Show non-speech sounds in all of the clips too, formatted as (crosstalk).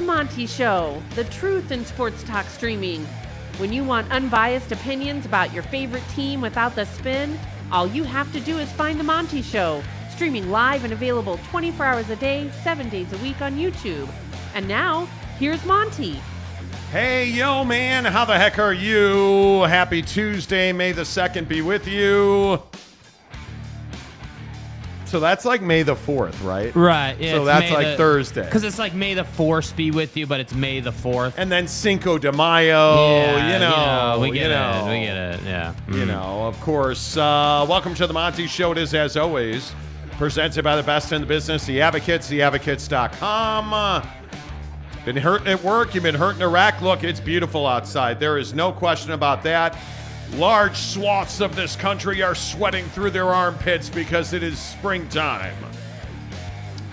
The Monty Show, the truth in sports talk streaming. When you want unbiased opinions about your favorite team without the spin, all you have to do is find The Monty Show, streaming live and available 24 hours a day, 7 days a week on YouTube. And now, here's Monty. Hey, yo, man, how the heck are you? Happy Tuesday. May the 2nd be with you. So that's like May the 4th, right? Right. Yeah, So it's that's May like the- Thursday. Because it's like May the Force be with you, but it's May the 4th. And then Cinco de Mayo, yeah, you know. we get you know, it. We get it. Yeah. You Mm. know, of course. Uh, welcome to the Monty Show. It is, as always, presented by the best in the business, the Advocates, theadvocates.com. Uh, Been hurting at work, you've been hurting Iraq. Look, it's beautiful outside. There is no question about that. Large swaths of this country are sweating through their armpits because it is springtime,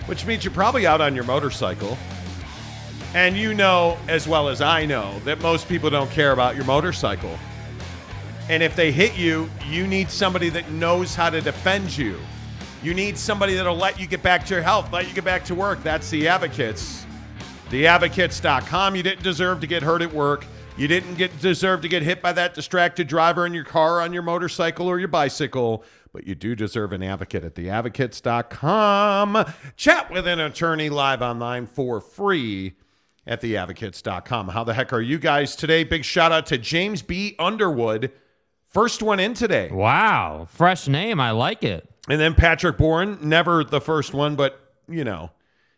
which means you're probably out on your motorcycle. And you know, as well as I know, that most people don't care about your motorcycle. And if they hit you, you need somebody that knows how to defend you. You need somebody that'll let you get back to your health, let you get back to work. That's the advocates. Theadvocates.com. You didn't deserve to get hurt at work. You didn't get deserve to get hit by that distracted driver in your car, on your motorcycle, or your bicycle. But you do deserve an advocate at theadvocates.com. Chat with an attorney live online for free at theadvocates.com. How the heck are you guys today? Big shout out to James B. Underwood. First one in today. Wow. Fresh name. I like it. And then Patrick Bourne, never the first one, but you know,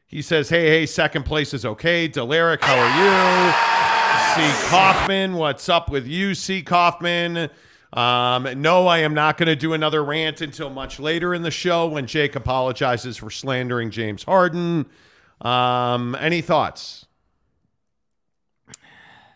he says, "Hey, hey, second place is okay." Delaric, how are you? C. Kaufman, what's up with you, C. Kaufman? Um, no, I am not going to do another rant until much later in the show when Jake apologizes for slandering James Harden. Um, any thoughts?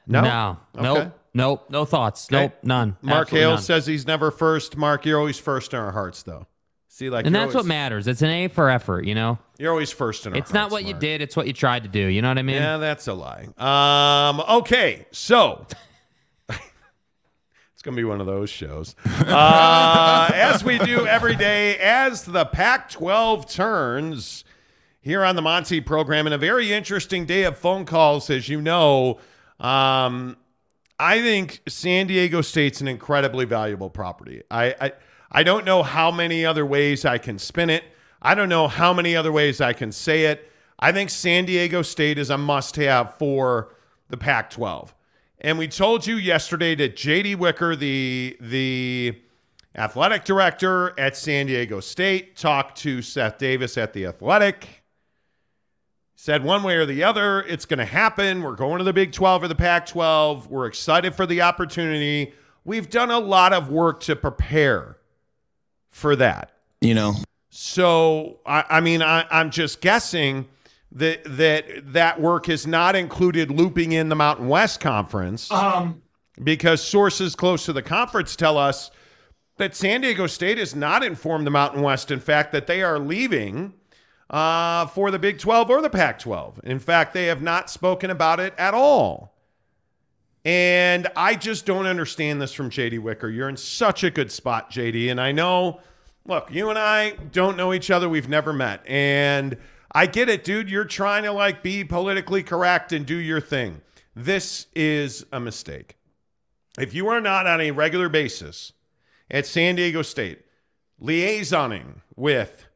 No. No. Nope. Okay. Nope. No thoughts. Okay. Nope. None. Mark Absolutely Hale none. says he's never first. Mark, you're always first in our hearts, though. See, like, and that's what matters. It's an A for effort, you know? You're always first in our It's not what you did, it's what you tried to do. You know what I mean? Yeah, that's a lie. Um, okay, so (laughs) it's gonna be one of those shows. Uh, (laughs) as we do every day, as the Pac-12 turns here on the Monty program, and a very interesting day of phone calls, as you know. Um, I think San Diego State's an incredibly valuable property. I, I I don't know how many other ways I can spin it. I don't know how many other ways I can say it. I think San Diego State is a must-have for the Pac-12. And we told you yesterday that JD Wicker, the the athletic director at San Diego State, talked to Seth Davis at the Athletic said one way or the other, it's going to happen. We're going to the Big 12 or the Pac 12. We're excited for the opportunity. We've done a lot of work to prepare for that. You know, So, I, I mean, I, I'm just guessing that, that that work has not included looping in the Mountain West Conference because sources close to the conference tell us that San Diego State has not informed the Mountain West, in fact, that they are leaving uh, for the Big 12 or the Pac 12. In fact, they have not spoken about it at all. And I just don't understand this from JD Wicker. You're in such a good spot, JD. And I know, look, you and I don't know each other. We've never met. And I get it, dude. You're trying to like be politically correct and do your thing. This is a mistake. If you are not on a regular basis at San Diego State liaisoning with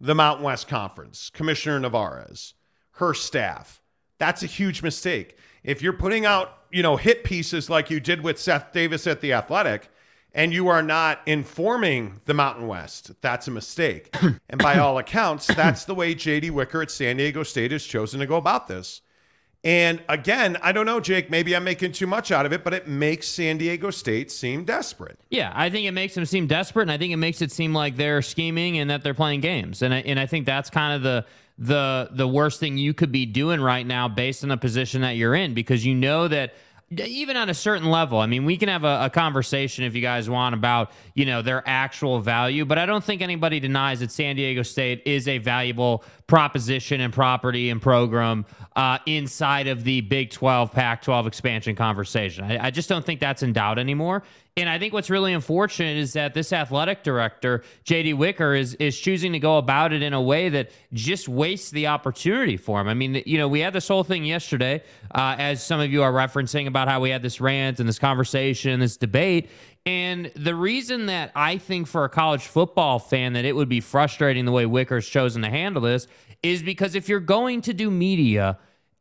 the Mountain West Conference, Commissioner Nevarez, her staff. That's a huge mistake. If you're putting out, you know, hit pieces like you did with Seth Davis at the Athletic, and you are not informing the Mountain West, that's a mistake. (coughs) and by all accounts, that's the way JD Wicker at San Diego State has chosen to go about this. And again, I don't know, Jake, maybe I'm making too much out of it, but it makes San Diego State seem desperate. Yeah, I think it makes them seem desperate, and I think it makes it seem like they're scheming and that they're playing games. And I, and I think that's kind of the the the worst thing you could be doing right now, based on the position that you're in, because you know that even on a certain level. I mean, we can have a, a conversation if you guys want about you know their actual value, but I don't think anybody denies that San Diego State is a valuable proposition and property and program uh, inside of the Big 12, Pac 12 expansion conversation. I, I, just don't think that's in doubt anymore. And I think what's really unfortunate is that this athletic director, JD Wicker, is is choosing to go about it in a way that just wastes the opportunity for him. I mean, you know, we had this whole thing yesterday, uh, as some of you are referencing about how we had this rant and this conversation, this debate. And the reason that I think for a college football fan that it would be frustrating the way Wicker's chosen to handle this is because if you're going to do media,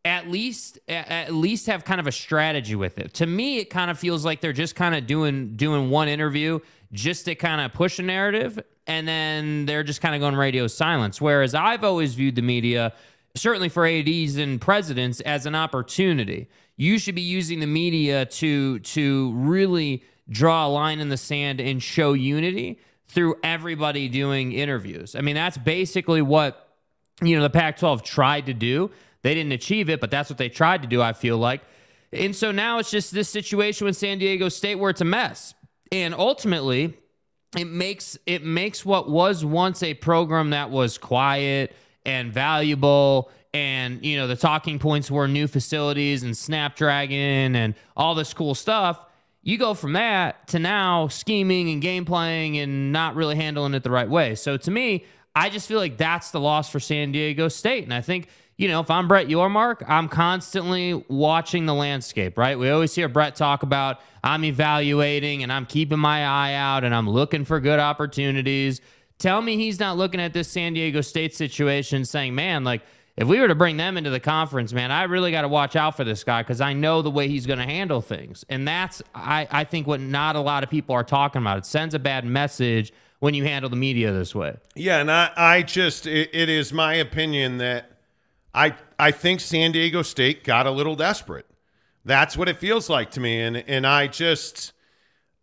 at least at least have kind of a strategy with it. To me, it kind of feels like they're just kind of doing doing one interview just to kind of push a narrative, and then they're just kind of going radio silence. Whereas I've always viewed the media, certainly for ads and presidents, as an opportunity. You should be using the media to to really draw a line in the sand and show unity through everybody doing interviews. I mean, that's basically what you know the Pac-12 tried to do. They didn't achieve it, but that's what they tried to do, I feel like. And so now it's just this situation with San Diego State where it's a mess. And ultimately, it makes it makes what was once a program that was quiet and valuable and you know the talking points were new facilities and Snapdragon and all this cool stuff you go from that to now scheming and game playing and not really handling it the right way. So to me, I just feel like that's the loss for San Diego State. And I think, you know, if I'm Brett Yormark, I'm constantly watching the landscape, right? We always hear Brett talk about I'm evaluating and I'm keeping my eye out and I'm looking for good opportunities. Tell me he's not looking at this San Diego State situation saying, man, like, if we were to bring them into the conference, man, I really got to watch out for this guy because I know the way he's going to handle things. And that's, I, I think, what not a lot of people are talking about. It sends a bad message when you handle the media this way. Yeah, and I, I just, it, it is my opinion that I, I think San Diego State got a little desperate. That's what it feels like to me, and and I just.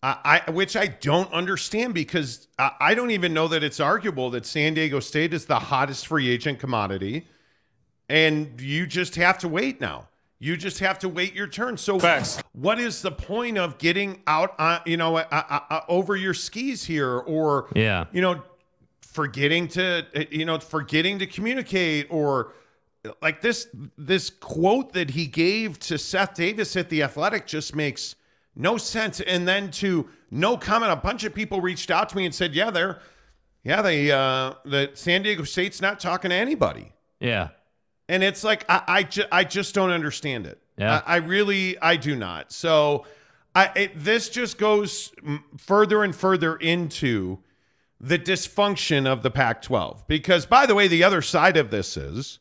I, which I don't understand because I, I don't even know that it's arguable that San Diego State is the hottest free agent commodity and you just have to wait now. You just have to wait your turn. So, Facts. what is the point of getting out, uh, you know, uh, uh, uh, over your skis here, or yeah, you know, forgetting to, uh, you know, forgetting to communicate, or like this this quote that he gave to Seth Davis at the Athletic just makes no sense. And then to no comment, a bunch of people reached out to me and said, "Yeah, they're, yeah, they, uh, the San Diego State's not talking to anybody." Yeah. And it's like I I, ju- I just don't understand it. Yeah. I, I really I do not. So I it, this just goes further and further into the dysfunction of the Pac-12 because by the way the other side of this is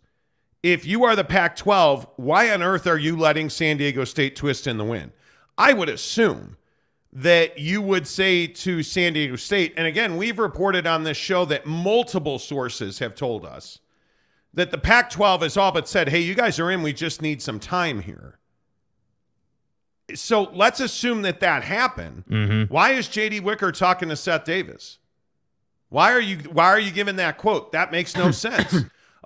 if you are the Pac-12 why on earth are you letting San Diego State twist in the wind? I would assume that you would say to San Diego State and again we've reported on this show that multiple sources have told us that the Pac 12 has all but said, hey, you guys are in, we just need some time here. So let's assume that that happened. Mm-hmm. Why is JD Wicker talking to Seth Davis? Why are you why are you giving that quote? That makes no (laughs) sense.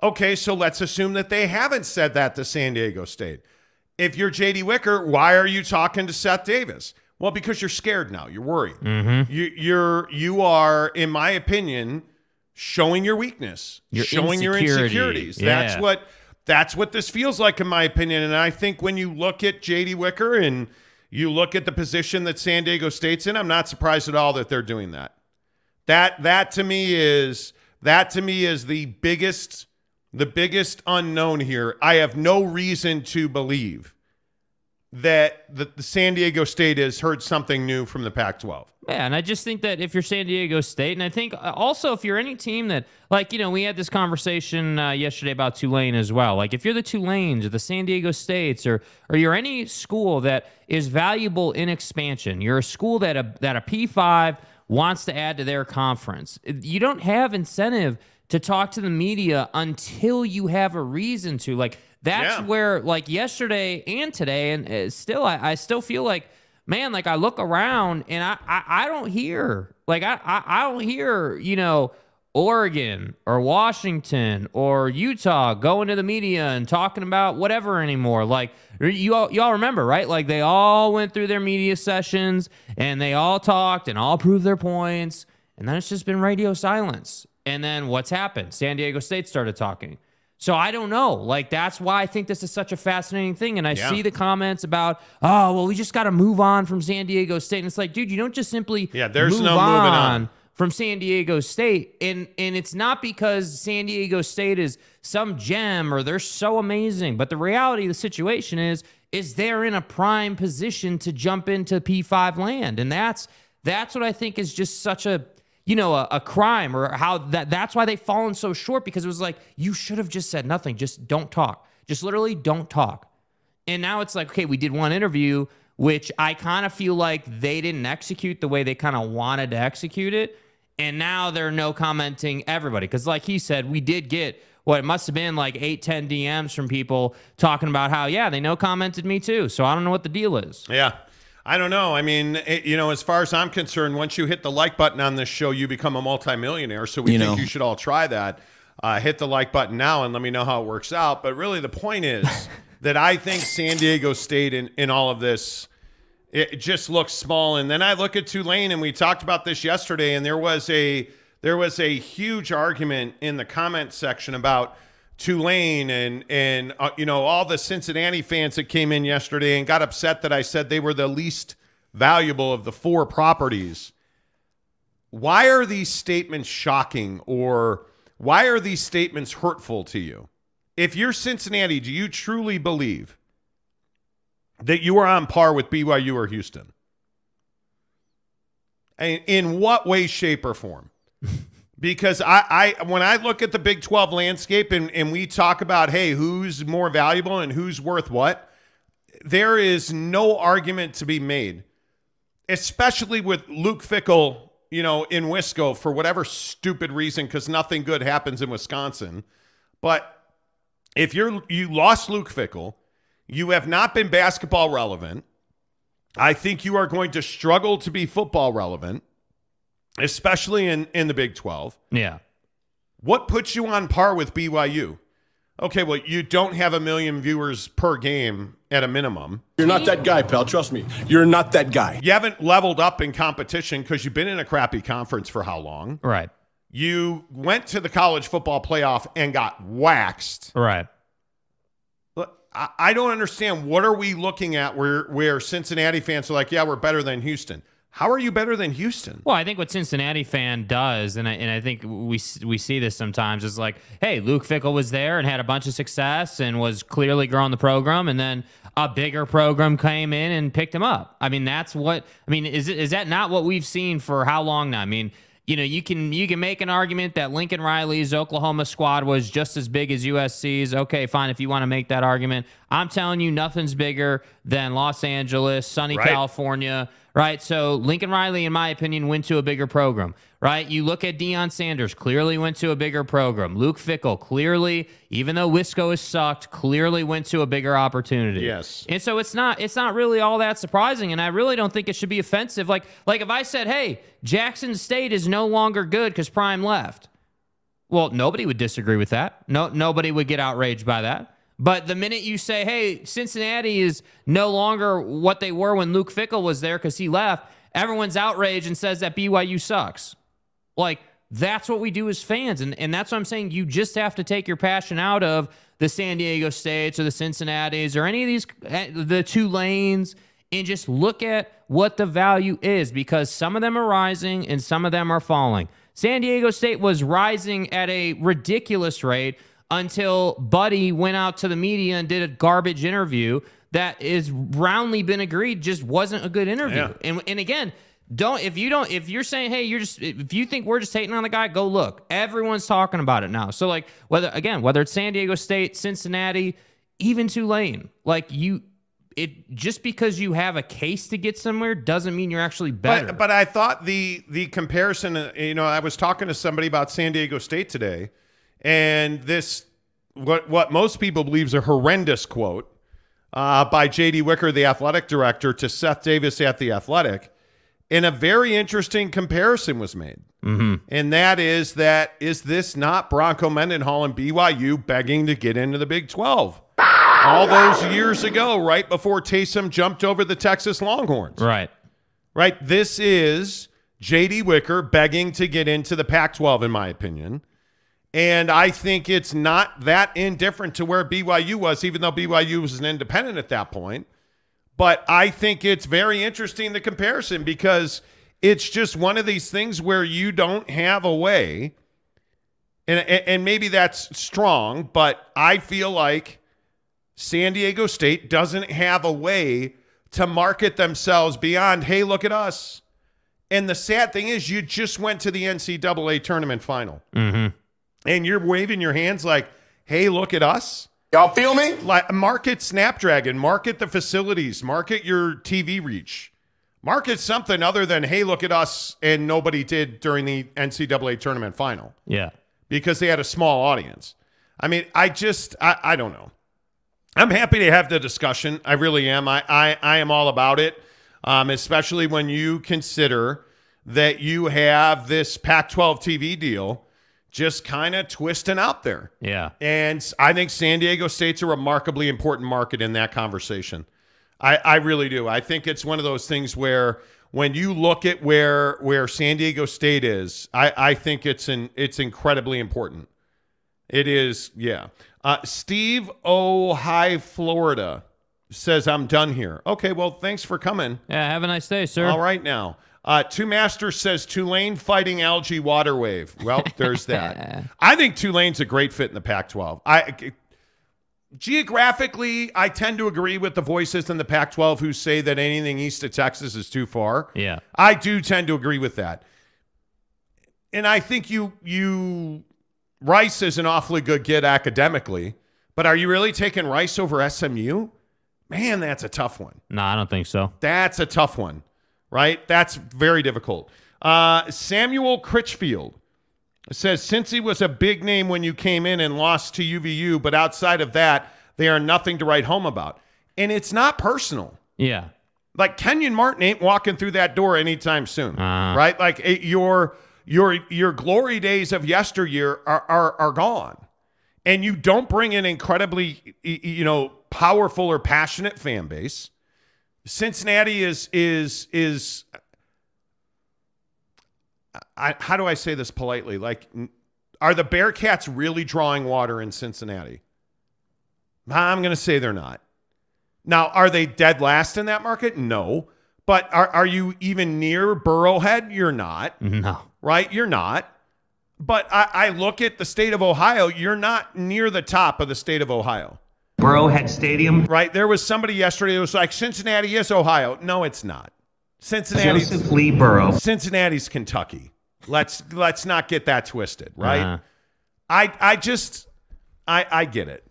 Okay, so let's assume that they haven't said that to San Diego State. If you're JD Wicker, why are you talking to Seth Davis? Well, because you're scared now. You're worried. Mm-hmm. You, you're you are, in my opinion, showing your weakness, your showing your insecurities. Yeah. That's what that's what this feels like in my opinion. And I think when you look at JD Wicker and you look at the position that San Diego State's in, I'm not surprised at all that they're doing that. That that to me is that to me is the biggest the biggest unknown here. I have no reason to believe that the, the San Diego State has heard something new from the Pac 12. Yeah, and I just think that if you're San Diego State, and I think uh, also if you're any team that, like, you know, we had this conversation uh, yesterday about Tulane as well. Like, if you're the Tulanes or the San Diego States, or or you're any school that is valuable in expansion, you're a school that a that a P5 wants to add to their conference. You don't have incentive to talk to the media until you have a reason to. Like, that's Yeah. where, like, yesterday and today, and uh, still, I, I still feel like man, like I look around and I I, I don't hear like I, I I don't hear you know Oregon or Washington or Utah going to the media and talking about whatever anymore. Like you all y'all remember right? Like they all went through their media sessions and they all talked and all proved their points, and then it's just been radio silence. And then what's happened? San Diego State started talking. So I don't know. Like that's why I think this is such a fascinating thing. And I Yeah. see the comments about, oh, well, we just got to move on from San Diego State. And it's like, dude, you don't just simply Yeah, there's move no moving on. from San Diego State. And and it's not because San Diego State is some gem or they're so amazing. But the reality of the situation is, is they're in a prime position to jump into P5 land. And that's that's what I think is just such a you know, a, a crime or how that that's why they've fallen so short because it was like, you should have just said nothing. Just don't talk. Just literally don't talk. And now it's like, okay, we did one interview, which I kind of feel like they didn't execute the way they kind of wanted to execute it. And now they're no commenting everybody. Because, like he said, we did get what it must have been like eight, 10 DMs from people talking about how, yeah, they no commented me too. So I don't know what the deal is. Yeah. I don't know. I mean, it, you know, as far as I'm concerned, once you hit the like button on this show, you become a multimillionaire. So we You think know. you should all try that. Uh, hit the like button now and let me know how it works out. But really, the point is (laughs) that I think San Diego State in, in all of this, it just looks small. And then I look at Tulane, and we talked about this yesterday, and there was a there was a huge argument in the comment section about Tulane and and uh, you know all the Cincinnati fans that came in yesterday and got upset that I said they were the least valuable of the four properties. Why are these statements shocking or why are these statements hurtful to you? If you're Cincinnati, do you truly believe that you are on par with BYU or Houston? In, in what way, shape, or form? (laughs) because I, I when I look at the Big 12 landscape and, and we talk about, hey, who's more valuable and who's worth what, there is no argument to be made, especially with Luke Fickell, you know, in Wisco for whatever stupid reason, because nothing good happens in Wisconsin. But if you're you lost Luke Fickell, you have not been basketball relevant. I think you are going to struggle to be football relevant, especially in, in the Big 12. Yeah. What puts you on par with BYU? Okay, well, you don't have a million viewers per game at a minimum. You're not that guy, pal. Trust me. You're not that guy. You haven't leveled up in competition because you've been in a crappy conference for how long? Right. You went to the college football playoff and got waxed. Right. Look, I I don't understand. What are we looking at where where Cincinnati fans are like, yeah, we're better than Houston? How are you better than Houston? Well, I think what Cincinnati fan does, and I, and I think we we see this sometimes, is like, hey, Luke Fickell was there and had a bunch of success and was clearly growing the program, and then a bigger program came in and picked him up. I mean, that's what I mean. Is is that not what we've seen for how long now? I mean, you know, you can you can make an argument that Lincoln Riley's Oklahoma squad was just as big as USC's. Okay, fine, if you want to make that argument, I'm telling you, nothing's bigger than Los Angeles, sunny Right. California, right? So Lincoln Riley, in my opinion, went to a bigger program, right? You look at Deion Sanders, clearly went to a bigger program. Luke Fickell, clearly, even though Wisco has sucked, clearly went to a bigger opportunity. Yes. And so it's not it's not really all that surprising, and I really don't think it should be offensive. Like like if I said, hey, Jackson State is no longer good because Prime left. Well, nobody would disagree with that. No, nobody would get outraged by that. But the minute you say, "Hey, Cincinnati is no longer what they were when Luke Fickell was there because he left," everyone's outraged and says that BYU sucks. Like that's what we do as fans, and and that's what I'm saying. You just have to take your passion out of the San Diego States or the Cincinnati's or any of these eh, the Tulanes and just look at what the value is because some of them are rising and some of them are falling. San Diego State was rising at a ridiculous rate until Buddy went out to the media and did a garbage interview that is roundly been agreed just wasn't a good interview. Yeah. And and again, don't if you don't if you're saying hey you're just if you think we're just hating on the guy go look everyone's talking about it now so like whether again whether it's san diego state cincinnati even tulane like you it just because you have a case to get somewhere doesn't mean you're actually better But but I thought the the comparison, uh, you know, I was talking to somebody about San Diego State today, and this what what most people believe is a horrendous quote uh, by J.D. Wicker, the athletic director, to Seth Davis at the Athletic, and a very interesting comparison was made, mm-hmm. and that is that is this not Bronco Mendenhall and BYU begging to get into the Big Twelve? All those years ago, right before Taysom jumped over the Texas Longhorns right right? This is J.D. Wicker begging to get into the Pac 12, in my opinion. And I think it's not that indifferent to where BYU was, even though BYU was an independent at that point. But I think it's very interesting the comparison because it's just one of these things where you don't have a way. And, and maybe that's strong, but I feel like San Diego State doesn't have a way to market themselves beyond, hey, look at us. And the sad thing is, you just went to the NCAA tournament final. Mm-hmm. And you're waving your hands like, hey, look at us. Y'all feel me? Like, market Snapdragon, market the facilities, market your TV reach, market something other than, hey, look at us. And nobody did during the NCAA tournament final Yeah. because they had a small audience. I mean, I just, I, I don't know. I'm happy to have the discussion. I really am. I, I, I am all about it, um, especially when you consider that you have this Pac 12 TV deal just kind of twisting out there. Yeah. And I think San Diego State's a remarkably important market in that conversation. I, I really do. I think it's one of those things where when you look at where where San Diego State is, I, I think it's an it's incredibly important. It is, yeah. Uh, Steve O. High Florida says, I'm done here. Okay, well, thanks for coming. Yeah. Have a nice day, sir. All right now. Uh, Two Masters says Tulane fighting algae water wave. Well, there's (laughs) that. I think Tulane's a great fit in the Pac-12. I geographically, I tend to agree with the voices in the Pac-12 who say that anything east of Texas is too far. Yeah. I do tend to agree with that. And I think you you Rice is an awfully good kid academically, but are you really taking Rice over SMU? Man, that's a tough one. No, I don't think so. That's a tough one, right? That's very difficult. Uh, Samuel Critchfield says since he was a big name when you came in and lost to UVU, but outside of that, they are nothing to write home about. And it's not personal. Yeah. Like Kenyon Martin ain't walking through that door anytime soon, Uh-huh. right? Like it, your your your glory days of yesteryear are, are are gone, and you don't bring an incredibly you know powerful or passionate fan base. Cincinnati is is is. I, how do I say this politely? Like, are the Bearcats really drawing water in Cincinnati? I'm going to say they're not. Now, are they dead last in that market? No. But are, are you even near Burrowhead? You're not, No. right? You're not. But I, I look at the state of Ohio, you're not near the top of the state of Ohio, Burrowhead Stadium. right? There was somebody yesterday who was like, Cincinnati is Ohio. No, it's not. Cincinnati. Joseph Lee Burrow. Cincinnati's Kentucky. Let's let's not get that twisted, right? Uh-huh. I I just I I get it.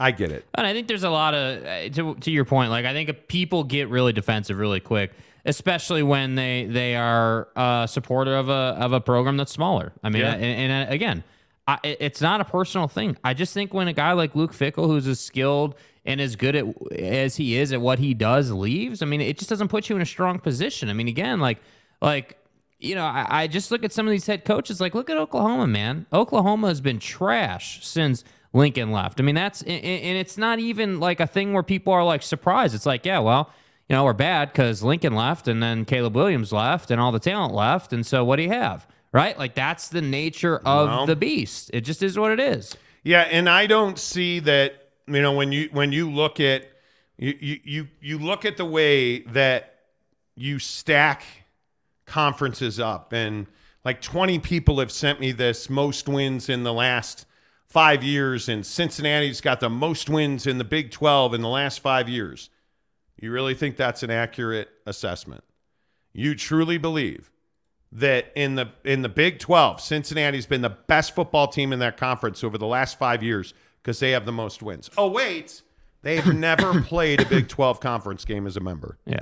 I get it. And I think there's a lot of uh, to, to your point. Like I think people get really defensive really quick, especially when they they are a supporter of a of a program that's smaller. I mean, Yeah. and, and uh, again, I, it's not a personal thing. I just think when a guy like Luke Fickell, who's as skilled and as good at as he is at what he does, leaves. I mean, it just doesn't put you in a strong position. I mean, again, like like you know, I, I just look at some of these head coaches. Like, look at Oklahoma, man. Oklahoma has been trash since Lincoln left. I mean, that's and, and it's not even like a thing where people are like surprised. It's like, yeah, well, you know, we're bad because Lincoln left, and then Caleb Williams left, and all the talent left, and so what do you have? Right? Like that's the nature of Well- the beast. It just is what it is. Yeah, and I don't see that. You know, when you when you look at you you you, you look at the way that you stack conferences up, and like twenty people have sent me this most wins in the last five years, and Cincinnati's got the most wins in the Big Twelve in the last five years. You really think that's an accurate assessment? You truly believe that in the in the Big 12, Cincinnati's been the best football team in that conference over the last 5 years because they have the most wins. Oh wait, they've never (laughs) played a Big 12 conference game as a member. Yeah.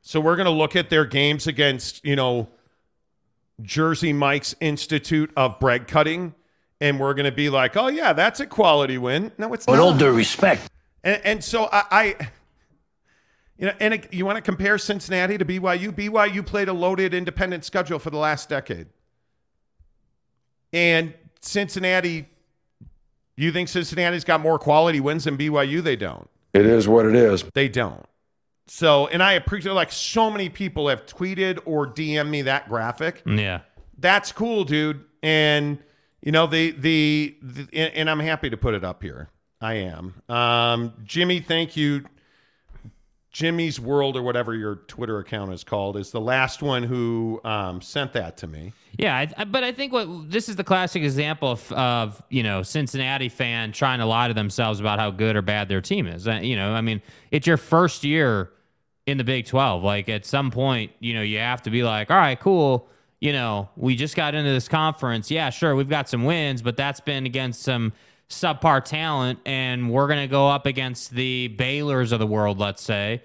So we're going to look at their games against, you know, Jersey Mike's Institute of Bread Cutting and we're going to be like, "Oh yeah, that's a quality win." No, it's With not. all due respect, And, and so I, I, you know, and it- you want to compare Cincinnati to BYU? BYU played a loaded independent schedule for the last decade. And Cincinnati, you think Cincinnati's got more quality wins than BYU? They don't. It is what it is. They don't. So, and I appreciate like so many people have tweeted or DM me that graphic Yeah. that's cool, dude. And You know the, the the and I'm happy to put it up here. I am. Um, Jimmy, thank you. Jimmy's World or whatever your Twitter account is called is the last one who um, sent that to me. Yeah, I, but I think what this is the classic example of, of you know Cincinnati fan trying to lie to themselves about how good or bad their team is. Uh, you know, I mean, it's your first year in the Big Twelve. Like at some point, you know, you have to be like, all right, cool. You know, we just got into this conference. Yeah, sure, we've got some wins, but that's been against some subpar talent, and we're going to go up against the Baylors of the world, let's say,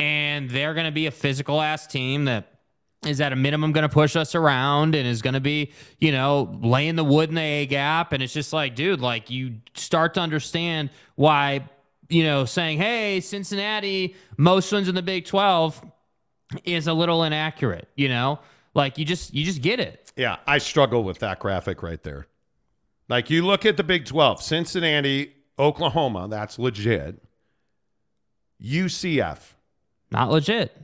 and they're going to be a physical ass team that is at a minimum going to push us around and is going to be, you know, laying the wood in the A gap. And it's just like, dude, like you start to understand why, you know, saying, hey, Cincinnati, most wins in the Big 12 is a little inaccurate, you know? Like you just you just get it. Yeah, I struggle with that graphic right there. Like you look at the Big 12, Cincinnati, Oklahoma, that's legit. UCF, Not legit.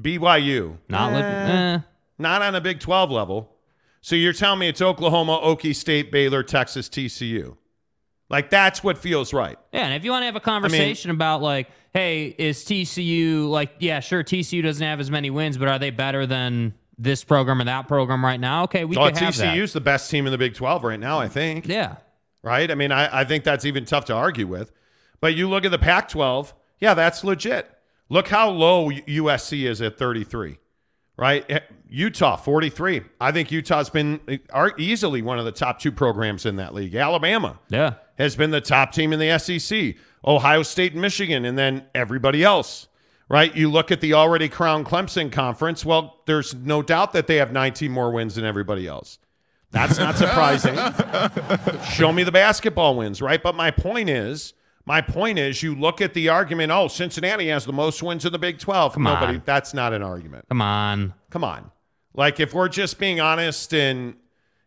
BYU, Not eh, legit. Eh. not on a Big 12 level. So you're telling me it's Oklahoma, Okie State, Baylor, Texas, TCU. Like that's what feels right. Yeah, and if you want to have a conversation about like, hey, is TCU like, yeah, sure, TCU doesn't have as many wins, but are they better than this program or that program right now? Okay, we Oh, could have that. The best team in the Big 12 right now, I think. Yeah, right? I mean, I, I think that's even tough to argue with. But you look at the Pac 12, yeah, that's legit. Look how low USC is at 33, right? Eh, Utah, 43. I think Utah's been eh, are easily one of the top two programs in that league. Alabama yeah. has been the top team in the SEC. Ohio State and Michigan, and then everybody else, right? You look at the already crowned Clemson conference. Well, there's no doubt that they have 19 more wins than everybody else. That's not surprising. (laughs) Show me the basketball wins, right? But my point is, my point is, you look at the argument. Oh, Cincinnati has the most wins in the Big 12. Come Nobody. on. That's not an argument. Come on. Come on. Like if we're just being honest and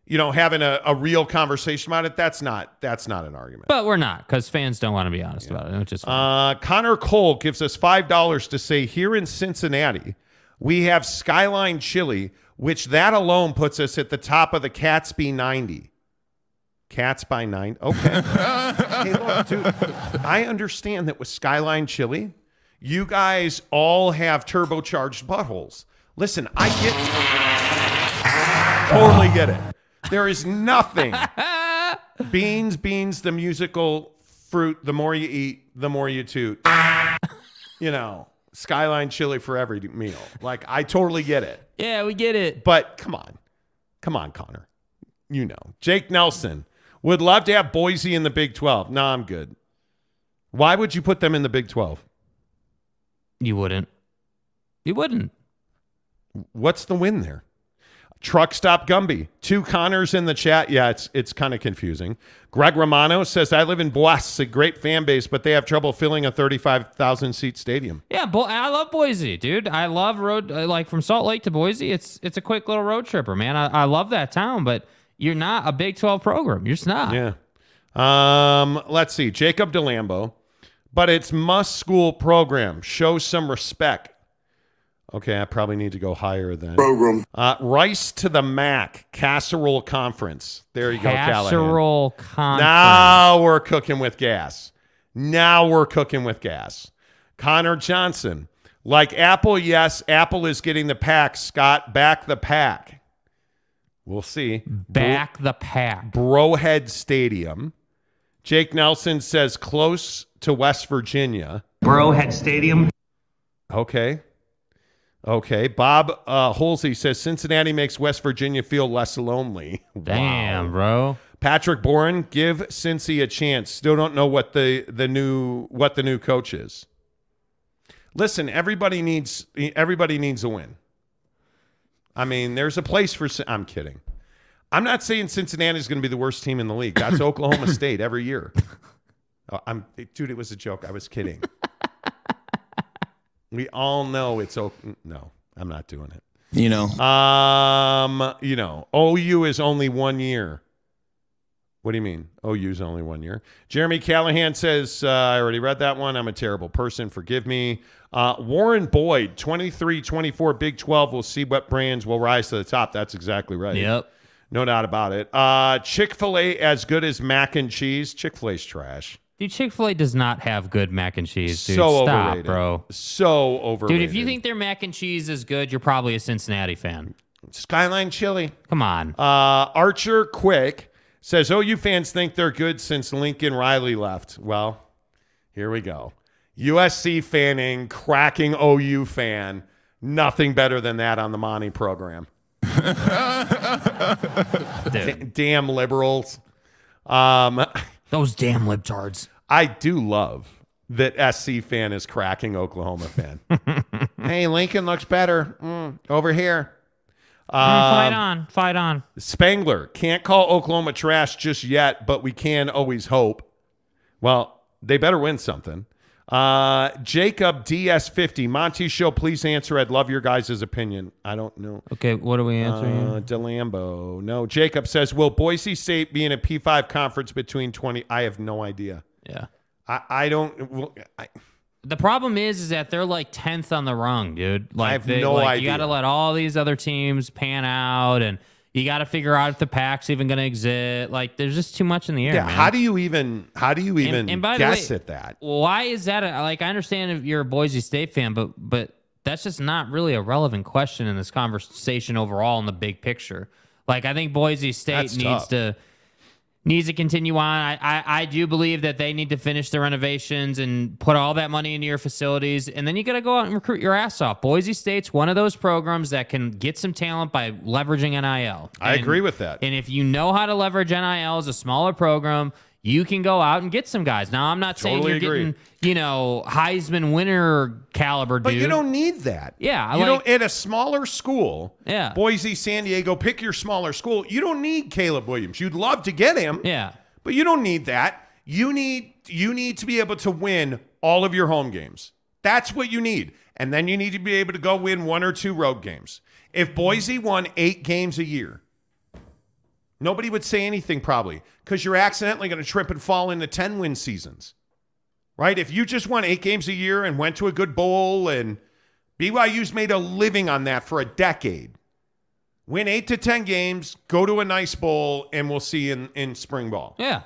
you know having a, a real conversation about it, that's not that's not an argument. But we're not because fans don't want to be honest about it, which is fine. Uh, Connor Cole gives us five dollars to say here in Cincinnati, we have Skyline Chili, which that alone puts us at the top of the Catsby 90. Cats by nine. Okay. (laughs) hey, look, dude, I understand that with Skyline Chili, you guys all have turbocharged buttholes. Listen, I get totally get it. There is nothing. (laughs) beans, beans, the musical fruit, the more you eat, the more you toot. you know, Skyline Chili for every meal. Like, I totally get it. yeah, we get it. But come on. Come on, Connor. You know. Jake Nelson would love to have Boise in the Big 12. No, I'm good. Why would you put them in the Big 12? You wouldn't. You wouldn't. What's the win there? Truck stop Gumby. Two Connors in the chat. Yeah, it's it's kind of confusing. Greg Romano says, I live in Boise, a great fan base, but they have trouble filling a 35,000 seat stadium. Yeah, Bo- I love Boise, dude. I love road uh, like from Salt Lake to Boise. It's it's a quick little road tripper, man. I, I love that town, but you're not a Big Twelve program. You're just not. Yeah. Um, let's see. Jacob DeLambo. But it's must school program. Show some respect. Okay, I probably need to go higher then. Program. Uh, Rice to the Mac Casserole Conference. There you go, Casserole conference. Now we're cooking with gas. Now we're cooking with gas. Connor Johnson. Like Apple, yes, Apple is getting the pack. Scott, back the pack. We'll see. Back the pack. Brohead Stadium. Jake Nelson says close to West Virginia. Burrowhead Stadium. Okay. Okay. Bob uh, Holsey says Cincinnati makes West Virginia feel less lonely. (laughs) Damn, Wow. bro. Patrick Boren, give Cincy a chance. Still don't know what the the new what the new coach is. Listen, everybody needs everybody needs a win. I mean, there's a place for. I'm kidding. I'm not saying Cincinnati is going to be the worst team in the league. That's (laughs) Oklahoma State every year. Oh, (laughs) I'm dude. It was a joke. I was kidding. We all know it's o- no. I'm not doing it. You know, Um, you know, OU is only one year. What do you mean? OU is only one year. Jeremy Callahan says, uh, I already read that one. I'm a terrible person. Forgive me. Uh, Warren Boyd, 23 24, Big 12. We'll see what brands will rise to the top. That's exactly right. Yep. No doubt about it. Uh, Chick fil A as good as mac and cheese. Chick fil A's trash. Dude, Chick fil A does not have good mac and cheese, dude. so Stop, overrated. bro. So overrated. Dude, if you think their mac and cheese is good, you're probably a Cincinnati fan. Skyline Chili. Come on. Uh, Archer Quick says OU fans think they're good since Lincoln Riley left. Well, here we go. USC fanning, cracking OU fan. Nothing better than that on the Monty program. (laughs) Dude, Damn liberals. Um, those damn libtards. I do love that SC fan is cracking Oklahoma fan. (laughs) hey, Lincoln looks better Mm, over here. fight on. Fight on. Spangler can't call Oklahoma trash just yet, but we can always hope. Well, they better win something. Uh, Jacob DS50, Monty Show, please answer. I'd love your guys' opinion. I don't know. Okay, what are we answering? Uh, DeLambo. No. Jacob says, Will Boise State be in a P5 conference between 20? I have no idea. yeah. I, I don't. well, I, The problem is, is that they're like tenth on the rung, dude. Like, I have they, no like, idea. You got to let all these other teams pan out, and you got to figure out if the pack's even going to exist. Like, there's just too much in the air. yeah. man. How do you even? How do you even and by the guess way- at that? Why is that? A, like, I understand if you're a Boise State fan, but but that's just not really a relevant question in this conversation overall in the big picture. Like, I think Boise State That's needs tough. to needs to continue on. I, I I do believe that they need to finish the renovations and put all that money into your facilities, and then you got to go out and recruit your ass off. Boise State's one of those programs that can get some talent by leveraging NIL. I And- agree with that. and if you know how to leverage NIL as a smaller program, you can go out and get some guys. Now, I'm not saying you're agree. getting, you know, Heisman winner caliber But dude. you don't need that. Yeah, I you like- don't at a smaller school. Yeah. Boise, San Diego. Pick your smaller school. You don't need Caleb Williams. You'd love to get him. Yeah. But you don't need that. You need you need to be able to win all of your home games. That's what you need. And then you need to be able to go win one or two road games. If Boise won 8 games a year, nobody would say anything probably cuz you're accidentally going to trip and fall into 10 win seasons. Right? If you just won 8 games a year and went to a good bowl and BYU's made a living on that for a decade. Win 8 to 10 games, go to a nice bowl and we'll see in in spring ball. Yeah.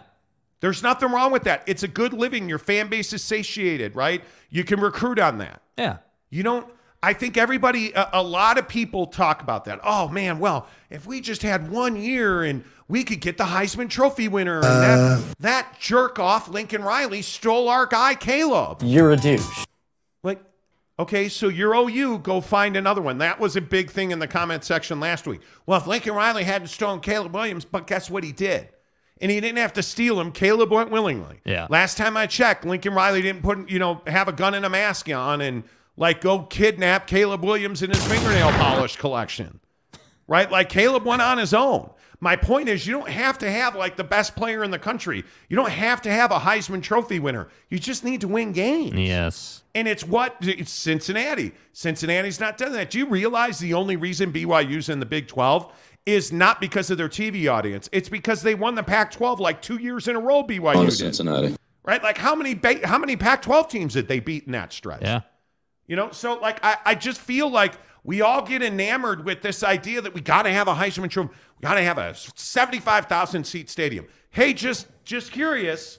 There's nothing wrong with that. It's a good living. Your fan base is satiated, right? You can recruit on that. Yeah. You don't. I think everybody, a, a lot of people talk about that. Oh man, well, if we just had one year and we could get the Heisman Trophy winner, and that uh. that jerk off Lincoln Riley stole our guy Caleb. You're a douche. Like, okay, so you're OU, go find another one. That was a big thing in the comment section last week. Well, if Lincoln Riley hadn't stolen Caleb Williams, but guess what he did? And he didn't have to steal him. Caleb went willingly. Yeah. Last time I checked, Lincoln Riley didn't put, you know, have a gun and a mask on and like go kidnap Caleb Williams in his fingernail polish collection. Right? Like Caleb went on his own. My point is, you don't have to have like the best player in the country. You don't have to have a Heisman Trophy winner. You just need to win games. Yes. And it's what it's Cincinnati. Cincinnati's not done that. Do you realize the only reason BYU's in the Big 12 is not because of their TV audience? It's because they won the Pac-12 like two years in a row. BYU On oh, did, Cincinnati. right? Like how many ba- how many Pac-12 teams did they beat in that stretch? Yeah. You know, so like I, I just feel like we all get enamored with this idea that we got to have a Heisman Trophy, we got to have a seventy-five thousand seat stadium. Hey, just just curious,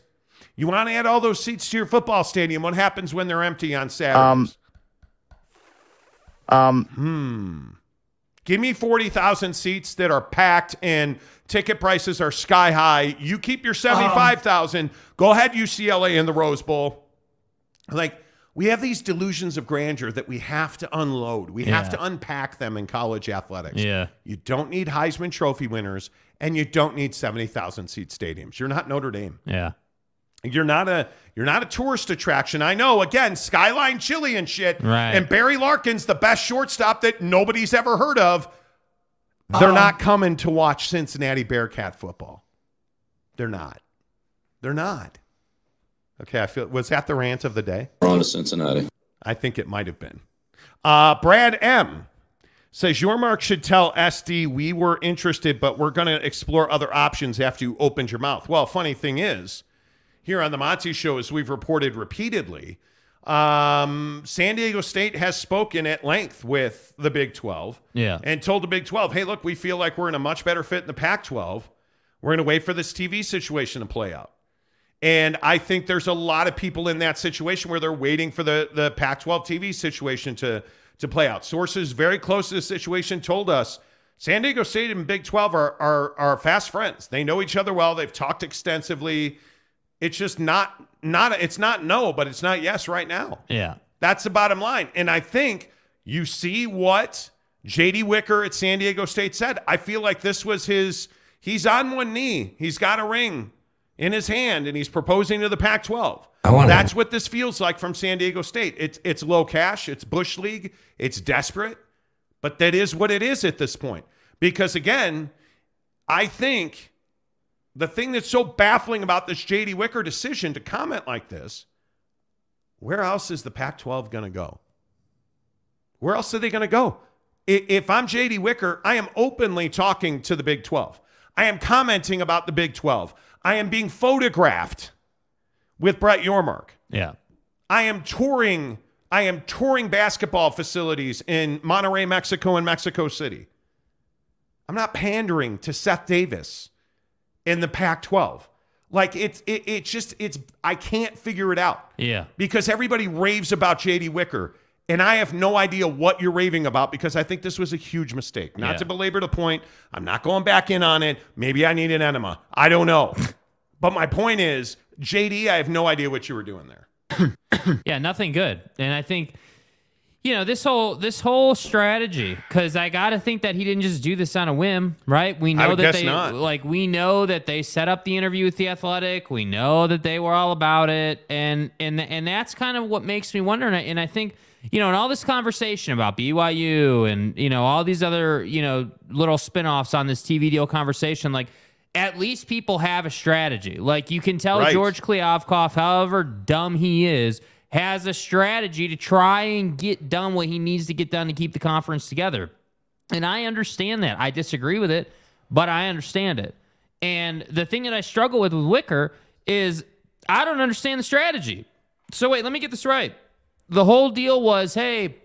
you want to add all those seats to your football stadium? What happens when they're empty on Saturdays? Um, hmm. Give me 40,000 seats that are packed and ticket prices are sky high. You keep your 75,000. Go ahead, UCLA in the Rose Bowl. Like, we have these delusions of grandeur that we have to unload. We have to unpack them in college athletics. Yeah. You don't need Heisman Trophy winners and you don't need 70,000 seat stadiums. You're not Notre Dame. Yeah. You're not a you're not a tourist attraction. I know. Again, Skyline Chili and shit. Right. And Barry Larkin's the best shortstop that nobody's ever heard of. They're not coming to watch Cincinnati Bearcat football. They're not. They're not. Okay, I feel was that the rant of the day? We're on to Cincinnati. I think it might have been. Uh, Brad M says Yormark should tell SD we were interested, but we're going to explore other options after you opened your mouth. Well, funny thing is, here on the Monty Show, as we've reported repeatedly, Um, San Diego State has spoken at length with the Big 12 Yeah. and told the Big 12, hey, look, we feel like we're in a much better fit in the Pac 12. We're going to wait for this TV situation to play out. And I think there's a lot of people in that situation where they're waiting for the, the Pac 12 TV situation to, to play out. Sources very close to the situation told us San Diego State and Big 12 are, are, are fast friends. They know each other well, they've talked extensively. It's just not, not, it's not no, but it's not yes right now. Yeah. That's the bottom line. And I think you see what JD Wicker at San Diego State said. I feel like this was his, he's on one knee. He's got a ring in his hand and he's proposing to the Pac 12. That's what this feels like from San Diego State. It's, it's low cash, it's Bush League, it's desperate, but that is what it is at this point. Because again, I think the thing that's so baffling about this JD Wicker decision to comment like this where else is the Pac 12 going to go? Where else are they going to go? If I'm JD Wicker, I am openly talking to the Big 12. I am commenting about the Big 12. I am being photographed with Brett Yormark. Yeah. I am touring. I am touring basketball facilities in Monterrey, Mexico, and Mexico City. I'm not pandering to Seth Davis in the Pac-12. Like it's it, it's just it's I can't figure it out Yeah. because everybody raves about JD Wicker. And I have no idea what you're raving about because I think this was a huge mistake. Not Yeah. to belabor the point, I'm not going back in on it. Maybe I need an enema. I don't know. (laughs) but my point is, JD, I have no idea what you were doing there. (coughs) Yeah, nothing good. And I think you know, this whole this whole strategy cuz I got to think that he didn't just do this on a whim, right? We know that they not. like we know that they set up the interview with the Athletic. We know that they were all about it and and and that's kind of what makes me wonder and I, and I think you know, and all this conversation about BYU and, you know, all these other, you know, little spin-offs on this TV deal conversation, like at least people have a strategy. Like you can tell Right. George Kliavkoff, however dumb he is, has a strategy to try and get done what he needs to get done to keep the conference together. And I understand that. I disagree with it, but I understand it. And the thing that I struggle with with Wicker is I don't understand the strategy. So wait, let me get this right. The whole deal was, hey,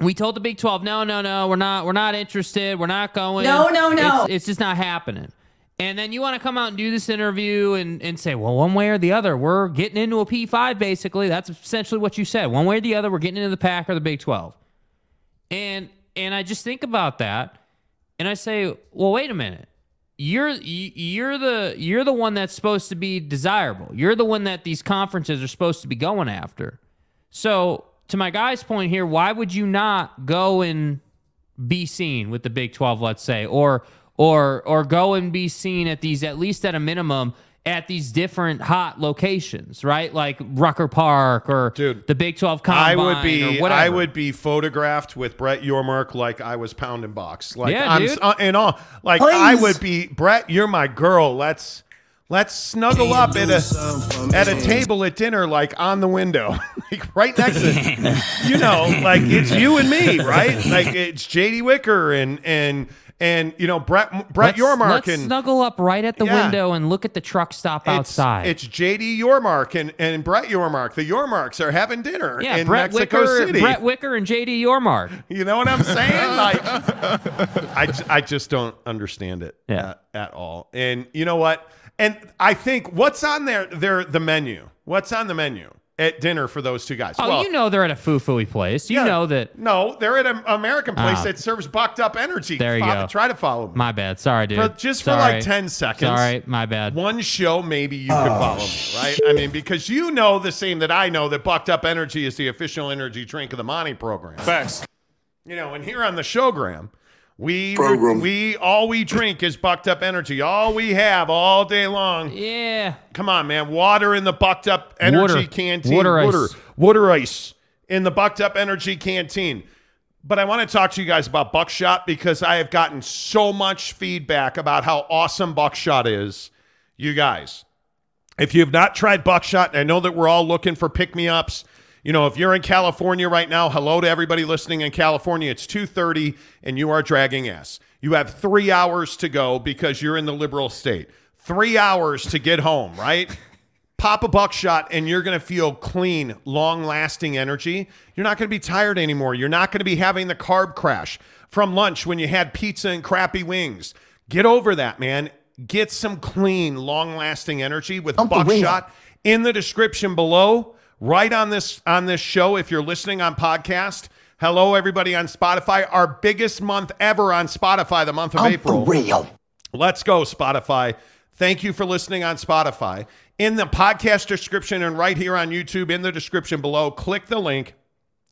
we told the Big 12, no, no, no, we're not, we're not interested, we're not going. No, no, no. It's, it's just not happening. And then you want to come out and do this interview and, and say, well, one way or the other, we're getting into a P5, basically. That's essentially what you said. One way or the other, we're getting into the Pack or the Big 12. And and I just think about that and I say, well, wait a minute. You're you're the you're the one that's supposed to be desirable. You're the one that these conferences are supposed to be going after. So, to my guy's point here, why would you not go and be seen with the Big 12, let's say, or or or go and be seen at these at least at a minimum at these different hot locations, right? Like Rucker Park or Dude, the Big 12 Combine. I would be or whatever. I would be photographed with Brett Yormark like I was pounding box. Like Yeah, I'm dude. uh, and all like I would be Brett, you're my girl. Let's let's snuggle up at a at a table at dinner like on the window. (laughs) like right next to you know, like it's you and me, right? Like it's JD Wicker and and and you know Brett Brett let's, Yormark let's and snuggle up right at the Yeah. window and look at the truck stop it's, outside. It's JD Yormark and, and Brett Yormark. The Yormarks are having dinner yeah, in Brett Mexico Wicker, City. Brett Wicker and JD Yormark. You know what I'm saying? (laughs) Like, I, I just don't understand it Yeah. at, at all. And you know what? And I think what's on their their the menu? What's on the menu at dinner for those two guys? Oh, Well, you know they're at a foo-fooey place. You yeah. know that. No, they're at an American place Ah. that serves bucked up energy. There you Fo- go. Try to follow me. My bad. Sorry, dude. For- just for like 10 seconds. Sorry, my bad. One show, maybe you could follow me, right? I mean, because you know the same that I know that Bucked Up Energy is the official energy drink of the Monty program. Facts. You know, and here on the showgram, we Program. we all we drink is bucked up energy. All we have all day long. Yeah. Come on, man. Water in the bucked up energy Water. canteen. Water ice. water, water ice in the bucked up energy canteen. But I want to talk to you guys about Buckshot because I have gotten so much feedback about how awesome Buckshot is. You guys, if you have not tried Buckshot, I know that we're all looking for pick me ups. You know, if you're in California right now, hello to everybody listening in California. It's 2:30 and you are dragging ass. You have 3 hours to go because you're in the liberal state. 3 hours to get home, right? (laughs) Pop a buckshot and you're going to feel clean, long lasting energy. You're not going to be tired anymore. You're not going to be having the carb crash from lunch when you had pizza and crappy wings. Get over that, man. Get some clean, long lasting energy with buckshot in the description below, right on this on this show if you're listening on podcast. Hello, everybody on Spotify. Our biggest month ever on Spotify, the month of April. real. Let's go, Spotify. Thank you for listening on Spotify. In the podcast description and right here on YouTube, in the description below, click the link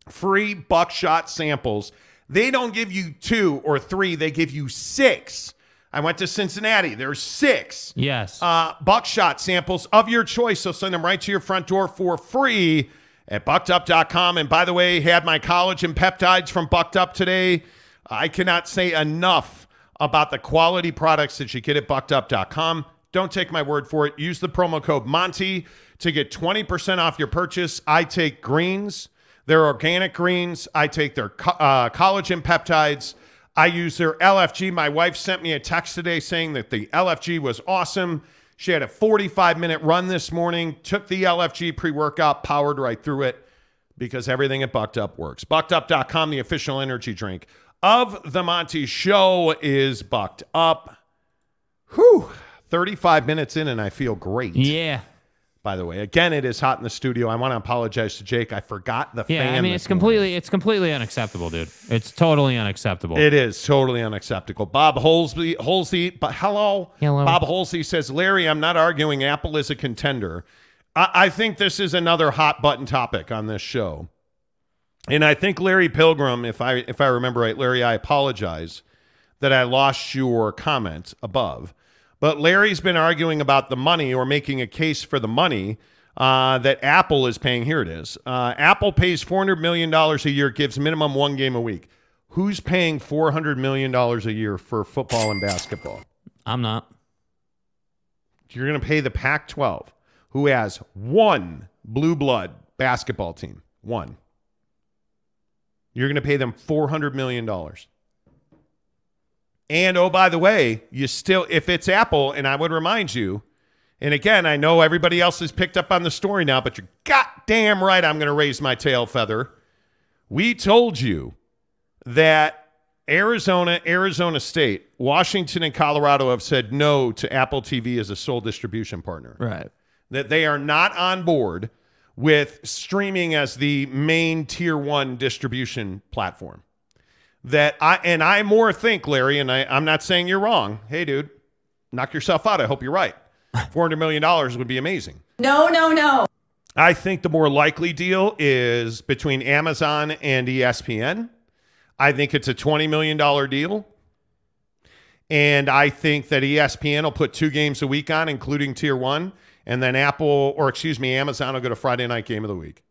free buckshot samples. They don't give you two or three, they give you six. I went to Cincinnati. There's six Yes. uh, buckshot samples of your choice. So send them right to your front door for free at buckedup.com. And by the way, had my collagen peptides from Bucked Up today. I cannot say enough about the quality products that you get at buckedup.com. Don't take my word for it. Use the promo code Monty to get 20% off your purchase. I take greens, they're organic greens. I take their co- uh, collagen peptides. I use their LFG. My wife sent me a text today saying that the LFG was awesome. She had a 45 minute run this morning, took the LFG pre workout, powered right through it because everything at Bucked Up works. BuckedUp.com, the official energy drink of the Monty Show, is Bucked Up. Whew. 35 minutes in, and I feel great. yeah. By the way, again, it is hot in the studio. I want to apologize to Jake. I forgot the Yeah. fan. I mean, it's completely, it's completely unacceptable, dude. It's totally unacceptable. It is totally unacceptable. Bob Holsey, Holsey, but hello, Hello. Bob Holsey says, Larry, I'm not arguing Apple is a contender. I, I think this is another hot button topic on this show, and I think Larry Pilgrim, if I if I remember right, Larry, I apologize that I lost your comment above, but Larry's been arguing about the money or making a case for the money. Uh, that Apple is paying. Here it is. Uh, Apple pays $400 million a year, gives minimum one game a week. Who's paying $400 million a year for football and basketball? I'm not. You're going to pay the Pac 12, who has one blue blood basketball team. One. You're going to pay them $400 million. And oh, by the way, you still, if it's Apple, and I would remind you, and again, I know everybody else has picked up on the story now, but you're goddamn right I'm going to raise my tail feather. We told you that Arizona, Arizona State, Washington, and Colorado have said no to Apple TV as a sole distribution partner. Right. That they are not on board with streaming as the main tier one distribution platform. That I and I more think, Larry, and I, I'm not saying you're wrong. Hey, dude, knock yourself out. I hope you're right. (laughs) $400 million would be amazing. No, no, no. I think the more likely deal is between Amazon and ESPN. I think it's a $20 million deal. And I think that ESPN will put two games a week on, including tier one. And then Apple, or excuse me, Amazon will get a Friday night game of the week.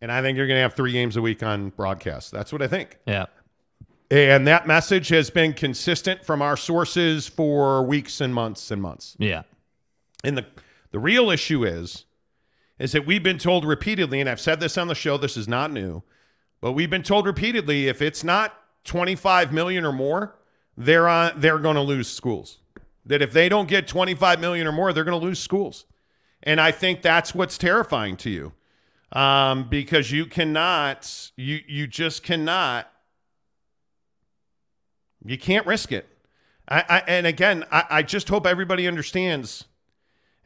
And I think you're going to have three games a week on broadcast. That's what I think. Yeah. And that message has been consistent from our sources for weeks and months and months. Yeah. And the the real issue is is that we've been told repeatedly, and I've said this on the show, this is not new, but we've been told repeatedly if it's not 25 million or more, they're on they're going to lose schools. That if they don't get 25 million or more, they're going to lose schools. And I think that's what's terrifying to you. Um, because you cannot, you you just cannot, you can't risk it. I, I and again, I, I just hope everybody understands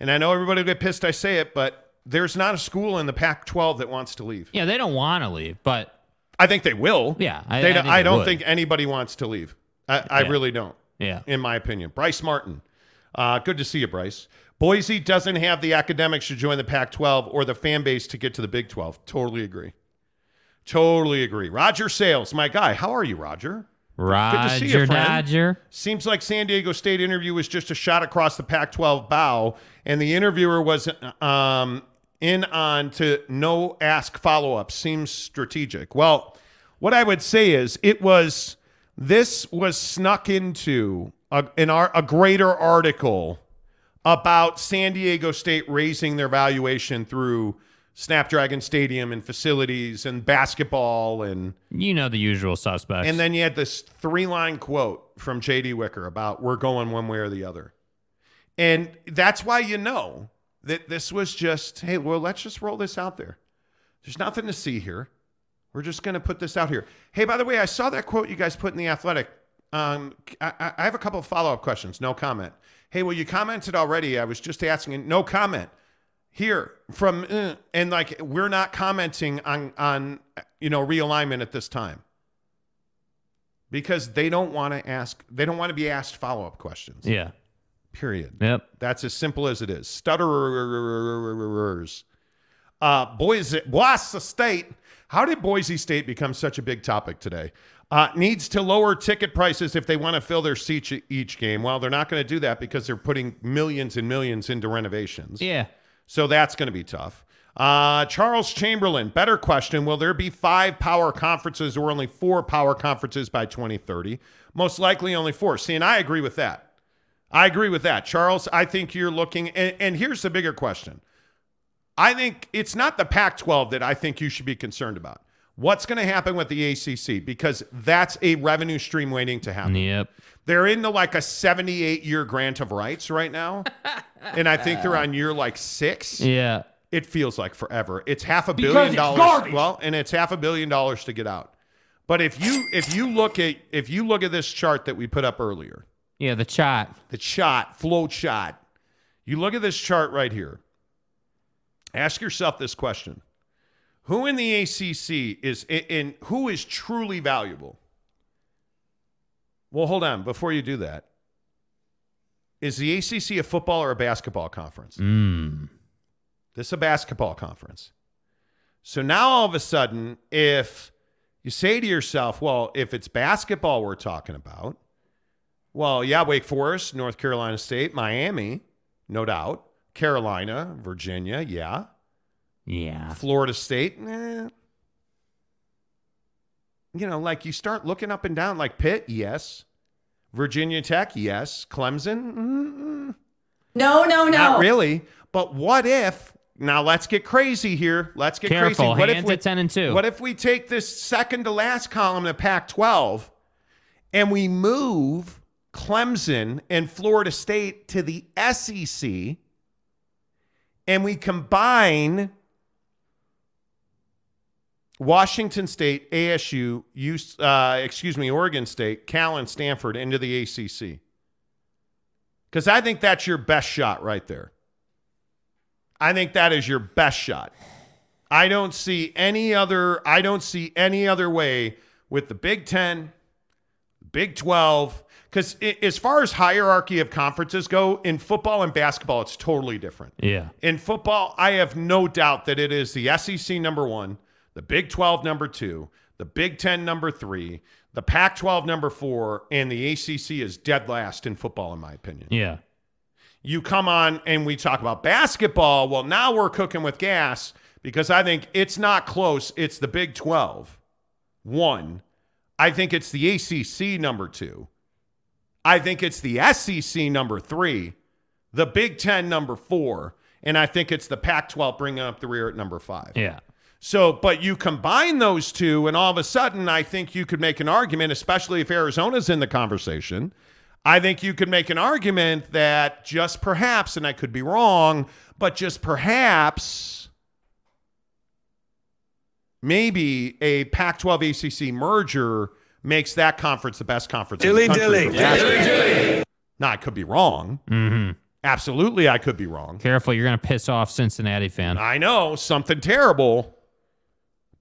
and I know everybody will get pissed I say it, but there's not a school in the Pac 12 that wants to leave. Yeah. They don't want to leave, but I think they will. Yeah, I- They I don't- think I, don't would. think anybody wants to leave. I, I Yeah. really don't, yeah. in my opinion. Bryce Martin. Uh, good to see you, Bryce. Boise doesn't have the academics to join the Pac 12 or the fan base to get to the Big 12. Totally agree. Totally agree. Roger Sales, my guy. How are you, Roger? to see you, Roger friend. Dodger. Seems like San Diego State interview was just a shot across the Pac-12 bow, and the interviewer was um, in on to no ask follow-up. Seems strategic. Well, what I would say is it was this was snuck into a, an ar- a greater article about San Diego State raising their valuation through Snapdragon Stadium and facilities and basketball and You know the usual suspects. and then you had this three line quote from JD Wicker about we're going one way or the other. And that's why you know that this was just, hey, well, let's just roll this out there. There's nothing to see here. We're just going to put this out here. Hey, by the way, I saw that quote you guys put in the Athletic. Um, I, I have a couple of follow up questions. No comment. Hey, well, you commented already. I was just asking. No comment here from uh, and like we're not commenting on on you know realignment at this time because they don't want to ask. They don't want to be asked follow up questions. Yeah. Period. Yep. That's as simple as it is. Stutterers. Uh, Boise, Boise State. How did Boise State become such a big topic today? Uh, needs to lower ticket prices if they want to fill their seats each game. Well, they're not going to do that because they're putting millions and millions into renovations. Yeah. So that's going to be tough. Uh, Charles Chamberlain, better question. Will there be five power conferences or only four power conferences by 2030? Most likely only four. See, and I agree with that. I agree with that. Charles, I think you're looking, and, and here's the bigger question. I think it's not the Pac 12 that I think you should be concerned about. What's going to happen with the ACC? Because that's a revenue stream waiting to happen. Yep. They're into like a 78 year grant of rights right now. (laughs) and I think they're on year like six. Yeah. It feels like forever. It's half a billion it's dollars. garbage. Well, and it's half a billion dollars to get out. But if you if you look at if you look at this chart that we put up earlier, Yeah. The chat. the shot, float shot. You look at this chart right here. Ask yourself this question. Who in the ACC is and who is truly valuable? Well, hold on. Before you do that, is the ACC a football or a basketball conference? Mm. This is a basketball conference. So now all of a sudden, if you say to yourself, well, if it's basketball we're talking about, well, yeah, Wake Forest, North Carolina State, Miami, no doubt. Carolina, Virginia, yeah. Yeah. Florida State, eh. You know, like you start looking up and down, like Pitt, yes. Virginia Tech, yes. Clemson, mm, No, no, no. not really. But what if? Now let's get crazy here. Let's get Careful. crazy. What Hands if we, 10 and 2. What if we take this second to last column in Pac-12 and we move Clemson and Florida State to the SEC, and we combine Washington State, ASU, U- uh, excuse me, Oregon State, Cal, and Stanford into the ACC? Because I think that's your best shot right there. I think that is your best shot. I don't see any other. I don't see any other way with the Big Ten, Big Twelve. Because as far as hierarchy of conferences go, in football and basketball, it's totally different. Yeah. In football, I have no doubt that it is the SEC number one, the Big 12 number two, the Big 10 number three, the Pac 12 number four, and the ACC is dead last in football, in my opinion. Yeah. You come on and we talk about basketball. Well, now we're cooking with gas because I think it's not close. It's the Big 12, one. I think it's the ACC number two. I think it's the SEC number three, the Big Ten number four, and I think it's the Pac 12 bringing up the rear at number five. Yeah. So, but you combine those two, and all of a sudden, I think you could make an argument, especially if Arizona's in the conversation. I think you could make an argument that just perhaps, and I could be wrong, but just perhaps, maybe a Pac 12 ACC merger makes that conference the best conference. in the country for basketball. Now, I could be wrong. Mm-hmm. Absolutely, I could be wrong. Careful. You're going to piss off Cincinnati fan. I know something terrible,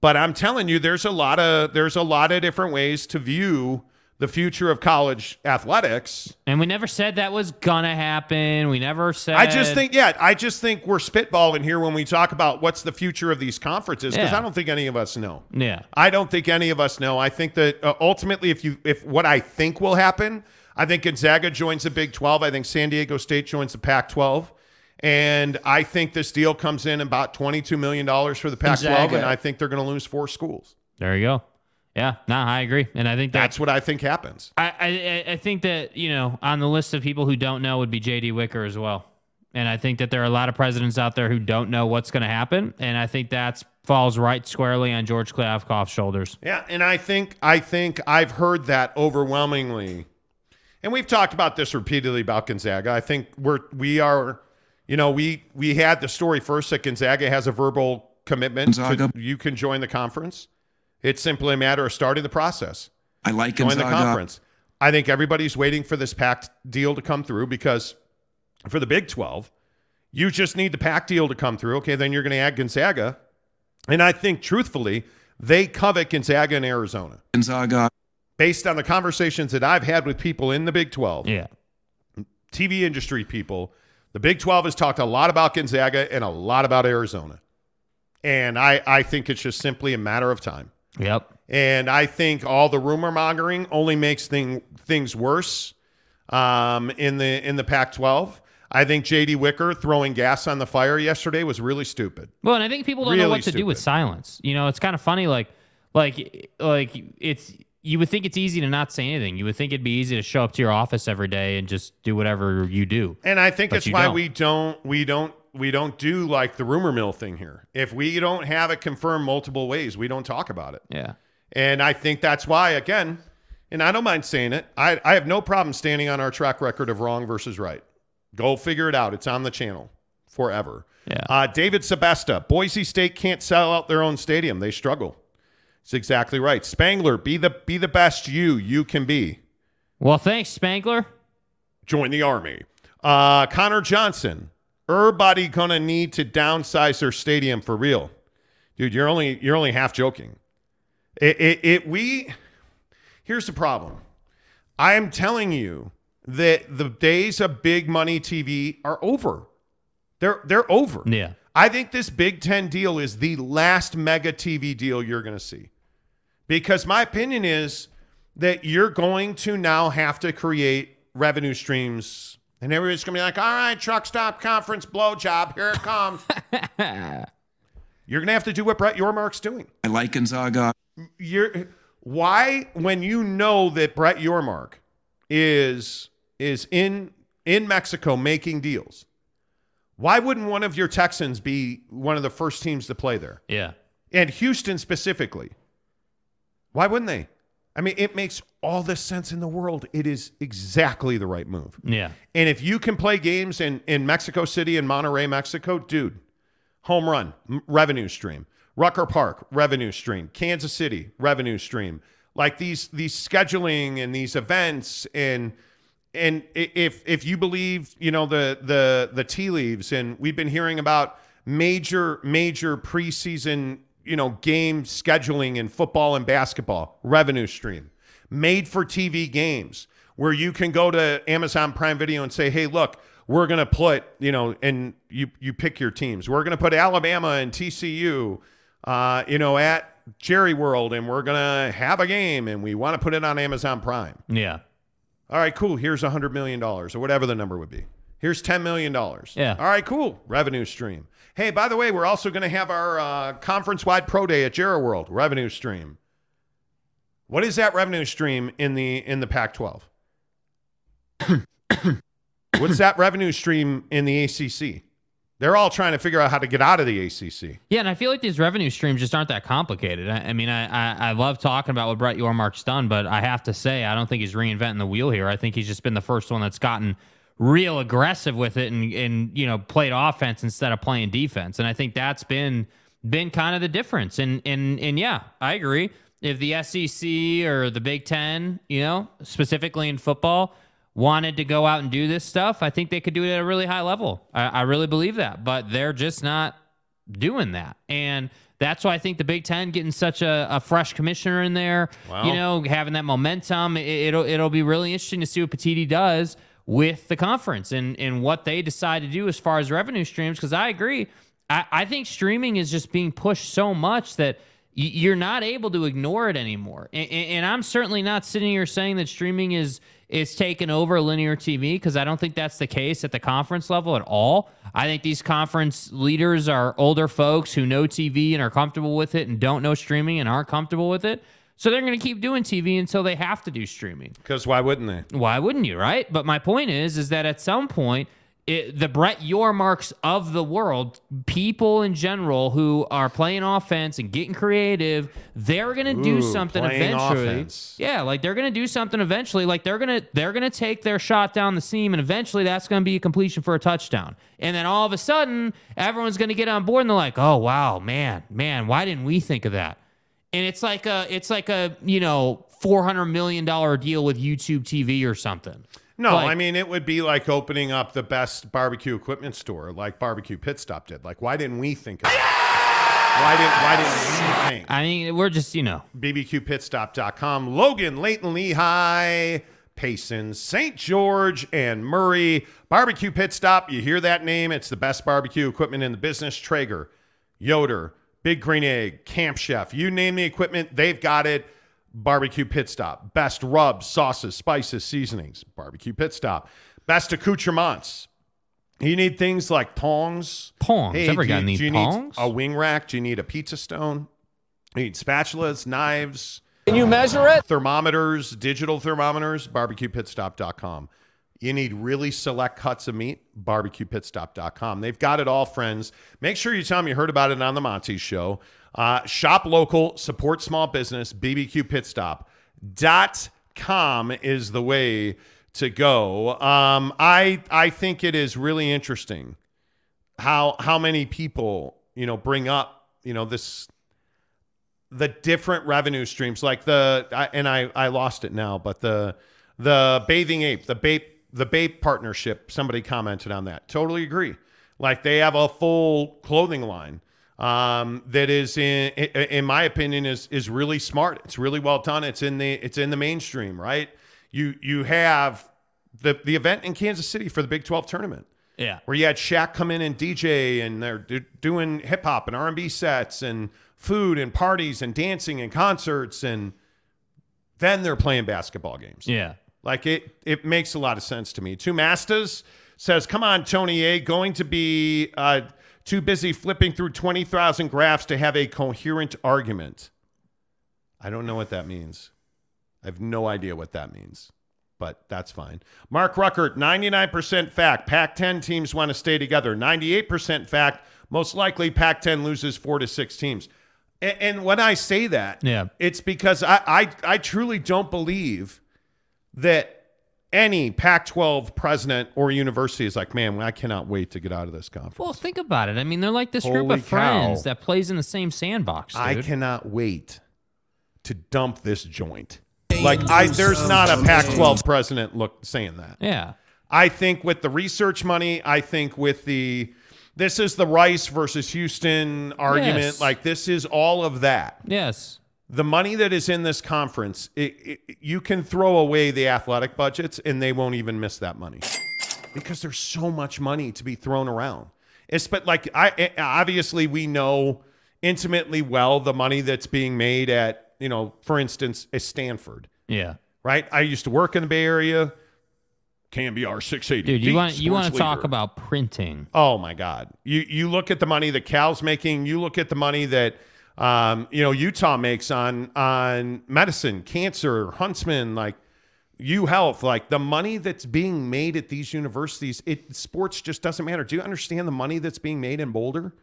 but I'm telling you, there's a lot of there's a lot of different ways to view the future of college athletics. And we never said that was to happen. We never said. I just think, yeah, I just think we're spitballing here when we talk about what's the future of these conferences because Yeah. I don't think any of us know. Yeah. I don't think any of us know. I think that uh, ultimately, if you if what I think will happen, I think Gonzaga joins the Big Twelve. I think San Diego State joins the Pac twelve. And I think this deal comes in about $22 million for the Pac 12, Gonzaga. and I think they're going to lose four schools. There you go. Yeah. No, I agree. And I think that That's what I think happens. I, I I think that you know on the list of people who don't know would be J.D. Wicker as well, and I think that there are a lot of presidents out there who don't know what's going to happen, and I think that falls right squarely on George Kliavkoff's shoulders. Yeah, and I think I think I've heard that overwhelmingly, and we've talked about this repeatedly about Gonzaga. I think we're we are you know, we we had the story first that Gonzaga has a verbal commitment. Gonzaga. To, you can join the conference. It's simply a matter of starting the process. I like Join Gonzaga. the conference. I think everybody's waiting for this pact deal to come through because for the Big 12, you just need the pact deal to come through. Okay, then you're going to add Gonzaga. And I think, truthfully, they covet Gonzaga and Arizona Gonzaga. based on the conversations that I've had with people in the Big 12, Yeah. TV industry people. The Big 12 has talked a lot about Gonzaga and a lot about Arizona. And I, I think it's just simply a matter of time. Yep. And I think all the rumor mongering only makes thing, things worse um, in the in the Pac-12. I think J.D. Wicker throwing gas on the fire yesterday was really stupid. Well, and I think people don't know what to do with silence. You know, it's kind of funny. Like, like, like it's. You would think it's easy to not say anything. You would think it'd be easy to show up to your office every day and just do whatever you do. And I think But it's you why don't. we don't we don't we don't do like the rumor mill thing here. If we don't have it confirmed multiple ways, we don't talk about it. Yeah. And I think that's why, again, and I don't mind saying it, I, I have no problem standing on our track record of wrong versus right. Go figure it out. It's on the channel forever. Yeah. Uh, David Sebesta, Boise State can't sell out their own stadium. They struggle. It's exactly right. Spangler, be the be the best you you can be. Well, thanks, Spangler. Join the army. Uh, Connor Johnson, everybody gonna need to downsize their stadium for real, dude. You're only you're only half joking. It, it, it we here's the problem. I am telling you that the days of big money TV are over. They're they're over. Yeah. I think this Big Ten deal is the last mega TV deal you're going to see. Because my opinion is that you're going to now have to create revenue streams. And everybody's going to be like, all right, truck stop conference blowjob, here it comes. (laughs) you're going to have to do what Brett Yormark's doing. I like Gonzaga. You're, why, when you know that Brett Yormark is is in in Mexico making deals, why wouldn't one of your Texans be one of the first teams to play there? Yeah. And Houston specifically. Why wouldn't they? I mean, it makes all the sense in the world. It is exactly the right move. Yeah. And if you can play games in, in Mexico City and Monterrey, Mexico, dude, home run, m- revenue stream. Rucker Park, revenue stream. Kansas City, revenue stream. Like these these scheduling and these events and and if if you believe, you know, the the the tea leaves and we've been hearing about major major preseason, you know, game scheduling in football and basketball, revenue stream. Made for TV games where you can go to Amazon Prime Video and say, "Hey, look, we're going to put, you know, and you you pick your teams. We're going to put Alabama and TCU uh, you know, at Jerry World and we're going to have a game and we want to put it on Amazon Prime. Yeah. All right, cool. Here's a $100 million or whatever the number would be. Here's $10 million. Yeah. All right, cool. Revenue stream. Hey, by the way, we're also going to have our uh, conference wide pro day at Jerry World. Revenue stream. What is that revenue stream in the in the Pac-12? (coughs) What's that revenue stream in the ACC? They're all trying to figure out how to get out of the ACC. Yeah, and I feel like these revenue streams just aren't that complicated. I, I mean, I, I I love talking about what Brett Yormark's done, but I have to say I don't think he's reinventing the wheel here. I think he's just been the first one that's gotten real aggressive with it and and you know played offense instead of playing defense. And I think that's been been kind of the difference. And and and yeah, I agree. If the SEC or the Big Ten, you know, specifically in football, wanted to go out and do this stuff, I think they could do it at a really high level. I, I really believe that, but they're just not doing that. And that's why I think the Big Ten getting such a, a fresh commissioner in there, Wow. you know, having that momentum, it, it'll it'll be really interesting to see what Petitti does with the conference and and what they decide to do as far as revenue streams. Because I agree, I, I think streaming is just being pushed so much that you're not able to ignore it anymore. And, and, and I'm certainly not sitting here saying that streaming is is taking over linear TV because I don't think that's the case at the conference level at all. I think these conference leaders are older folks who know TV and are comfortable with it and don't know streaming and aren't comfortable with it. So they're going to keep doing TV until they have to do streaming. Because why wouldn't they? Why wouldn't you, right? But my point is is that at some point it, the Brett Yormarks of the world, people in general who are playing offense and getting creative, they're gonna do something eventually. offense. Yeah, like they're gonna do something eventually. Like they're gonna they're gonna take their shot down the seam, and eventually that's gonna be a completion for a touchdown. And then all of a sudden, everyone's gonna get on board and they're like, "Oh wow, man, man, why didn't we think of that?" And it's like a it's like a you know four hundred million dollar deal with YouTube TV or something. No, Like- I mean it would be like opening up the best barbecue equipment store, like Barbecue Pit Stop did. Like, why didn't we think of that? Why didn't Why didn't we think? I mean, we're just you know BBQPitstop.com. Logan, Layton, Lehi, Payson, St. George, and Murray. Barbecue Pit Stop. You hear that name? It's the best barbecue equipment in the business. Traeger, Yoder, Big Green Egg, Camp Chef. You name the equipment, they've got it. Barbecue Pit Stop. Best rubs, sauces, spices, seasonings. Barbecue Pit Stop. Best accoutrements. You need things like tongs. Tongs? Hey, Ever do got you- do you tongs? Need a wing rack? Do you need a pizza stone? You need spatulas, knives. Can you measure it? Thermometers, digital thermometers, barbecuepitstop.com. You need really select cuts of meat, barbecuepitstop.com. They've got it all, friends. Make sure you tell them you heard about it on the Monty Show. Uh, shop local, support small business, bbqpitstop.com is the way to go. Um, I I think it is really interesting how how many people you know bring up you know this the different revenue streams like the and I I lost it now but the the bathing ape the bape the bape partnership somebody commented on that. Totally agree. Like they have a full clothing line um, that is in in my opinion is is really smart. It's really well done. It's in the it's in the mainstream right? You you have the the event in Kansas City for the Big 12 tournament. Yeah. Where you had Shaq come in and DJ and they're do- doing hip hop and R&B sets and food and parties and dancing and concerts and then they're playing basketball games. yeah. Like it it makes a lot of sense to me. Two Masters says, "Come on, Tony A, going to be uh, too busy flipping through 20,000 graphs to have a coherent argument." I don't know what that means. I have no idea what that means, but that's fine. Mark Ruckert, 99% fact. Pac 10 teams want to stay together. 98% fact. Most likely, Pac 10 loses four to six teams. And, and when I say that, Yeah. it's because I, I, I truly don't believe that any Pac 12 president or university is like, man, I cannot wait to get out of this conference. Well, think about it. I mean, they're like this group Holy of friends cow. that plays in the same sandbox, dude. I cannot wait to dump this joint. Like I there's not a Pac-12 president look saying that. yeah. I think with the research money, I think with the this is the Rice versus Houston argument, Yes. like this is all of that. Yes. The money that is in this conference, it, it, you can throw away the athletic budgets and they won't even miss that money because there's so much money to be thrown around. It's but like I eh, obviously we know intimately well the money that's being made at you know for instance at Stanford, Yeah. right? I used to work in the Bay Area. KNBR 680. Dude, you want you want to talk about printing? Oh my God! You you look at the money that Cal's making. You look at the money that um, you know Utah makes on on medicine, cancer, Huntsman, like U Health, like the money that's being made at these universities. It sports just doesn't matter. Do you understand the money that's being made in Boulder?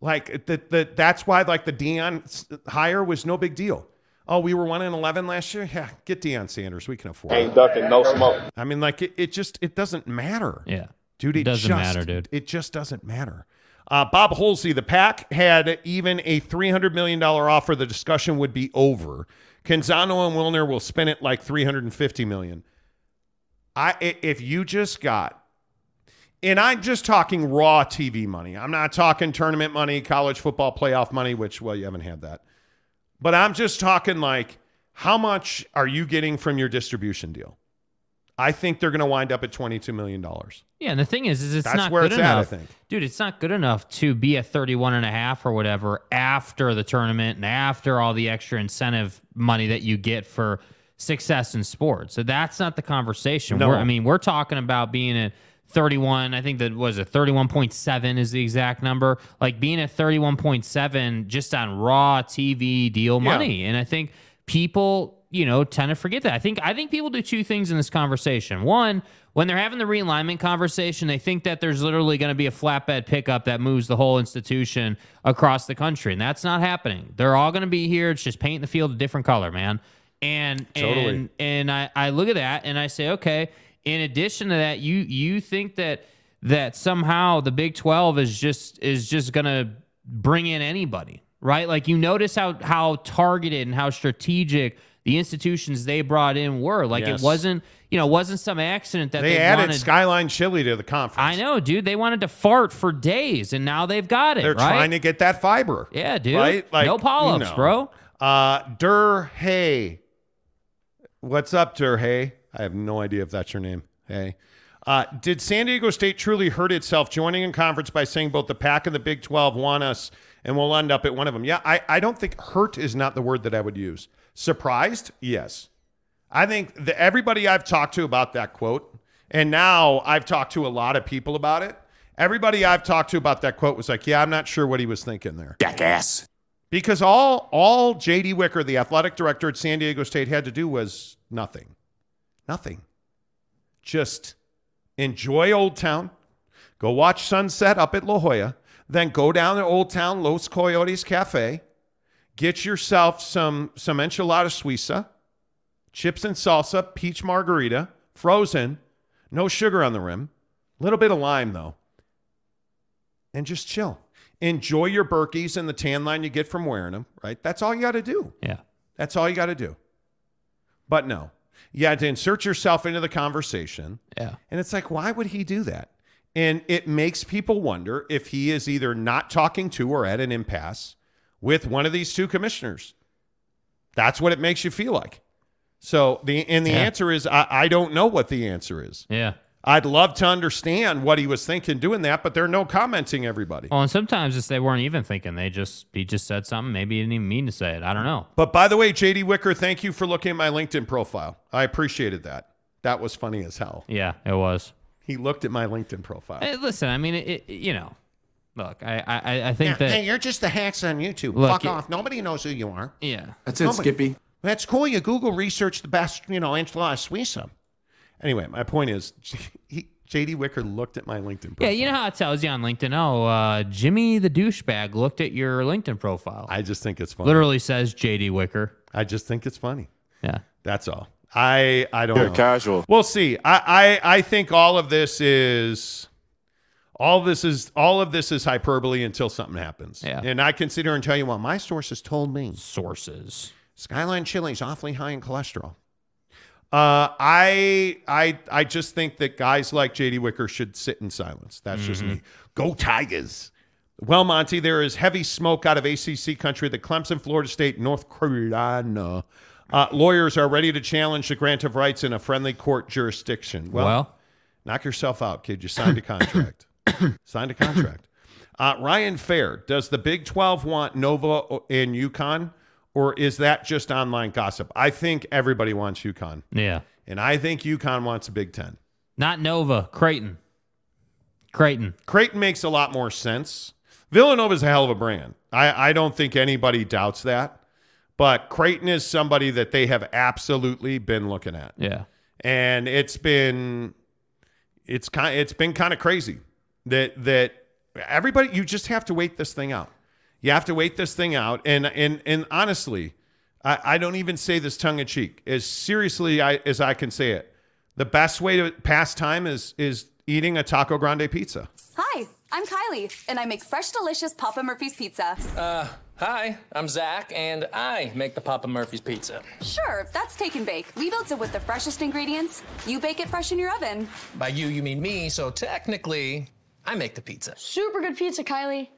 Like that that that's why like the Deion hire was no big deal. Oh, we were one in eleven last year. Yeah, get Deion Sanders. We can afford it. Ain't ducking no smoke. I mean, like it, it just it doesn't matter. Yeah. Dude, it Doesn't just, matter, dude. It just doesn't matter. Uh, Bob Holsey, the pack had even a $300 million offer. The discussion would be over. Canzano and Wilner will spend it like $350 million. I- if you just got, and I'm just talking raw TV money. I'm not talking tournament money, college football playoff money, which, well, you haven't had that. But I'm just talking like, how much are you getting from your distribution deal? I think they're going to wind up at $22 million. Yeah, and the thing is, is it's That's not where good it's at, I enough. think. Dude, it's not good enough to be at 31 and a half or whatever after the tournament and after all the extra incentive money that you get for success in sports. So that's not the conversation. No. We're, I mean, we're talking about being at 31. I think that was a 31.7 is the exact number. Like being at 31.7 just on raw TV deal Yeah. money. And I think people you know, tend to forget that. I think I think people do two things in this conversation. One, when they're having the realignment conversation, they think that there's literally going to be a flatbed pickup that moves the whole institution across the country, and that's not happening. They're all going to be here. It's just painting the field a different color, man. And Totally. and and I, I look at that and I say, okay. In addition to that, you you think that that somehow the Big Twelve is just is just gonna bring in anybody, right? Like you notice how how targeted and how strategic the institutions they brought in were. Like Yes. it wasn't you know it wasn't some accident that They, they, added wanted. Skyline Chili to the conference. I know, dude. They wanted to fart for days, and now they've got it. They're right? trying to get that fiber. Yeah, dude. Right? No polyps, no. bro. Uh, Dur Hay. What's up, Dur Hay? I have no idea if that's your name. Hey. Uh, did San Diego State truly hurt itself joining in conference by saying both the Pac and the Big 12 want us and we'll end up at one of them? Yeah, I, I don't think hurt is not the word that I would use. Surprised? Yes. I think that everybody I've talked to about that quote, and now I've talked to a lot of people about it. Everybody I've talked to about that quote was like, "Yeah, I'm not sure what he was thinking there." Jackass. Because all all JD Wicker, the athletic director at San Diego State, had to do was nothing. Nothing. Just enjoy Old Town, go watch sunset up at La Jolla, then go down to Old Town Los Coyotes Cafe, get yourself some some enchilada suiza, chips and salsa, peach margarita, frozen, no sugar on the rim, a little bit of lime though, and just chill. Enjoy your Berkeys and the tan line you get from wearing them, right? That's all you got to do. Yeah. That's all you got to do. But no, you had to insert yourself into the conversation. Yeah. And it's like, why would he do that? And it makes people wonder if he is either not talking to or at an impasse with one of these two commissioners. That's what it makes you feel like. So the and the Yeah. answer is I, I don't know what the answer is. Yeah. I'd love to understand what he was thinking doing that, but there are no commenting everybody. Well, and sometimes it's they weren't even thinking. They just he just said something. Maybe he didn't even mean to say it. I don't know. But by the way, JD Wicker, thank you for looking at my LinkedIn profile. I appreciated that. That was funny as hell. Yeah, it was. He looked at my LinkedIn profile. Hey, listen, I mean, it, it, you know, look, I I, I think that hey, you're just the hacks on YouTube. Look, Fuck it- off. Nobody knows who you are. yeah. That's it, Nobody- Skippy. That's cool. You Google research the best, you know, enchilada suiza. Anyway, my point is, (laughs) he, JD Wicker looked at my LinkedIn Yeah, you know how it tells you on LinkedIn. Oh, uh, Jimmy the douchebag looked at your LinkedIn profile. I just think it's funny. Literally says JD Wicker. I just think it's funny. Yeah. That's all. I I don't You're know. casual. We'll see. I, I I think all of this is all this is all of this is hyperbole until something happens. Yeah. And I can sit here and tell you what my sources told me. Sources. Skyline chili is awfully high in cholesterol. Uh, I I I just think that guys like JD Wicker should sit in silence. That's just me. Go Tigers. Well, Monty, there is heavy smoke out of ACC country that Clemson, Florida State, North Carolina. Uh, lawyers are ready to challenge the grant of rights in a friendly court jurisdiction. Well, Well, knock yourself out, kid. You signed a (laughs) contract. (coughs) signed a contract. (coughs) Uh, Ryan Fair, does the Big 12 want Nova and UConn, or is that just online gossip? I think everybody wants UConn, yeah. and I think UConn wants a Big 10. Not Nova. Creighton. Creighton. Creighton makes a lot more sense. Villanova's a hell of a brand. I, I don't think anybody doubts that. But Creighton is somebody that they have absolutely been looking at. Yeah. and it's been it's kind it's been kind of crazy that that everybody you just have to wait this thing out you have to wait this thing out and and and honestly i, I don't even say this tongue-in-cheek as seriously I, as i can say it the best way to pass time is is eating a taco grande pizza Hi, I'm Kylie, and I make fresh, delicious Papa Murphy's pizza. Uh, Hi, I'm Zach, and I make the Papa Murphy's pizza. Sure, that's take and bake. We built it with the freshest ingredients. You bake it fresh in your oven. By you, you mean me, so technically, I make the pizza. Super good pizza, Kylie.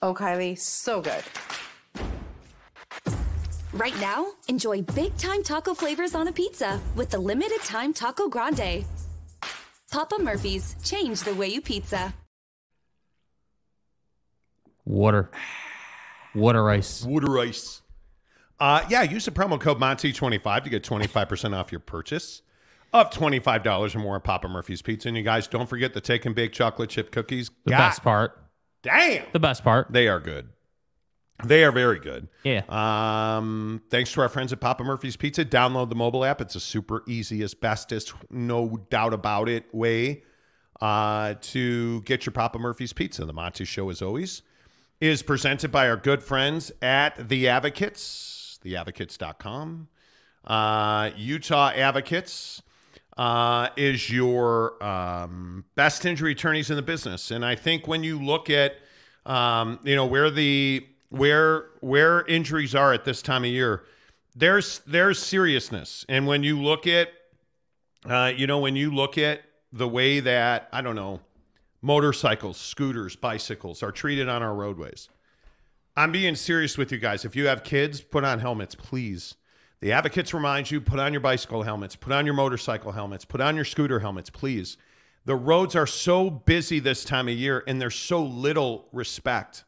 Oh, Kylie, so good. Right now, enjoy big time taco flavors on a pizza with the limited time Taco Grande. Papa Murphy's, change the way you pizza. Water. Water ice. water ice uh, yeah use the promo code monty25 to get 25% off your purchase of $25 or more at papa murphy's pizza and you guys don't forget the take and bake chocolate chip cookies The God best part. damn The best part. They are good. They are very good. Yeah. Um, thanks to our friends at Papa Murphy's Pizza. Download the mobile app. It's a super easy, bestest, no doubt about it way uh, to get your Papa Murphy's Pizza. The Monty Show, as always, is presented by our good friends at The Advocates, theadvocates.com. Uh, Utah Advocates uh, is your um, best injury attorneys in the business. And I think when you look at, um, you know, where the where where injuries are at this time of year, there's there's seriousness. And when you look at, uh, you know, when you look at the way that I don't know, motorcycles, scooters, bicycles are treated on our roadways. I'm being serious with you guys. If you have kids, put on helmets, please. The advocates remind you put on your bicycle helmets, put on your motorcycle helmets, put on your scooter helmets, please. The roads are so busy this time of year and there's so little respect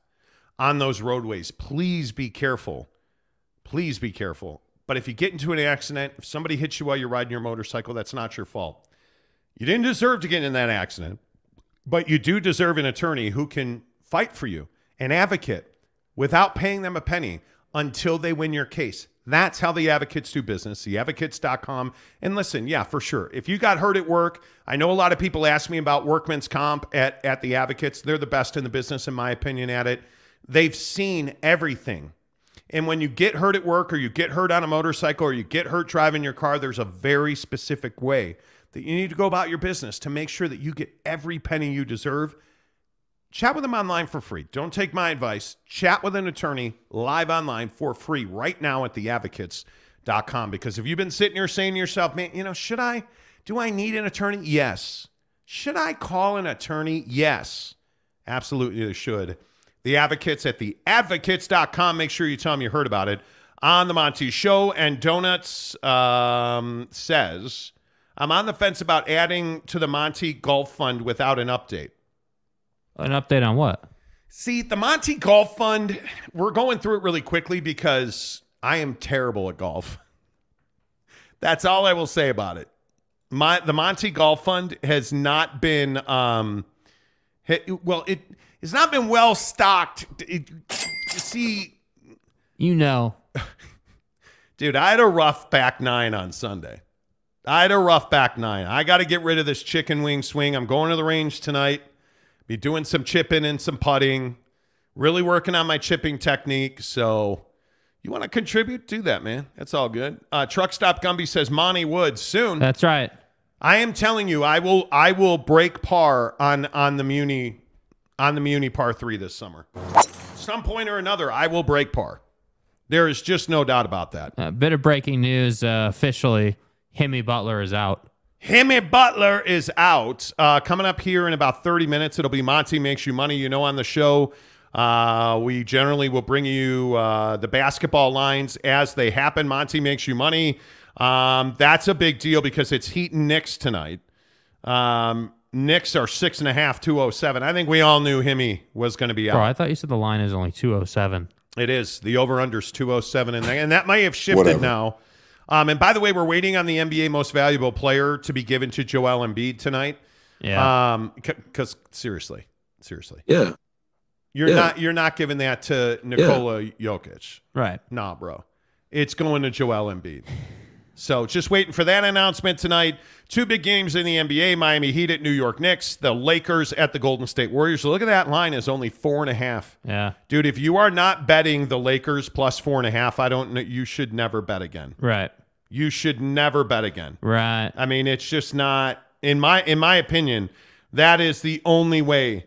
on those roadways. Please be careful. Please be careful. But if you get into an accident, if somebody hits you while you're riding your motorcycle, that's not your fault. You didn't deserve to get in that accident, but you do deserve an attorney who can fight for you, an advocate, without paying them a penny until they win your case. That's how the advocates do business, theadvocates.com. And listen, yeah, for sure. If you got hurt at work, I know a lot of people ask me about workman's comp at, at the advocates. They're the best in the business, in my opinion, at it. They've seen everything. And when you get hurt at work or you get hurt on a motorcycle or you get hurt driving your car, there's a very specific way that you need to go about your business to make sure that you get every penny you deserve. Chat with them online for free. Don't take my advice. Chat with an attorney live online for free right now at theadvocates.com. Because if you've been sitting here saying to yourself, man, you know, should I, do I need an attorney? Yes. Should I call an attorney? Yes. Absolutely, should. The advocates at theadvocates.com. Make sure you tell them you heard about it on the Monty Show. And Donuts um, says, I'm on the fence about adding to the Monty Golf Fund without an update. An update on what? See, the Monty Golf Fund, we're going through it really quickly because I am terrible at golf. That's all I will say about it. My the Monty Golf Fund has not been um hit, well, it it's not been well stocked. It, see, You know. (laughs) dude, I had a rough back nine on Sunday. I had a rough back nine. I got to get rid of this chicken wing swing. I'm going to the range tonight. Be doing some chipping and some putting. Really working on my chipping technique. So you want to contribute? Do that, man. That's all good. Uh, Truck Stop Gumby says Monty Woods soon. That's right. I am telling you, I will I will break par on on the Muni on the Muni par three this summer. Some point or another, I will break par. There is just no doubt about that. A bit of breaking news uh, officially. Himmy Butler is out. Himmy Butler is out. Uh, coming up here in about 30 minutes, it'll be Monty Makes You Money. You know, on the show, uh, we generally will bring you uh, the basketball lines as they happen. Monty Makes You Money. Um, that's a big deal because it's Heat and Knicks tonight. Um, Knicks are six and a half, 207. I think we all knew Himmy was going to be out. Bro, I thought you said the line is only 207. It is. The over under's 207, and, and that might have shifted Whatever. now. Um, and by the way, we're waiting on the NBA most valuable player to be given to Joel Embiid tonight. Yeah. Um, because seriously, seriously, Yeah. you're Yeah. not you're not giving that to Nikola Jokic. right. Nah, bro. It's going to Joel Embiid. So just waiting for that announcement tonight. Two big games in the NBA: Miami Heat at New York Knicks, the Lakers at the Golden State Warriors. So Look at that line is only four and a half. Yeah. Dude, if you are not betting the Lakers plus four and a half, I don't know. You should never bet again. Right. You should never bet again. Right. I mean, it's just not in my in my opinion. That is the only way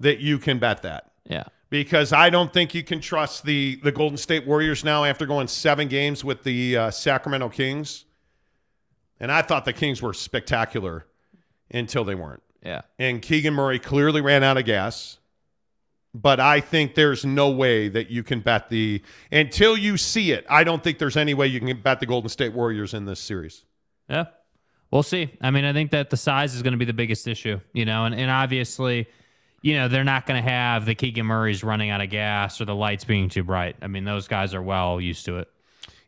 that you can bet that Yeah. Because I don't think you can trust the the Golden State Warriors now after going seven games with the uh, Sacramento Kings. And I thought the Kings were spectacular until they weren't. Yeah. And Keegan Murray clearly ran out of gas. But I think there's no way that you can bet the until you see it. I don't think there's any way you can bet the Golden State Warriors in this series. Yeah. We'll see. I mean, I think that the size is going to be the biggest issue, you know, and, and obviously, you know, they're not going to have the Keegan Murrays running out of gas or the lights being too bright. I mean, those guys are well used to it.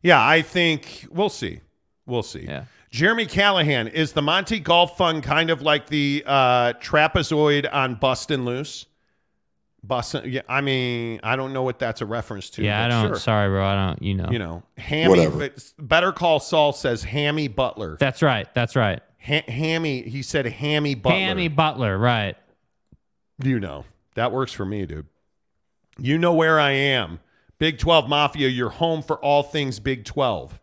Yeah, I think we'll see. We'll see. Yeah. Jeremy Callahan is the Monty Golf Fund kind of like the uh, trapezoid on Bustin' Loose. Bussin. Yeah, I mean, I don't know what that's a reference to. Yeah, I don't. Sure. Sorry, bro. I don't. You know. You know, Hammy. Whatever. it's- Better Call Saul says Hammy Butler. That's right. That's right. Ha- Hammy. He said Hammy Butler. Hammy Butler. Right. You know, that works for me, dude. You know where I am. Big 12 Mafia, you're home for all things Big 12.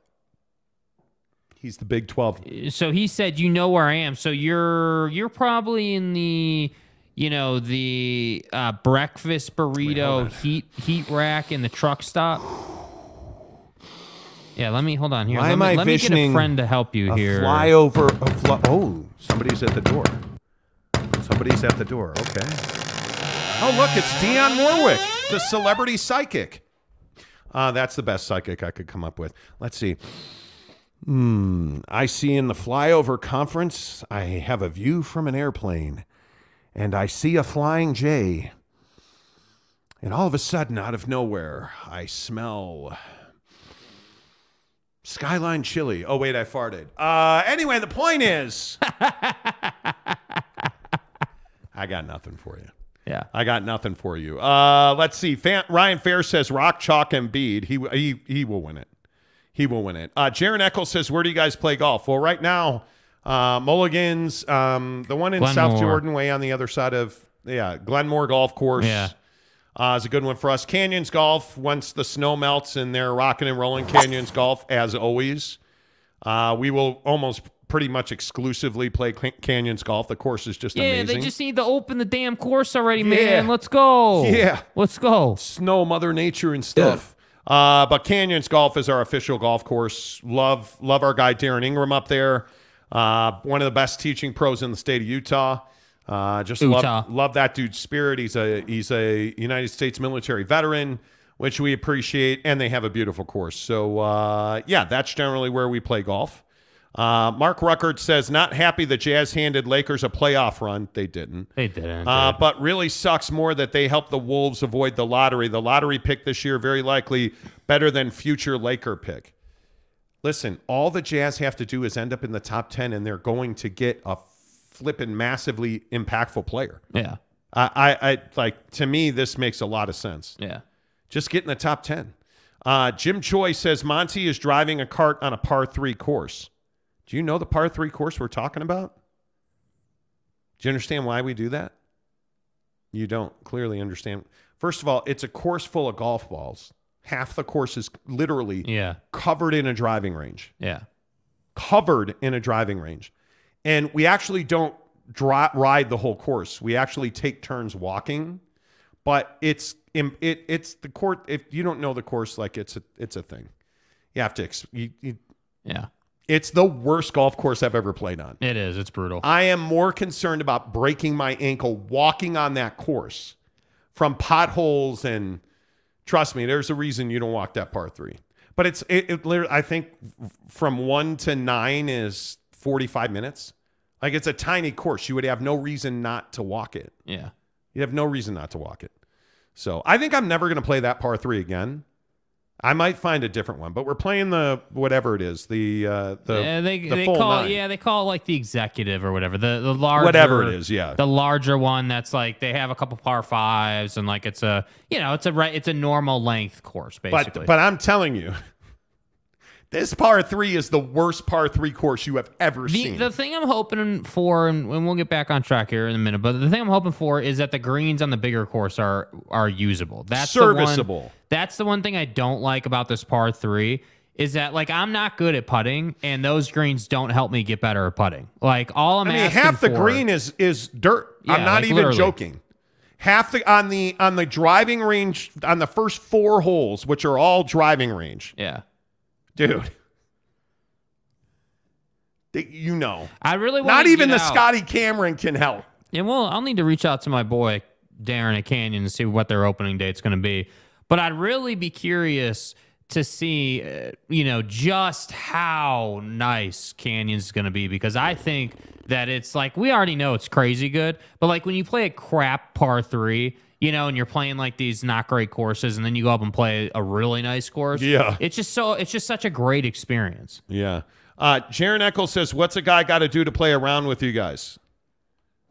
He's the Big 12. So he said, "You know where I am." So you're you're probably in the you know the uh, breakfast burrito heat heat rack in the truck stop. Yeah, let me hold on here. Why let am me, I let me get a friend to help you here. flyover. A fly- oh, somebody's at the door. Somebody's at the door. Okay. Oh, look, it's Dionne Warwick, the celebrity psychic. Uh, that's the best psychic I could come up with. Let's see. Hmm. I see in the flyover conference, I have a view from an airplane, and I see a flying J. And all of a sudden, out of nowhere, I smell Skyline chili. Oh wait, I farted. Uh, anyway, the point is, (laughs) I got nothing for you. Yeah. I got nothing for you. Uh, let's see. Fan- Ryan Fair says Rock Chalk Embiid. He he he will win it. He will win it. Uh, Jaron Eccles says, "Where do you guys play golf?" Well, right now, uh, Mulligan's, um, the one in South Jordan, way on the other side of yeah, Glenmoor Golf Course. Yeah. Uh, is a good one for us. Canyons Golf, once the snow melts and they're rocking and rolling, Canyons Golf, as always. Uh, we will almost pretty much exclusively play Ca- Canyons Golf. The course is just Yeah, amazing. they just need to open the damn course already, Yeah. man. Let's go. Yeah. Let's go. Snow, Mother Nature, and stuff. Uh, but Canyons Golf is our official golf course. Love, love our guy Darren Ingram up there. Uh, one of the best teaching pros in the state of Utah. Uh, just Utah. love, love that dude's spirit. He's a he's a United States military veteran, which we appreciate, and they have a beautiful course. So uh, yeah, that's generally where we play golf. Uh, Mark Ruckert says not happy the Jazz handed Lakers a playoff run. They didn't. They didn't. Uh, dude. but really sucks more that they helped the Wolves avoid the lottery. The lottery pick this year, very likely better than future Laker pick. Listen, all the Jazz have to do is end up in the top 10, and they're going to get a flippin' massively impactful player. yeah. I, I, I like, to me, this makes a lot of sense. Yeah. Just get in the top 10. Uh, Jim Choi says Monty is driving a cart on a par three course. Do you know the par three course we're talking about? Do you understand why we do that? You don't clearly understand. First of all, it's a course full of golf balls. Half the course is literally Yeah. covered in a driving range. Yeah. Covered in a driving range. And we actually don't dri- ride the whole course. We actually take turns walking but it's it it's the court if you don't know the course like it's a it's a thing you have to ex- you, you, Yeah. It's the worst golf course i've ever played on It is. It's brutal. i am more concerned about breaking my ankle walking on that course from potholes and trust me there's a reason you don't walk that par three but it's it, it literally i think from one to nine is 45 minutes like it's a tiny course you would have no reason not to walk it yeah. you have no reason not to walk it. So I think I'm never going to play that par three again. I might find a different one, but we're playing the whatever it is, the uh, the yeah, they, the they full call nine. yeah they call it like the executive or whatever the the larger Whatever it is, yeah. the larger one that's like they have a couple par fives and like it's a you know it's a right it's a normal length course basically But but I'm telling you, this par three is the worst par three course you have ever the, seen. the thing I'm hoping for, and, we'll get back on track here in a minute, but the thing I'm hoping for is that the greens on the bigger course are are usable. That's the one- Serviceable. that's the one thing I don't like about this par three is that like I'm not good at putting, and those greens don't help me get better at putting. Like all I'm I mean, asking half the for- green is is dirt. Yeah, I'm not like even literally. joking. Half the on the on the driving range on the first four holes, which are all driving range, Yeah. Dude. You know, I really want not even the Scotty Cameron can help. Yeah, well, I'll need to reach out to my boy Darren at Canyon and see what their opening date's going to be. But I'd really be curious to see, uh, you know, just how nice Canyon's going to be because I think that it's like we already know it's crazy good, but like when you play a crap par three. You know, and you're playing like these not great courses, and then you go up and play a really nice course. Yeah. it's just so it's just such a great experience. Yeah. Uh, Jaron Eccles says, "What's a guy got to do to play around with you guys?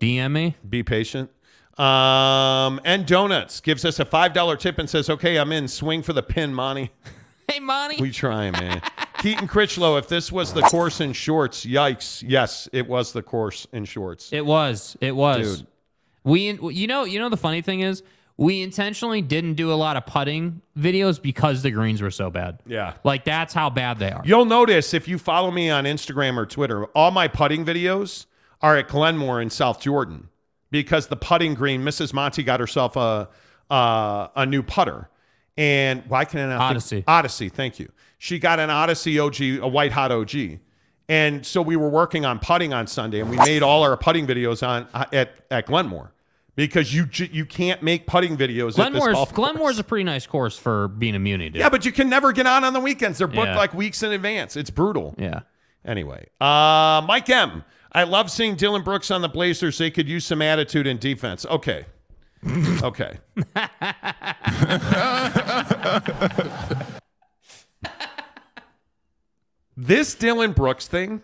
DM me. Be patient." Um, and Donuts gives us a $5 tip and says, okay, I'm in. Swing for the pin, Monty. (laughs) Hey, Monty. We try, man. Keaton Critchlow, if this was the course in shorts, yikes. Yes, it was the course in shorts. It was. It was. Dude. We, you know, you know, the funny thing is, we intentionally didn't do a lot of putting videos because the greens were so bad. Yeah. Like that's how bad they are. You'll notice if you follow me on Instagram or Twitter, all my putting videos are at Glenmoor in South Jordan because the putting green, Mrs. Monty got herself a uh, a new putter. And why can I not think- Odyssey. Odyssey, thank you. She got an Odyssey OG, a white hot OG. And so we were working on putting on Sunday, and we made all our putting videos on uh, at at Glenmoor because you you can't make putting videos. at this Glenmoor's. Glenmoor's a pretty nice course for being a muni, dude. yeah, but you can never get on on the weekends. They're booked Yeah. like weeks in advance. It's brutal. yeah. Anyway, uh, Mike M. I love seeing Dillon Brooks on the Blazers. They could use some attitude in defense. Okay. Okay. (laughs) this Dillon Brooks thing,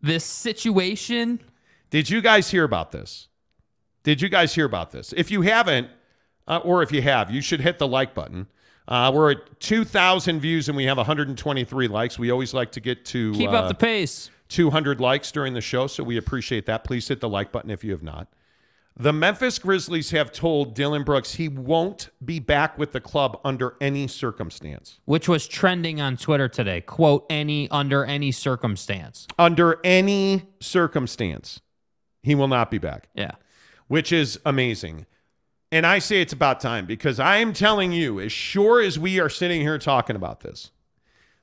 This situation, did you guys hear about this? Did you guys hear about this? If you haven't, uh, or if you have, you should hit the like button. Uh, we're at 2,000 views and we have 123 likes. We always like to get to keep uh, up the pace. 200 likes during the show, so we appreciate that. Please hit the like button if you have not. The Memphis Grizzlies have told Dillon Brooks he won't be back with the club under any circumstance. which was trending on Twitter today. Quote, any under any circumstance. Under any circumstance, he will not be back, Yeah. Which is amazing. And I say it's about time because I am telling you, as sure as we are sitting here talking about this,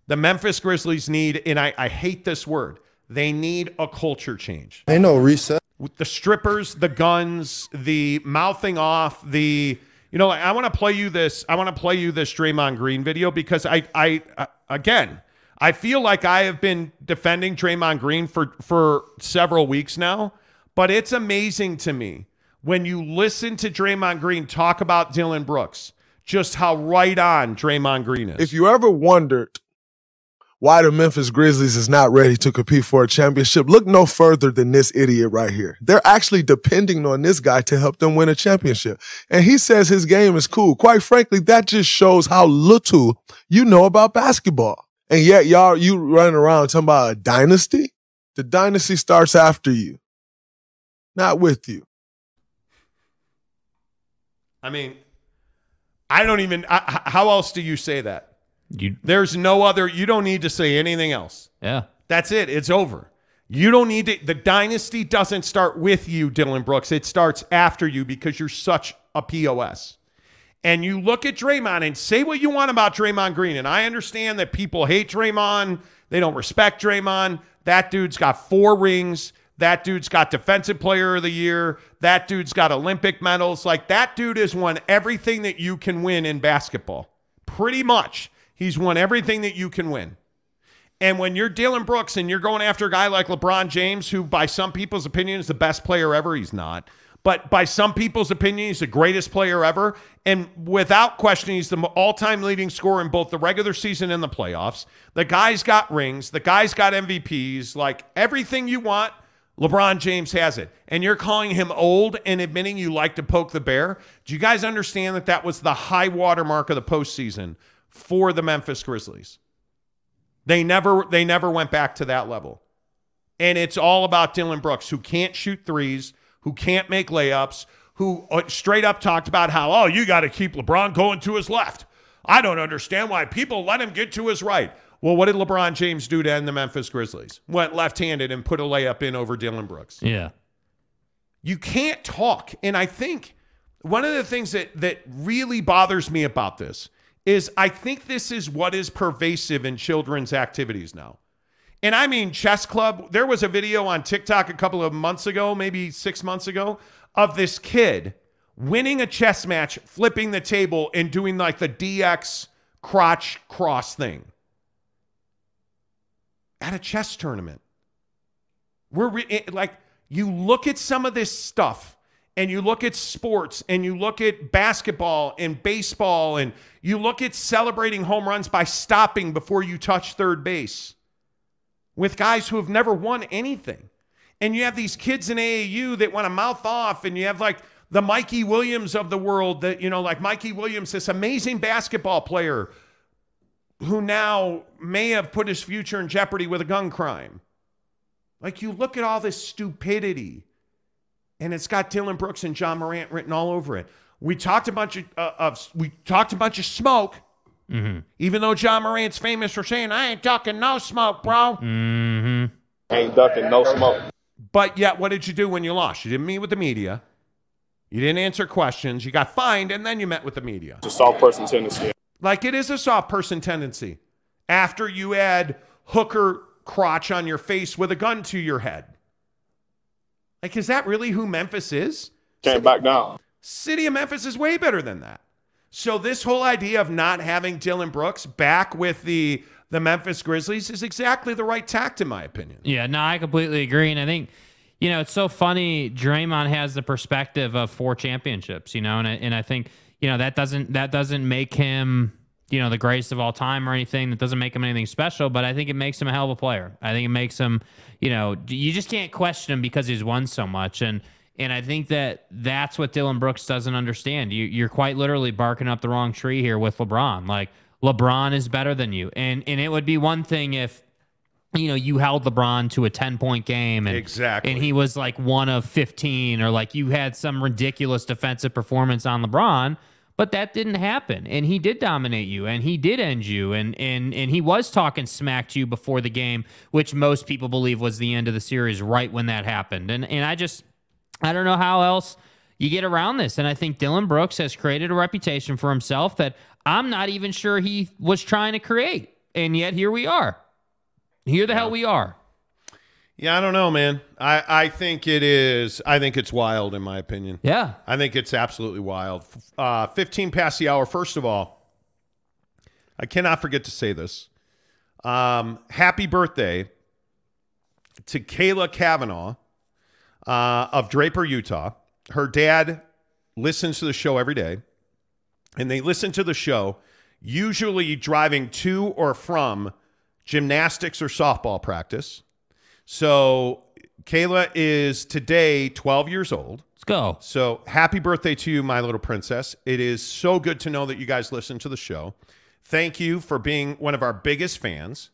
the Memphis Grizzlies need, and I, I hate this word, they need a culture change. Ain't no reset. with the strippers, the guns, the mouthing off, the you know, I want to play you this. I want to play you this Draymond Green video because I, I, uh, again, I feel like I have been defending Draymond Green for for several weeks now, but it's amazing to me when you listen to Draymond Green talk about Dillon Brooks, just how right on Draymond Green is. If you ever wondered why the Memphis Grizzlies is not ready to compete for a championship, look no further than this idiot right here. They're actually depending on this guy to help them win a championship. And he says his game is cool. Quite frankly, that just shows how little you know about basketball. And yet y'all, you running around talking about a dynasty? The dynasty starts after you, not with you. I mean, I don't even. I, how else do you say that? You There's no other. You don't need to say anything else. yeah. That's it. It's over. You don't need to. The dynasty doesn't start with you, Dillon Brooks. It starts after you because you're such a POS. And you look at Draymond and say what you want about Draymond Green. And I understand that people hate Draymond. They don't respect Draymond. That dude's got four rings. That dude's got Defensive Player of the Year. That dude's got Olympic medals. Like that dude has won everything that you can win in basketball. Pretty much. He's won everything that you can win. And when you're Dillon Brooks and you're going after a guy like LeBron James, who by some people's opinion is the best player ever, he's not. But by some people's opinion, he's the greatest player ever. And without question, he's the all time leading scorer in both the regular season and the playoffs. The guy's got rings, the guy's got MVPs, like everything you want. LeBron James has it. And you're calling him old and admitting you like to poke the bear. Do you guys understand that that was the high water mark of the postseason for the Memphis Grizzlies? They never they never went back to that level. And it's all about Dillon Brooks who can't shoot threes, who can't make layups, who uh, straight up talked about how, "Oh, you got to keep LeBron going to his left." I don't understand why people let him get to his right. Well, what did LeBron James do to end the Memphis Grizzlies? Went left-handed and put a layup in over Dillon Brooks. Yeah. You can't talk. And I think one of the things that that really bothers me about this is I think this is what is pervasive in children's activities now. And I mean chess club. There was a video on TikTok a couple of months ago, maybe 6 months ago, of this kid winning a chess match, flipping the table and doing like the DX crotch cross thing at a chess tournament. We're re- it- like you look at some of this stuff and you look at sports and you look at basketball and baseball and you look at celebrating home runs by stopping before you touch third base with guys who have never won anything. And you have these kids in AAU that want to mouth off and you have like the Mikey Williams of the world that, you know, like Mikey Williams, this amazing basketball player who now may have put his future in jeopardy with a gun crime. Like you look at all this stupidity and it's got Dillon Brooks and Ja Morant written all over it. We talked a bunch of, uh, of we talked a bunch of smoke. Mm-hmm. Even though Ja Morant's famous for saying, I ain't ducking no smoke, bro. Mm-hmm. Ain't ducking no smoke. But yet, what did you do when you lost? You didn't meet with the media. You didn't answer questions. You got fined, and then you met with the media. It's a soft person tendency. Like it is a soft person tendency. After you add hooker crotch on your face with a gun to your head. Like, is that really who Memphis is? Can't back down. City of Memphis is way better than that. So this whole idea of not having Dillon Brooks back with the the Memphis Grizzlies is exactly the right tact, in my opinion. Yeah, no, I completely agree. And I think, you know, it's so funny. Draymond has the perspective of four championships, you know, and I, and I think, you know, that doesn't that doesn't make him, you know, the greatest of all time or anything. That doesn't make him anything special, but I think it makes him a hell of a player. I think it makes him, you know, you just can't question him because he's won so much. And and I think that that's what Dillon Brooks doesn't understand. You, you're quite literally barking up the wrong tree here with LeBron. Like LeBron is better than you, and and it would be one thing if you know you held LeBron to a 10 point game and exactly and he was like one of 15 or like you had some ridiculous defensive performance on LeBron but that didn't happen and he did dominate you and he did end you and and and he was talking smack to you before the game which most people believe was the end of the series right when that happened and and I just I don't know how else you get around this. And I think Dillon Brooks has created a reputation for himself that I'm not even sure he was trying to create. And yet here we are. Here the yeah. hell we are. Yeah, I don't know, man. I, I think it is. I think it's wild, in my opinion. Yeah. I think it's absolutely wild. Uh, 15 past the hour. First of all, I cannot forget to say this. Um, happy birthday to Kayla Kavanaugh uh, of Draper, Utah. Her dad listens to the show every day, and they listen to the show usually driving to or from gymnastics or softball practice. So Kayla is today 12 years old. Let's go. So happy birthday to you, my little princess. It is so good to know that you guys listen to the show. Thank you for being one of our biggest fans.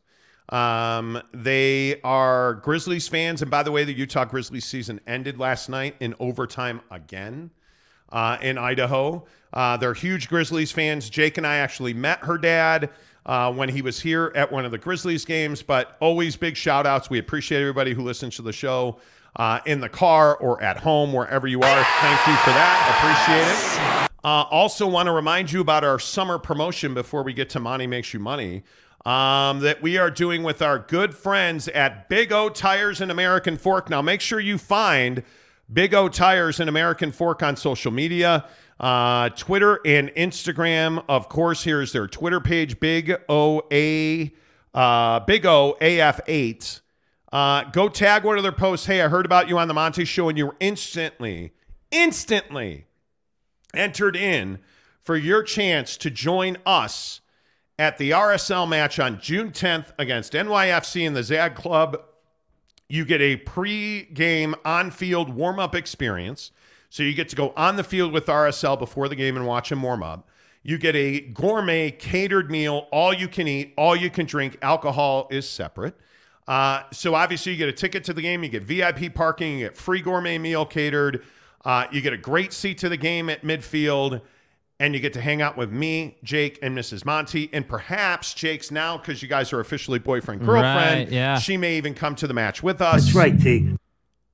Um, they are Grizzlies fans. And by the way, the Utah Grizzlies season ended last night in overtime again uh, in Idaho. Uh, they're huge Grizzlies fans. Jake and I actually met her dad uh, when he was here at one of the Grizzlies games, but always big shout outs. We appreciate everybody who listens to the show uh, in the car or at home, wherever you are. Thank you for that. Appreciate it. Uh, also, want to remind you about our summer promotion before we get to Money Makes You Money um, that we are doing with our good friends at Big O Tires and American Fork. Now, make sure you find Big O Tires and American Fork on social media. Uh, Twitter and Instagram, of course. Here's their Twitter page, Big O A, uh, Big O AF eight. Uh, go tag one of their posts. Hey, I heard about you on the Monty Show, and you were instantly, instantly entered in for your chance to join us at the RSL match on June 10th against NYFC in the Zag Club. You get a pre-game on-field warm-up experience. So you get to go on the field with RSL before the game and watch them warm up. You get a gourmet catered meal, all you can eat, all you can drink. Alcohol is separate. Uh, so obviously you get a ticket to the game, you get VIP parking, you get free gourmet meal catered, uh, you get a great seat to the game at midfield and you get to hang out with me, Jake, and Mrs. Monty, and perhaps Jake's now because you guys are officially boyfriend girlfriend. Right, yeah, she may even come to the match with us. That's right, T.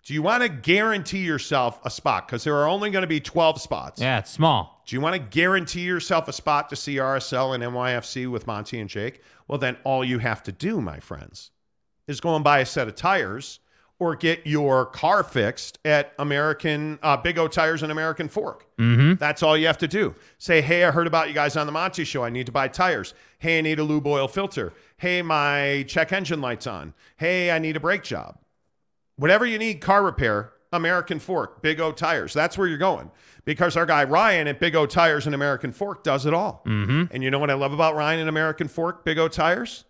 Do you want to guarantee yourself a spot? Because there are only going to be 12 spots. Yeah, it's small. Do you want to guarantee yourself a spot to see RSL and NYFC with Monty and Jake? Well, then all you have to do, my friends, is go and buy a set of tires or get your car fixed at American uh, Big O Tires and American Fork. Mm-hmm. That's all you have to do. Say, hey, I heard about you guys on the Monty Show. I need to buy tires. Hey, I need a lube oil filter. Hey, my check engine light's on. Hey, I need a brake job. Whatever you need, car repair, American Fork, Big O Tires. That's where you're going because our guy Ryan at Big O Tires and American Fork does it all. Mm-hmm. And you know what I love about Ryan and American Fork, Big O Tires?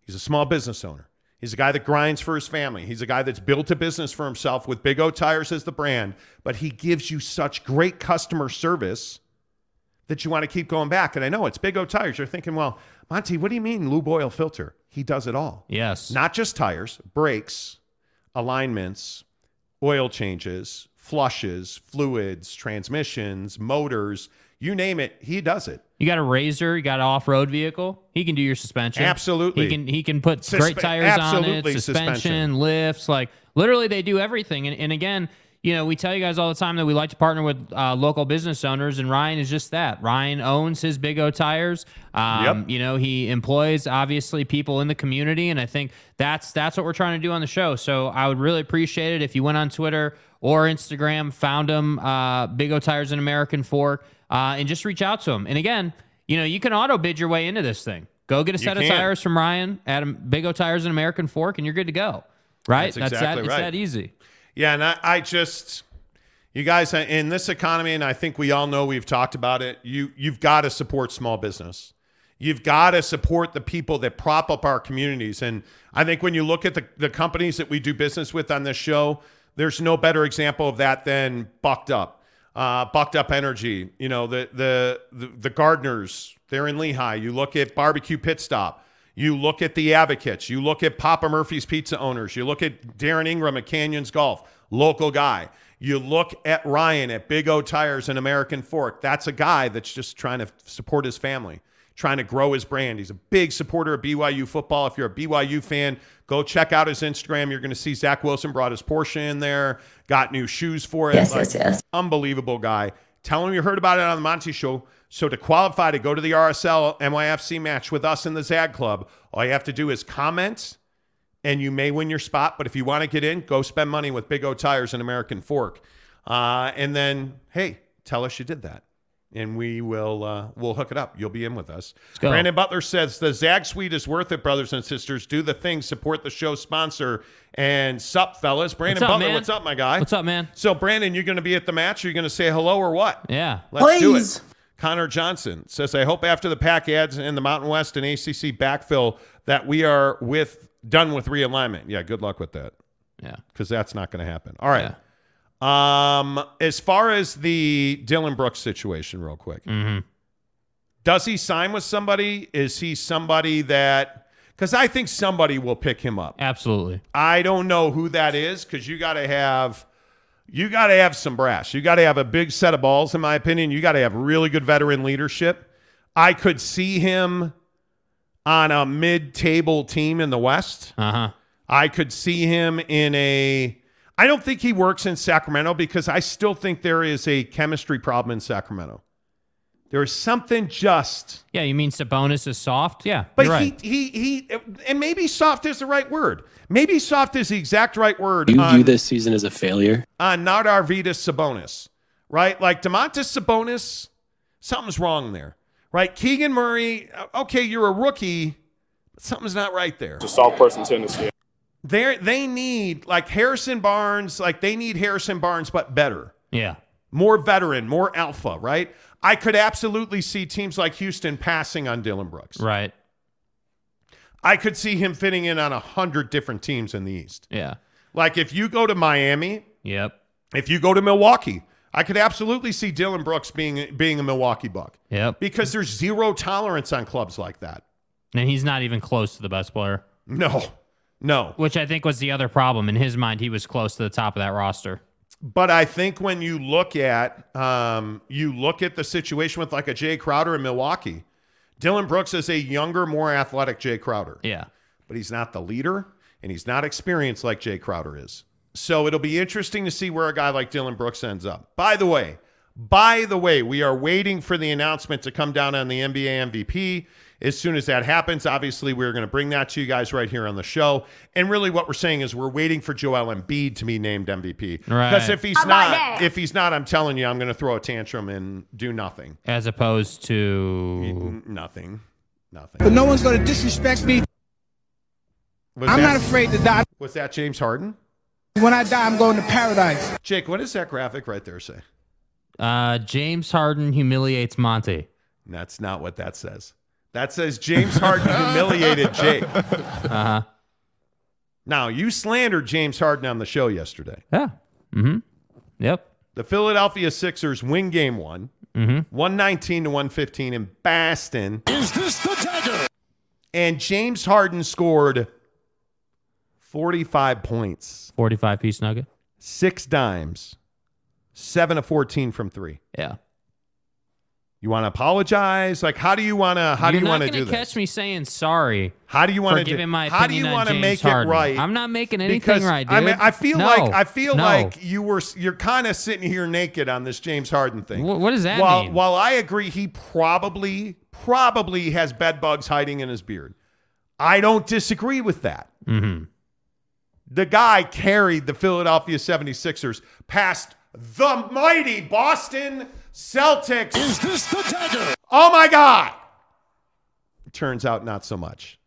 He's a small business owner. He's a guy that grinds for his family. He's a guy that's built a business for himself with Big O Tires as the brand, but he gives you such great customer service that you want to keep going back. And I know it's Big O Tires. You're thinking, well, Monty, what do you mean lube oil filter? He does it all. Yes. Not just tires, brakes, alignments, oil changes, flushes, fluids, transmissions, motors, you name it, he does it. You got a razor, you got an off-road vehicle. He can do your suspension. Absolutely. He can he can put Suspe- great tires on it, suspension, suspension. lifts, like literally they do everything. And, and again, you know, we tell you guys all the time that we like to partner with uh, local business owners, and Ryan is just that. Ryan owns his Big O tires. Um, Yep. You know, he employs obviously people in the community, and I think that's that's what we're trying to do on the show. So I would really appreciate it if you went on Twitter or Instagram, found him, uh, Big O Tires and American Fork, uh, and just reach out to him. And again, you know, you can auto bid your way into this thing. Go get a set of tires from Ryan at Big O Tires and American Fork, and you're good to go. Right? That's exactly that. right. It's that easy. Yeah, and I, I just, you guys, in this economy, and I think we all know we've talked about it. You you've got to support small business. You've got to support the people that prop up our communities. And I think when you look at the, the companies that we do business with on this show, there's no better example of that than Bucked Up. Uh, Bucked Up Energy, you know, the, the the the gardeners, they're in Lehi. You look at Barbecue Pit Stop. You look at the advocates. You look at Papa Murphy's Pizza owners. You look at Darren Ingram at Canyons Golf, local guy. You look at Ryan at Big O Tires and American Fork. That's a guy that's just trying to support his family, trying to grow his brand. He's a big supporter of BYU football. If you're a BYU fan, go check out his Instagram. You're going to see Zach Wilson brought his Porsche in there, got new shoes for it. Yes, yes, yes. Unbelievable guy. Tell him you heard about it on the Monty Show. So to qualify to go to the RSL NYFC match with us in the Zag Club, all you have to do is comment and you may win your spot. But if you want to get in, go spend money with Big O Tires and American Fork. Uh, and then, hey, tell us you did that. And we will uh, we'll hook it up. You'll be in with us. Brandon Butler says the Zag Suite is worth it, brothers and sisters. Do the thing, support the show sponsor. And sup, fellas. Brandon What's up, Butler, man? what's up, my guy? What's up, man? So, Brandon, you're going to be at the match. Are you going to say hello or what? Yeah. Let's do it. Connor Johnson says, I hope after the pack ads and the Mountain West and ACC backfill that we are with done with realignment. Yeah, good luck with that Yeah. because that's not going to happen. All right. Um, as far as the Dillon Brooks situation, real quick, Mm-hmm. does he sign with somebody? Is he somebody that? Because I think somebody will pick him up. Absolutely. I don't know who that is because you got to have you got to have some brass. You got to have a big set of balls, in my opinion. You got to have really good veteran leadership. I could see him on a mid-table team in the West. Uh huh. I could see him in a. I don't think he works in Sacramento because I still think there is a chemistry problem in Sacramento. There is something just Yeah, you mean Sabonis is soft? Yeah, but you're right. he, he, he, and maybe soft is the right word. Maybe soft is the exact right word. Do you on, view this season as a failure? on Nardar Vitas Sabonis, right? Like Demontis Sabonis, something's wrong there, right? Keegan Murray, uh, okay, you're a rookie, but something's not right there. It's a soft person tendency. They they need like Harrison Barnes, like they need Harrison Barnes, but better, yeah. more veteran, more alpha, right? I could absolutely see teams like Houston passing on Dillon Brooks. Right. I could see him fitting in on a hundred different teams in the East. Yeah. Like if you go to Miami, Yep. if you go to Milwaukee, I could absolutely see Dillon Brooks being being a Milwaukee Buck Yep. because there's zero tolerance on clubs like that. And he's not even close to the best player, No, no. which I think was the other problem. In his mind, he was close to the top of that roster. But I think when you look at um, you look at the situation with like a Jae Crowder in Milwaukee, Dillon Brooks is a younger, more athletic Jae Crowder. Yeah. but he's not the leader and he's not experienced like Jae Crowder is. So it'll be interesting to see where a guy like Dillon Brooks ends up. By the way, by the way, we are waiting for the announcement to come down on the NBA MVP. As soon as that happens, obviously we're going to bring that to you guys right here on the show. And really, what we're saying is we're waiting for Joel Embiid to be named MVP. Right. Because if he's How about not, if he's not, I'm telling you, I'm going to throw a tantrum and do nothing. As opposed to. Nothing. Nothing. But no one's going to disrespect me. Was I'm that- not afraid to die. Was that James Harden? When I die, I'm going to paradise. Jake, what does that graphic right there say? Uh, James Harden humiliates Monty. That's not what that says. That says James Harden (laughs) humiliated Jake. Uh huh. Now, you slandered James Harden on the show yesterday. Yeah. Mm-hmm. Yep. The Philadelphia Sixers win game one, Mm-hmm. 119 to 115 in Boston. Is this the dagger? And James Harden scored 45 points, 45 piece nugget. six dimes, seven of 14 from three. Yeah. You want to apologize? Like, how do you want to? How You're do you want to do this? catch me saying sorry. How do you want to giving my How do you want to make Harden. it right? I'm not making anything because, right, dude. I mean, I feel No. like I feel No. like you were you're kind of sitting here naked on this James Harden thing. Wh- what does that while, mean? While I agree, he probably probably has bed bugs hiding in his beard. I don't disagree with that. Mm-hmm. The guy carried the Philadelphia 76ers past the mighty Boston Celtics. Is this the dagger? Oh my God. Turns out not so much.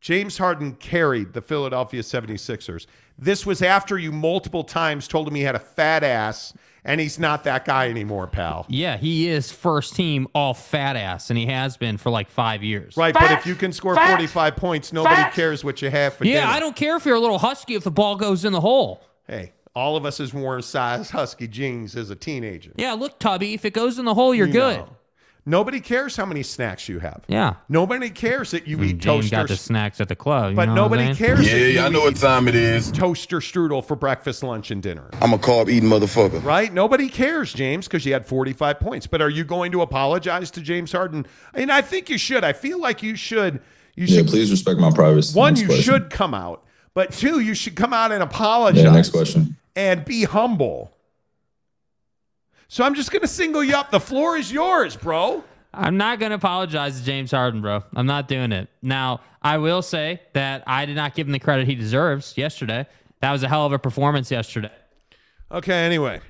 James Harden carried the Philadelphia 76ers. This was after you multiple times told him he had a fat ass, and he's not that guy anymore, pal. Yeah, he is first team all fat ass, and he has been for like five years. Right, but if you can score 45 points, nobody cares what you have for Yeah, dinner. I don't care if you're a little husky if the ball goes in the hole. Hey, all of us has worn size husky jeans as a teenager. Yeah, look, Tubby, if it goes in the hole, you're good. No. Nobody cares how many snacks you have. Yeah. Nobody cares that you And eat James toaster. got the snacks at the club. you but know what nobody I'm cares. Yeah, that yeah, I you know what time it is. Toaster strudel for breakfast, lunch, and dinner. I'm a carb eating motherfucker. Right? Nobody cares, James, because you had 45 points. But are you going to apologize to James Harden? And I think you should. I feel like you should. You Yeah, should. please respect my privacy. One, Next you question. should come out. But two, you should come out and apologize. Yeah, next question. And be humble. So I'm just going to single you up. The floor is yours, bro. I'm not going to apologize to James Harden, bro. I'm not doing it. Now, I will say that I did not give him the credit he deserves yesterday. That was a hell of a performance yesterday. Okay, anyway.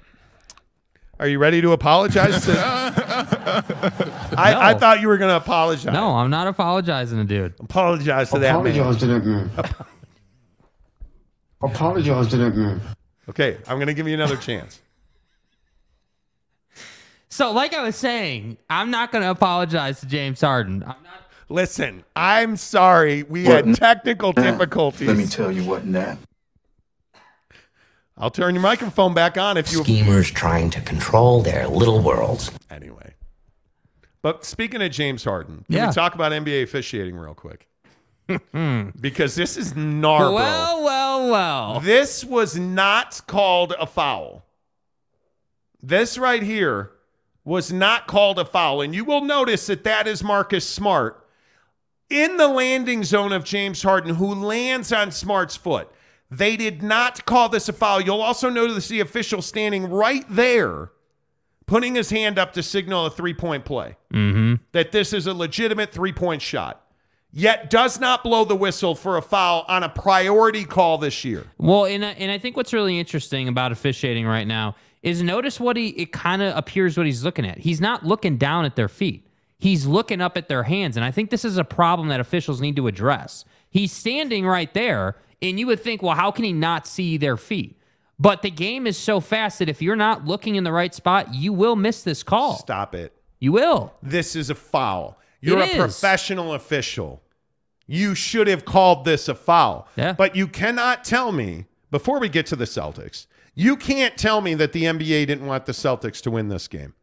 Are you ready to apologize to (laughs) I, I thought you were going to apologize. No, I'm not apologizing to dude. Apologize to that man. Apologize to that man. (laughs) Apologize to that man. Okay, I'm going to give you another (laughs) chance. So, like I was saying, I'm not going to apologize to James Harden. I'm not. Listen, I'm sorry. We had technical difficulties. (clears throat) Let me tell you what, Nat. I'll turn your microphone back on if you. Schemers trying to control their little worlds. Anyway. But speaking of James Harden, can Yeah. we talk about NBA officiating real quick? (laughs) because this is gnar. Well, well, well. This was not called a foul. This right here was not called a foul. And you will notice that that is Marcus Smart in the landing zone of James Harden, who lands on Smart's foot. They did not call this a foul. You'll also notice the official standing right there, putting his hand up to signal a three point play, Mm-hmm. that this is a legitimate three point shot, yet does not blow the whistle for a foul on a priority call this year. Well, and I, and I think what's really interesting about officiating right now is notice what he it kind of appears what he's looking at. He's not looking down at their feet. He's looking up at their hands, and I think this is a problem that officials need to address. He's standing right there, and you would think, well, how can he not see their feet? But the game is so fast that if you're not looking in the right spot, you will miss this call. Stop it. You will. This is a foul. You're It a is. professional official. You should have called this a foul. Yeah. But you cannot tell me, before we get to the Celtics, you can't tell me that the NBA didn't want the Celtics to win this game.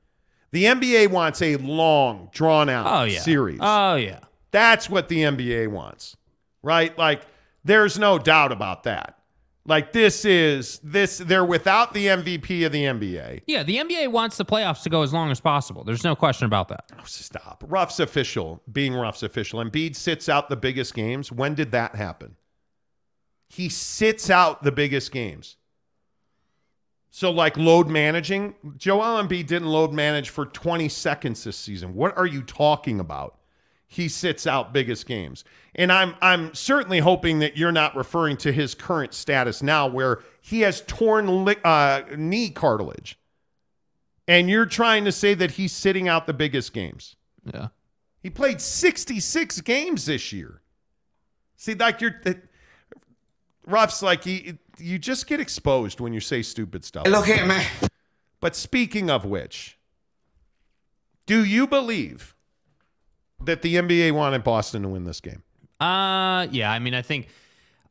The NBA wants a long, drawn out Oh yeah. series. Oh yeah. That's what the NBA wants, right? Like, there's no doubt about that. Like, this is this. They're without the MVP of the NBA. Yeah, the NBA wants the playoffs to go as long as possible. There's no question about that. Oh, stop. Ruff's official, being Ruff's official. Embiid sits out the biggest games. When did that happen? He sits out the biggest games. So, like load managing, Joel Embiid didn't load manage for 20 seconds this season. What are you talking about? He sits out biggest games. And I'm I'm certainly hoping that you're not referring to his current status now where he has torn li- uh, knee cartilage. And you're trying to say that he's sitting out the biggest games. Yeah. He played 66 games this year. See, like you're, it, Ruff's like you, you just get exposed when you say stupid stuff. Look at me. But speaking of which, do you believe that the NBA wanted Boston to win this game? Uh, yeah. I mean, I think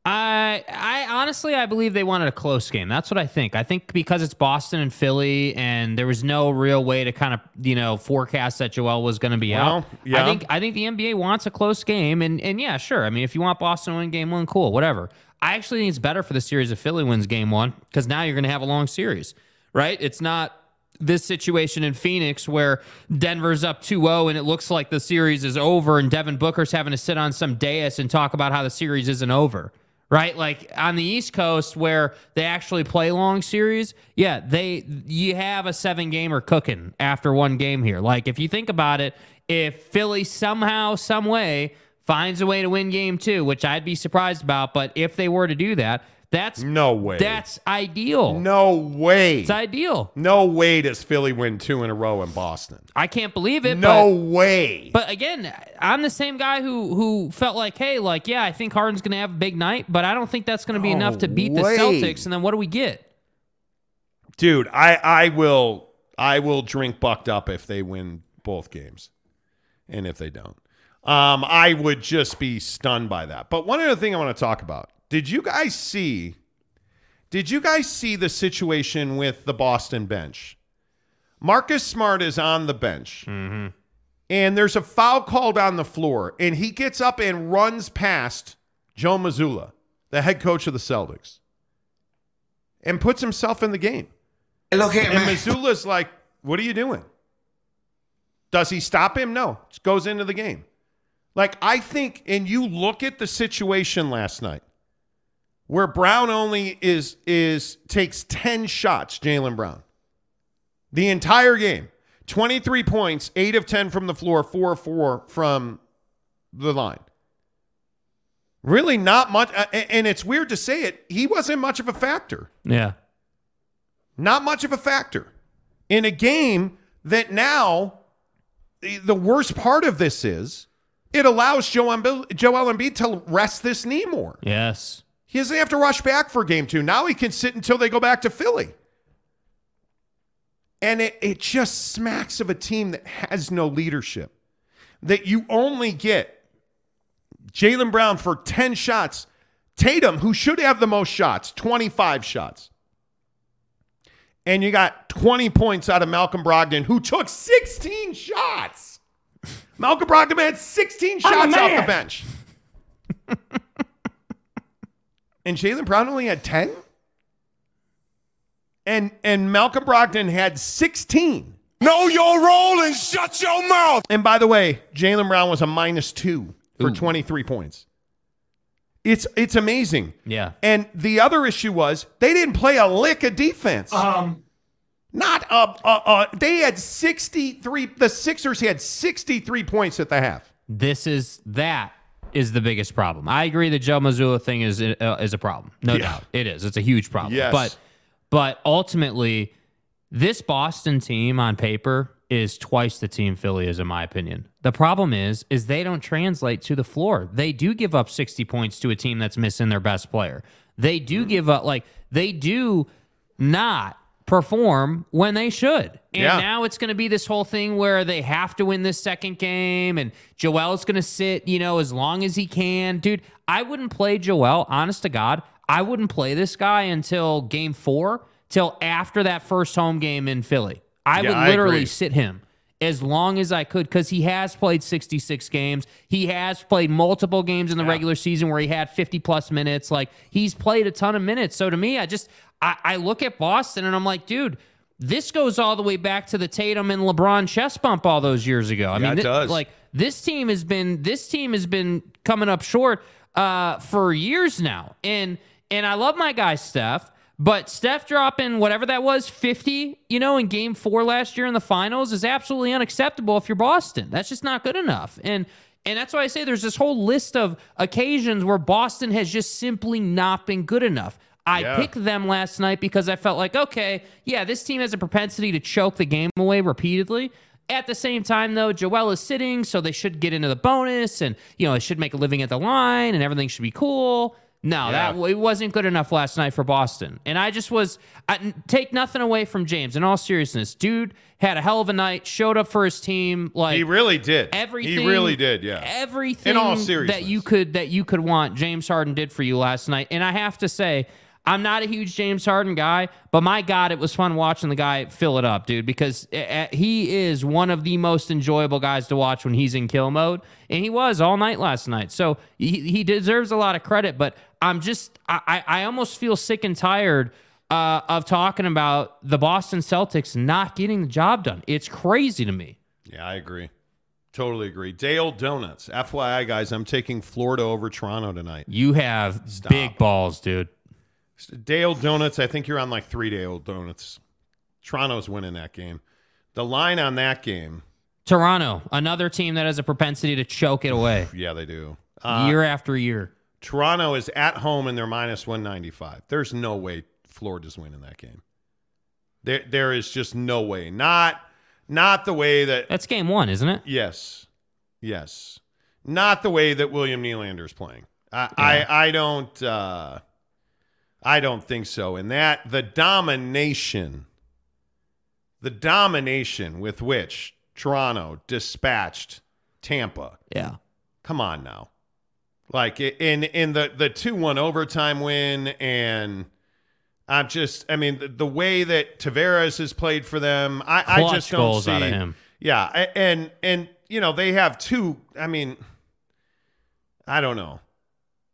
I I honestly I believe they wanted a close game. That's what I think. I think because it's Boston and Philly and there was no real way to kind of, you know, forecast that Joel was going to be Well, out. yeah. I think I think the NBA wants a close game and and yeah, sure. I mean, if you want Boston to win game 1, cool, whatever. I actually think it's better for the series if Philly wins game 1 cuz now you're going to have a long series. Right? It's not this situation in Phoenix where Denver's up 2-0 and it looks like the series is over and Devin Booker's having to sit on some dais and talk about how the series isn't over right? Like on the East Coast where they actually play long series, yeah, they you have a seven gamer cooking after one game here. Like if you think about it, if Philly somehow, some way finds a way to win game two, which I'd be surprised about, but if they were to do that, that's No way. That's ideal. No way. It's ideal. No way does Philly win two in a row in Boston. I can't believe it. No but- way. But again, I'm the same guy who who felt like, hey, like, yeah, I think Harden's going to have a big night, but I don't think that's going to be No enough to beat way. the Celtics. And then what do we get? Dude, I I will I will drink bucked up if they win both games. And if they don't. Um, I would just be stunned by that. But one other thing I want to talk about. Did you guys see did you guys see the situation with the Boston bench? Marcus Smart is on the bench. Mm-hmm. And there's a foul called on the floor, and he gets up and runs past Joe Mazzulla, the head coach of the Celtics, and puts himself in the game. Look at And me. Mazzulla's like, what are you doing? Does he stop him? No. Just goes into the game. Like, I think, and you look at the situation last night where Brown only is is takes 10 shots, Jaylen Brown. The entire game. 23 points, 8 of 10 from the floor, 4 of 4 from the line. Really not much uh, and it's weird to say it, he wasn't much of a factor. Yeah. Not much of a factor in a game that now the- worst part of this is it allows Joel Embiid to rest this knee more. Yes. He doesn't have to rush back for game two. Now he can sit until they go back to Philly. And it, it just smacks of a team that has no leadership. That you only get Jaylen Brown for 10 shots. Tatum, who should have the most shots, 25 shots. And you got 20 points out of Malcolm Brogdon, who took 16 shots. Malcolm Brogdon had 16 shots off the bench. (laughs) and Jaylen Brown only had 10? And and Malcolm Brogdon had 16. Know your role and shut your mouth. And by the way, Jaylen Brown was a minus two for 23 points. It's it's amazing. Yeah. And the other issue was they didn't play a lick of defense. Um, Not a, a, a they had 63 the Sixers had 63 points at the half. This is that is the biggest problem. I agree the Joe Mazzulla thing is uh, is a problem. No Yeah. doubt. It is. It's a huge problem. Yes. But but ultimately this Boston team on paper is twice the team Philly is in my opinion. The problem is is they don't translate to the floor. They do give up 60 points to a team that's missing their best player. They do Mm-hmm. give up like they do not perform when they should. And Yeah. now it's going to be this whole thing where they have to win this second game and Joel's going to sit, you know, as long as he can. Dude, I wouldn't play Joel, honest to God. I wouldn't play this guy until game 4, till after that first home game in Philly. I Yeah, would literally agree. sit him as long as I could because he has played 66 games. He has played multiple games in the regular season where he had 50 plus minutes. Like he's played a ton of minutes. So to me, I just I, I look at Boston and I'm like, dude, this goes all the way back to the Tatum and LeBron chest bump all those years ago. I Yeah, mean, it does. like this team has been this team has been coming up short uh, for years now. And and I love my guy Steph, but Steph dropping whatever that was, 50, you know, in game 4 last year in the finals is absolutely unacceptable if you're Boston. That's just not good enough. And and that's why I say there's this whole list of occasions where Boston has just simply not been good enough. I Yeah. picked them last night because I felt like, okay, yeah, this team has a propensity to choke the game away repeatedly. At the same time, though, Joel is sitting, so they should get into the bonus and, you know, they should make a living at the line and everything should be cool. No, Yeah. that it wasn't good enough last night for Boston. And I just was I, take nothing away from James. In all seriousness, dude had a hell of a night. Showed up for his team. Like He really did. everything. He really did. Yeah. Everything In all seriousness, that you could that you could want, James Harden did for you last night. And I have to say, I'm not a huge James Harden guy, but my God, it was fun watching the guy fill it up, dude, because uh, uh, he is one of the most enjoyable guys to watch when he's in kill mode, and he was all night last night. So he, he deserves a lot of credit, but I'm just I, I almost feel sick and tired uh, of talking about the Boston Celtics not getting the job done. It's crazy to me. Yeah, I agree. Totally agree. Dale Donuts. FYI, guys, I'm taking Florida over Toronto tonight. You have big balls, dude. Dale Donuts, I think you're on like three Dale Donuts. Toronto's winning that game. The line on that game, Toronto, another team that has a propensity to choke it away (sighs) yeah, they do. Uh, year after year. Toronto is at home and they're minus 195. There's no way Florida's winning that game. There, there is just no way. Not, not the way that. That's game one, isn't it? Yes, yes. Not the way that William Nylander is playing. I, I, I don't. Uh, I don't think so. And that the domination, the domination with which Toronto dispatched Tampa. Yeah. Come on now. Like in in the the 2-1 overtime win and I'm just I mean the, the way that Tavares has played for them, I, I just don't goals see out of him. Yeah, and and you know, they have two I mean I don't know.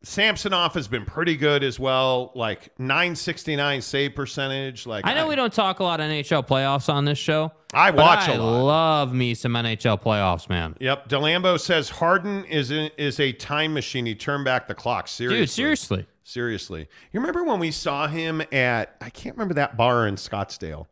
Samsonov has been pretty good as well, like 969 save percentage. Like I know we don't talk a lot of NHL playoffs on this show. I watch I a lot. love me some NHL playoffs, man. Yep. Delambo says Harden is a, is a time machine. He turned back the clock. Seriously. Dude, seriously. Seriously. You remember when we saw him at, I can't remember that bar in Scottsdale.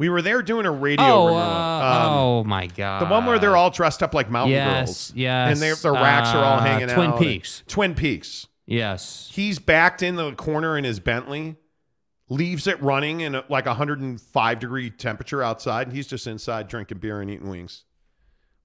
We were there doing a radio Oh, uh, Um, oh my god. The one where they're all dressed up like mountain Yes, girls. yes. And their racks are all Uh, hanging Twin out. Twin Peaks. Twin Peaks. Yes. He's backed in the corner in his Bentley, leaves it running in a, like 105 degree temperature outside, and he's just inside drinking beer and eating wings.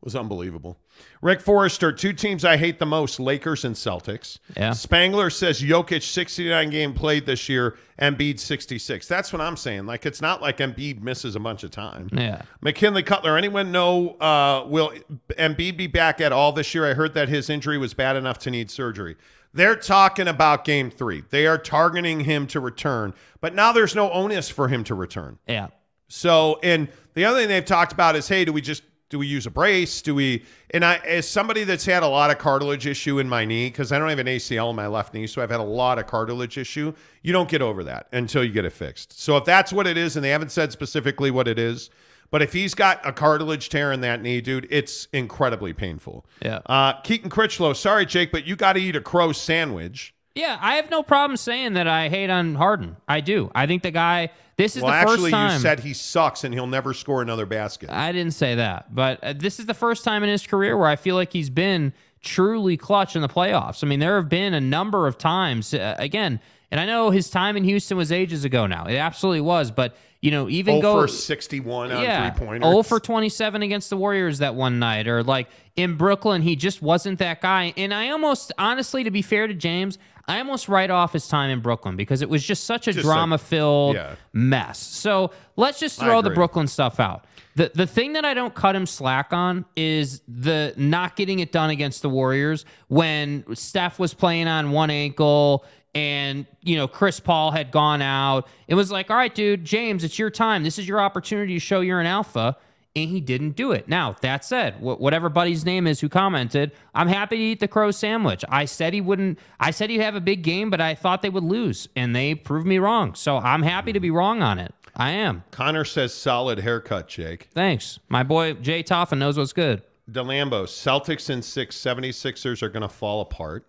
Was unbelievable. Rick Forrester, two teams I hate the most, Lakers and Celtics. Yeah. Spangler says Jokic 69 game played this year, Embiid 66. That's what I'm saying. Like it's not like Embiid misses a bunch of time. Yeah. McKinley Cutler, anyone know uh, will Embiid be back at all this year? I heard that his injury was bad enough to need surgery. They're talking about game three. They are targeting him to return, but now there's no onus for him to return. Yeah. So, and the other thing they've talked about is, hey, do we just do we use a brace? Do we? And I, as somebody that's had a lot of cartilage issue in my knee, because I don't have an ACL in my left knee, so I've had a lot of cartilage issue. You don't get over that until you get it fixed. So if that's what it is, and they haven't said specifically what it is, but if he's got a cartilage tear in that knee, dude, it's incredibly painful. Yeah. Uh, Keaton Critchlow, sorry, Jake, but you got to eat a crow sandwich. Yeah, I have no problem saying that I hate on Harden. I do. I think the guy. This is well, the actually, first time. you said he sucks and he'll never score another basket. I didn't say that, but uh, this is the first time in his career where I feel like he's been truly clutch in the playoffs. I mean, there have been a number of times. Uh, again, and I know his time in Houston was ages ago now. It absolutely was, but you know, even 0 go for 61 on yeah, three pointers. 0 for 27 against the Warriors that one night, or like in Brooklyn, he just wasn't that guy. And I almost, honestly, to be fair to James, I almost write off his time in Brooklyn because it was just such a Just drama filled yeah. mess. So let's just throw the. Brooklyn stuff out. The, the thing that I don't cut him slack on is the not getting it done against the Warriors when Steph was playing on one ankle and you know Chris Paul had gone out. It was like, all right, dude, James, it's your time. This is your opportunity to show you're an alpha. And he didn't do it. Now, that said, wh- whatever buddy's name is who commented, I'm happy to eat the crow sandwich. I said he wouldn't, I said he'd have a big game, but I thought they would lose. And they proved me wrong. So I'm happy to be wrong on it. I am. Connor says solid haircut, Jake. Thanks. My boy Jay Toffin knows what's good. DeLambo, Celtics and six, 76ers are going to fall apart.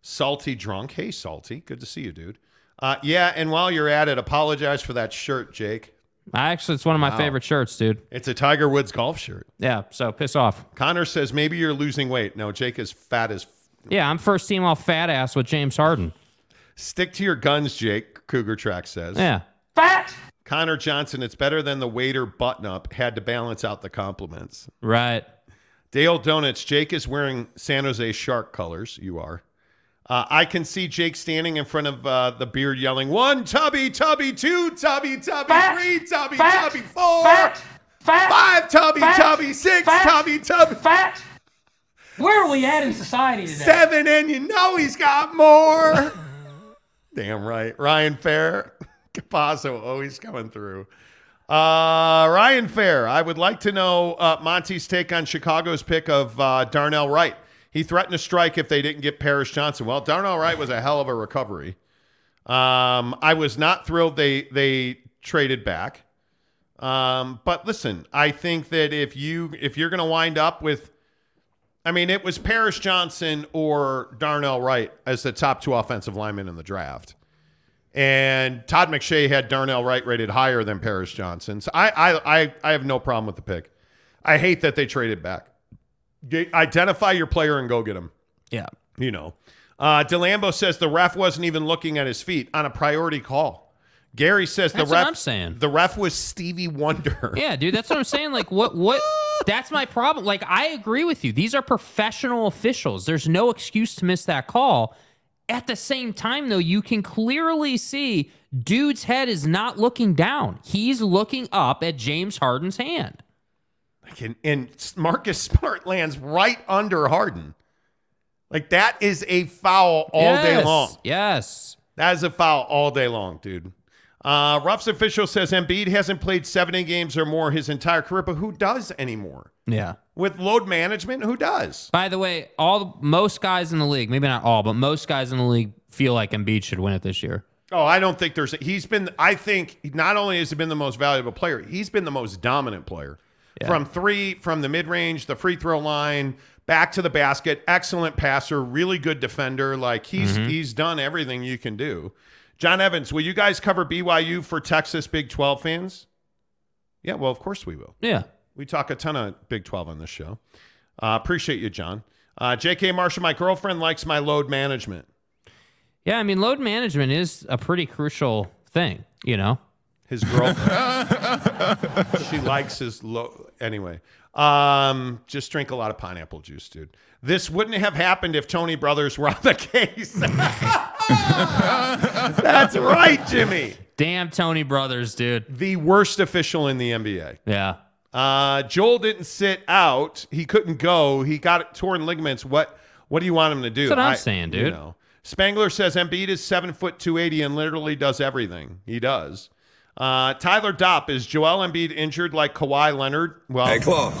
Salty drunk. Hey, Salty. Good to see you, dude. Uh, yeah, and while you're at it, apologize for that shirt, Jake. Actually, it's one of my Wow. favorite shirts, dude. It's a Tiger Woods golf shirt. Yeah, so piss off. Connor says maybe you're losing weight. No, Jake is fat as. Yeah, I'm first team all fat ass with James Harden. Stick to your guns, Jake. Cougar Track says. Yeah. Fat. Connor Johnson, it's better than the waiter button up. Had to balance out the compliments. Right. Dale Donuts, Jake is wearing San Jose Shark colors. You are. Uh, I can see Jake standing in front of uh, the beard yelling, one tubby, tubby, two tubby, tubby, Fact. three tubby, Fact. tubby, four, Fact. Fact. five tubby, tubby, six tubby, tubby, Fact. Where are we at in society today? seven, and you know he's got more. (laughs) Damn right. Ryan Fair, (laughs) Capasso always coming through. Uh, Ryan Fair, I would like to know uh, Monty's take on Chicago's pick of uh, Darnell Wright. He threatened to strike if they didn't get Paris Johnson. Well, Darnell Wright was a hell of a recovery. Um, I was not thrilled they they traded back. Um, but listen, I think that if you if you're going to wind up with, I mean, it was Paris Johnson or Darnell Wright as the top two offensive linemen in the draft. And Todd McShay had Darnell Wright rated higher than Paris Johnson. So I, I, I, I have no problem with the pick. I hate that they traded back. Get, identify your player and go get him. Yeah. You know. Uh, DeLambo says the ref wasn't even looking at his feet on a priority call. Gary says That's the what ref. I'm saying. The ref was Stevie Wonder. (laughs) Yeah, dude, that's what I'm saying. Like, what, what? That's my problem. Like, I agree with you. These are professional officials. There's no excuse to miss that call. At the same time, though, you can clearly see dude's head is not looking down. He's looking up at James Harden's hand. Like, and, and Marcus Smart (laughs) lands right under Harden. Like that is a foul all day long. Yes. That is a foul all day long, dude. Uh, Ruff's official says Embiid hasn't played 70 games or more his entire career, but who does anymore? Yeah. With load management, who does? By the way, all most guys in the league, maybe not all, but most guys in the league feel like Embiid should win it this year. Oh, I don't think there's. He's been. I think not only has he been the most valuable player, he's been the most dominant player from three, from the mid range, the free throw line, back to the basket. Excellent passer, really good defender. Like he's Mhm. he's done everything you can do. John Evans, will you guys cover BYU for Texas Big 12 fans? Yeah, well, of course we will. Yeah. We talk a ton of Big 12 on this show. Uh, appreciate you, John. Uh, JK Marshall, my girlfriend likes my load management. Yeah, I mean, load management is a pretty crucial thing, you know? His girlfriend. (laughs) she likes his low. Anyway, um, just drink a lot of pineapple juice, dude. This wouldn't have happened if Tony Brothers were on the (laughs) case. (laughs) That's right, Jimmy. Damn Tony Brothers, dude. The worst official in the NBA. Yeah. Uh, Joel didn't sit out. He couldn't go. He got torn ligaments. What What do you want him to do? That's what I'm I- saying, you dude. know. Spangler says Embiid is seven foot two eighty and literally does everything. He does. Uh, Tyler Dopp is Joel Embiid injured like Kawhi Leonard? Well, Hey, close.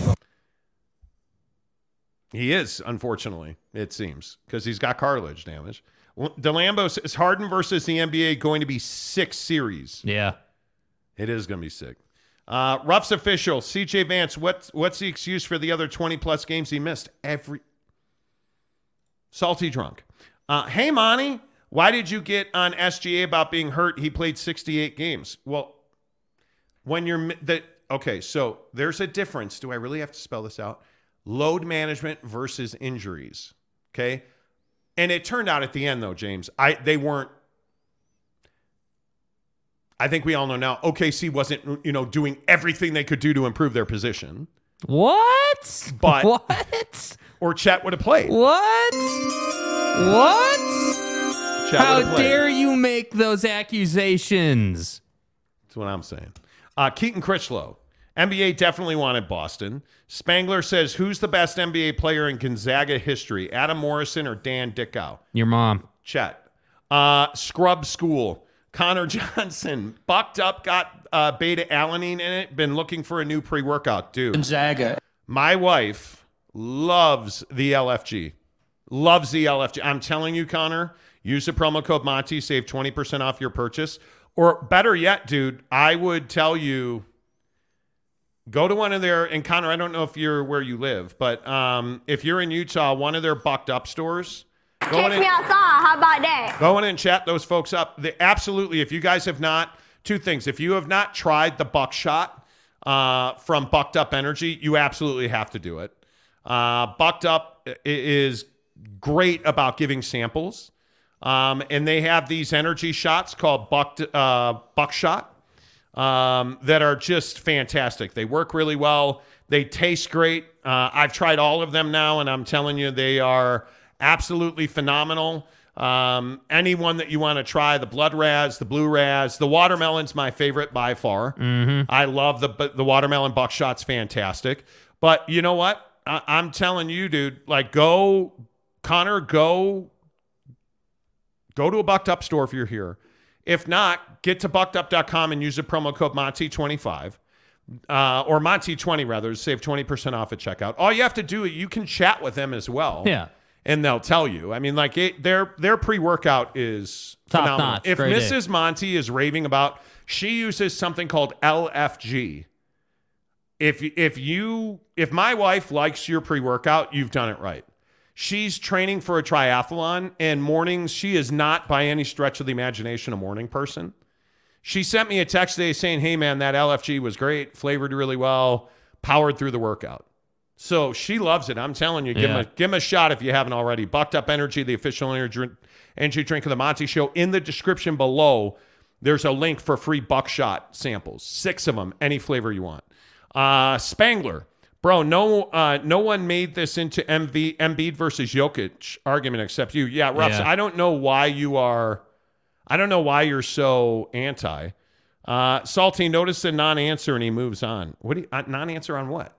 he is, unfortunately, it seems, because he's got cartilage damage. DeLambo is Harden versus the NBA going to be six series. Yeah. It is going to be sick. Uh, Ruff's official, CJ Vance, what's, what's the excuse for the other 20 plus games he missed? Every. Salty drunk. Uh, hey, Monty, why did you get on SGA about being hurt? He played 68 games. Well, when you're the okay, so there's a difference. Do I really have to spell this out? Load management versus injuries. Okay. And it turned out at the end though, James, I they weren't I think we all know now OKC wasn't you know doing everything they could do to improve their position. What? But (laughs) what? Or Chet would have played. What? What? Chet How dare you make those accusations? That's what I'm saying. Uh, Keaton Critchlow. NBA definitely wanted Boston. Spangler says, who's the best NBA player in Gonzaga history? Adam Morrison or Dan Dickau? Your mom. Chet. Uh, Scrub School. Connor (laughs) Johnson. Bucked up, got uh, beta alanine in it. Been looking for a new pre workout. Dude. Gonzaga. My wife loves the LFG. Loves the LFG. I'm telling you, Connor, use the promo code Monty, save 20% off your purchase. Or better yet, dude, I would tell you go to one of their, and Connor, I don't know if you're where you live, but um, if you're in Utah, one of their bucked up stores. Go in Kick and- me outside. How about that? Go in and chat those folks up. They, absolutely. If you guys have not, two things. If you have not tried the buckshot uh, from Bucked Up Energy, you absolutely have to do it. Uh, Bucked Up is great about giving samples. Um, and they have these energy shots called Bucked, uh, Buckshot um, that are just fantastic. They work really well. They taste great. Uh, I've tried all of them now, and I'm telling you, they are absolutely phenomenal. Um, anyone that you want to try, the blood raz, the blue raz, the watermelon's my favorite by far. Mm-hmm. I love the the watermelon buckshot's fantastic. But you know what? I, I'm telling you, dude, like go, Connor, go, go to a Bucked Up store if you're here. If not, get to buckedup.com and use the promo code Monty25 uh, or Monty20 rather, to save 20% off at checkout. All you have to do, is you can chat with them as well. Yeah. And they'll tell you. I mean, like it, their their pre workout is Top phenomenal. notch. If Mrs. Monty is raving about, she uses something called LFG. If if you if my wife likes your pre workout, you've done it right. She's training for a triathlon, and mornings she is not by any stretch of the imagination a morning person. She sent me a text today saying, "Hey man, that LFG was great, flavored really well, powered through the workout." So she loves it. I'm telling you, give Yeah. him a give him a shot if you haven't already. Bucked Up Energy, the official energy energy drink of the Monty Show. In the description below, there's a link for free buckshot samples, six of them, any flavor you want. Uh, Spangler, bro, no, uh, no one made this into MV Embiid versus Jokic argument except you. Yeah, Ruffs, Yeah. I don't know why you are. I don't know why you're so anti. Uh, Salty noticed a non-answer and he moves on. What do you, uh, non-answer on what?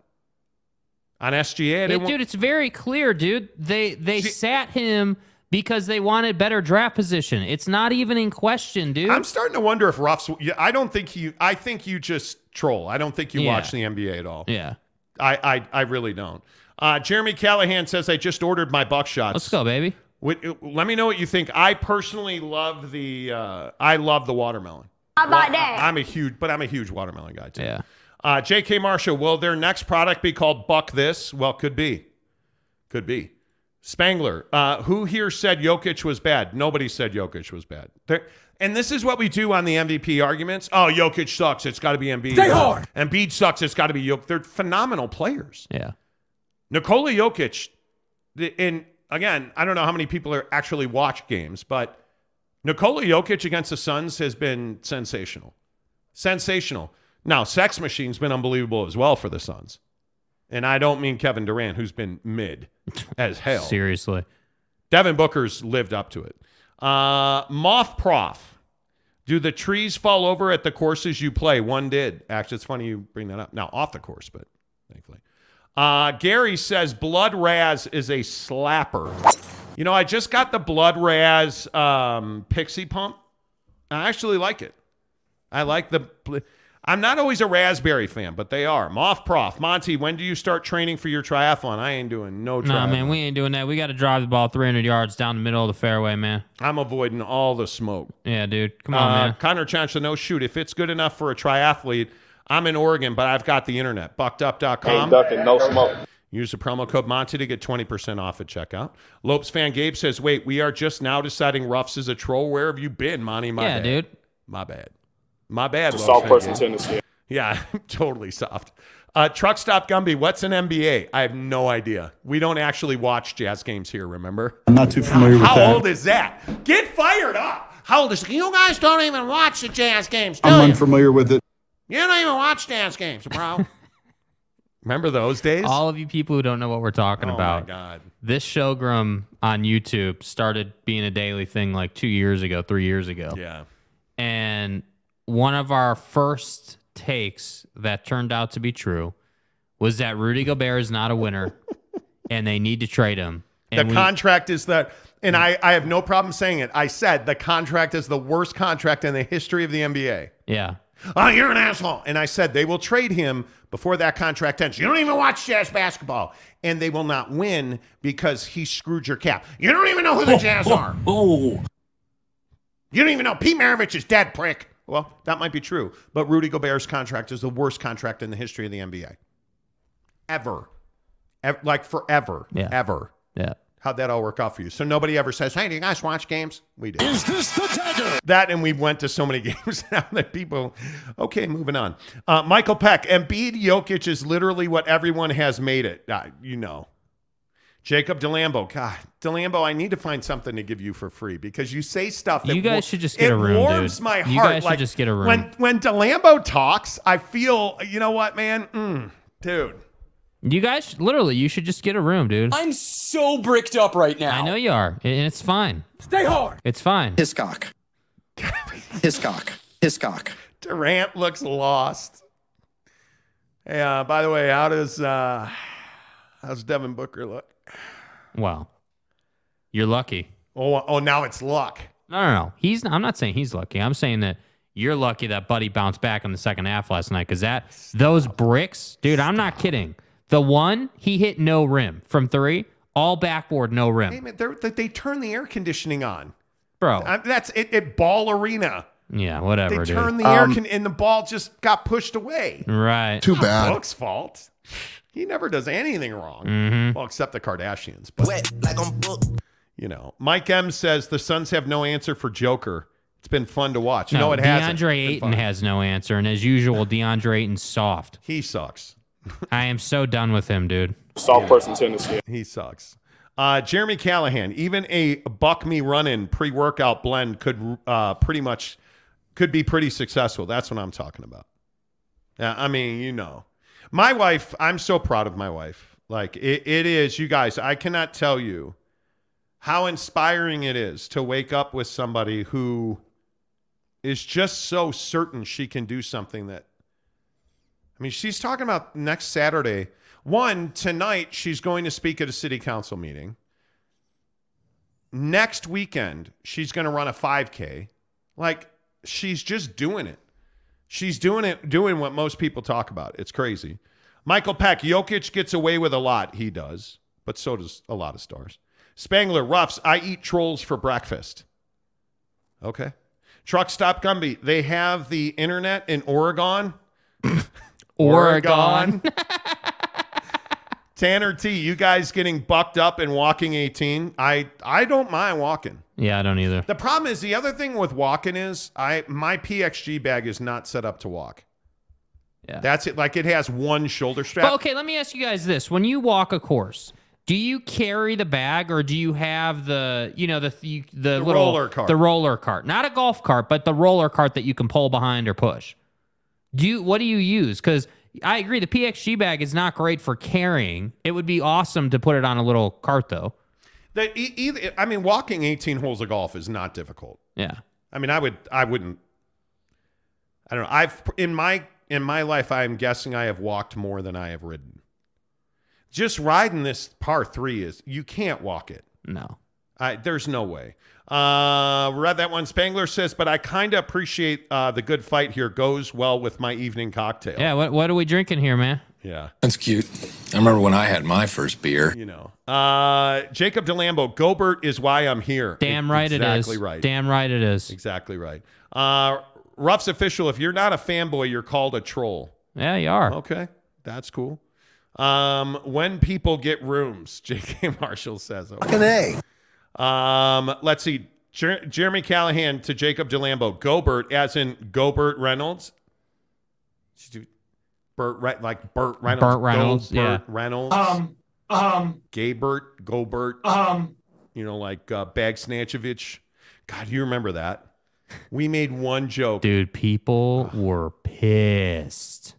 On SGA, I Yeah, didn't dude, it's very clear, dude. They they sat him because they wanted better draft position. It's not even in question, dude. I'm starting to wonder if Ruffs. yeah, I don't think you. I think you just troll. I don't think you Yeah. watch the NBA at all. yeah. I I, I really don't. Uh, Jeremy Callahan says I just ordered my buckshots. Let's go, baby. What- let me know what you think. I personally love the. Uh, I love the watermelon. How about that? I'm a huge, but I'm a huge watermelon guy too. Yeah. Uh, J.K. Marshall, will their next product be called Buck This? Well, could be. Could be. Spangler, uh, who here said Jokic was bad? Nobody said Jokic was bad. There, and this is what we do on the MVP arguments. Oh, Jokic sucks. It's got to be Embiid. Stay hard. Embiid sucks. It's got to be Jokic. They're phenomenal players. Yeah. Nikola Jokic, the- and again, I don't know how many people are actually watch games, but Nikola Jokic against the Suns has been sensational. Sensational. Now, Sex Machine's been unbelievable as well for the Suns. And I don't mean Kevin Durant, who's been mid (laughs) as hell. Seriously. Devin Booker's lived up to it. Uh, Moth Prof. Do the trees fall over at the courses you play? One did. Actually, it's funny you bring that up. Now, off the course, but thankfully. Uh, Gary says Blood Raz is a slapper. You know, I just got the Blood Raz um, Pixie Pump. I actually like it. I like the. I'm not always a raspberry fan, but they are. Moth Prof. Monty, when do you start training for your triathlon? I ain't doing no triathlon. Nah, man, we ain't doing that. We got to drive the ball 300 yards down the middle of the fairway, man. I'm avoiding all the smoke. Yeah, dude. Come on, Uh, man. Connor Chancellor, no shoot. If it's good enough for a triathlete, I'm in Oregon, but I've got the internet. Buckedup.com. Ain't ducking no smoke. Use the promo code Monty to get 20% off at checkout. Lopes fan Gabe says, wait, we are just now deciding Ruffs is a troll. Where have you been, Monty? My Yeah, bad. dude. My bad. My bad. It's soft person Gabe. tendency. Yeah, (laughs) totally soft. Uh, Truck Stop Gumby, what's an NBA? I have no idea. We don't actually watch jazz games here, remember? I'm not too familiar with How that. How old is that? Get fired up. How old is You guys don't even watch the jazz games, do I'm you? unfamiliar with it. You don't even watch jazz games, bro. (laughs) Remember those days? All of you people who don't know what we're talking about. Oh, my about. God. This showgram on YouTube started being a daily thing like two years ago, three years ago. Yeah. And one of our first takes that turned out to be true was that Rudy Gobert is not a winner (laughs) and they need to trade him. the we- contract is the, and I, I have no problem saying it. I said the contract is the worst contract in the history of the NBA. yeah. Oh, you're an asshole. And I said they will trade him before that contract ends. You don't even watch Jazz basketball. And they will not win because he screwed your cap. You don't even know who the Jazz are. Oh, You don't even know Pete Maravich is dead, prick. Well, that might be true. But Rudy Gobert's contract is the worst contract in the history of the NBA. Ever. Ev- like forever. Yeah. Ever. Yeah. How'd that all work out for you? So nobody ever says, hey, do you guys watch games? We do. Is this the dagger? That and we went to so many (laughs) games now that people. Okay, moving on. Uh, Michael Peck, Embiid Jokic is literally what everyone has made it. Uh, you know. Jacob Delambo, God, Delambo, I need to find something to give you for free because you say stuff that You guys wa- should just get a room, It warms dude. my You heart. guys should just get a room. When when Delambo talks, I feel, you know what, man, Mm, dude, You guys, literally, you should just get a room, dude. I'm so bricked up right now. I know you are, and it's fine. Stay hard. It's fine. His cock. His cock. His cock. Durant looks lost. Hey, uh, by the way, how does uh, how's Devin Booker look? Well, you're lucky. Oh, oh, now it's luck. No, no, no. He's. I'm not saying he's lucky. I'm saying that you're lucky that Buddy bounced back in the second half last night because that those bricks, dude. I'm not kidding. The one he hit no rim from three, all backboard, no rim, Hey man, they're, they they turn the air conditioning on. bro. I, that's it. At ball arena, yeah, whatever, they dude. turned the air Um, con- and the ball just got pushed away. right. Too bad. Book's fault. He never does anything wrong. Mhm. Well, except the Kardashians. But you know, Mike M says the Suns have no answer for Joker. It's been fun to watch. No, it hasn't. DeAndre It's been Ayton has no answer, and as usual, DeAndre Ayton's soft. He sucks. I am so done with him, dude. Soft person tendency. He sucks. Uh, Jeremy Callahan, even a buck me running pre workout blend could uh, pretty much could be pretty successful. That's what I'm talking about. Yeah, I mean, you know, my wife. I'm so proud of my wife. Like it, it is, you guys. I cannot tell you how inspiring it is to wake up with somebody who is just so certain she can do something that I mean, she's talking about next Saturday. One, tonight, she's going to speak at a city council meeting. Next weekend, she's going to run a 5K. Like, she's just doing it. She's doing it, doing what most people talk about. It's crazy. Michael Peck, Jokic gets away with a lot. He does, but so does a lot of stars. Spangler, Ruffs, I eat trolls for breakfast. Okay. Truck Stop Gumby, they have the internet in Oregon. (laughs) Oregon. (laughs) Tanner T, you guys getting bucked up and walking 18? I I don't mind walking. Yeah, I don't either. The problem is the other thing with walking is I my PXG bag is not set up to walk. Yeah. That's it. Like it has one shoulder strap. But okay, let me ask you guys this: When you walk a course, do you carry the bag or do you have the, you know, the the, the, little roller cart. the roller cart, not a golf cart, but the roller cart that you can pull behind or push? Do you what do you use? Because I agree, the PXG bag is not great for carrying. It would be awesome to put it on a little cart, though. The, e- either, I mean, walking 18 holes of golf is not difficult. Yeah. I mean, I would, I wouldn't. I don't know. I've in my in my life, I am guessing I have walked more than I have ridden. Just riding this par three is you can't walk it. No. I, there's no way. Uh, read that one. Spangler says, but I kind of appreciate uh, the good fight here. Goes well with my evening cocktail. Yeah. What what are we drinking here, man? Yeah. That's cute. I remember when I had my first beer. You know, uh, Jacob DeLambo, Gobert is why I'm here. Damn right it is. exactly right. Damn right it is. Exactly right. Uh, Ruff's official. If you're not a fanboy, you're called a troll. Yeah, you are. Okay, that's cool. Um, when people get rooms, (laughs) J.K. Marshall says. Okay. Fucking A. Um, let's see. Jer- Jeremy Callahan to Jacob DeLambo. Gobert, as in Gobert Reynolds. Burt, Re- like Burt Reynolds. Burt Reynolds, Gobert yeah. Reynolds. Um, um, Gaybert, Gobert. um, You know, like uh, Bag Snatchovich. God, you remember that? We made one joke. Dude, people were pissed.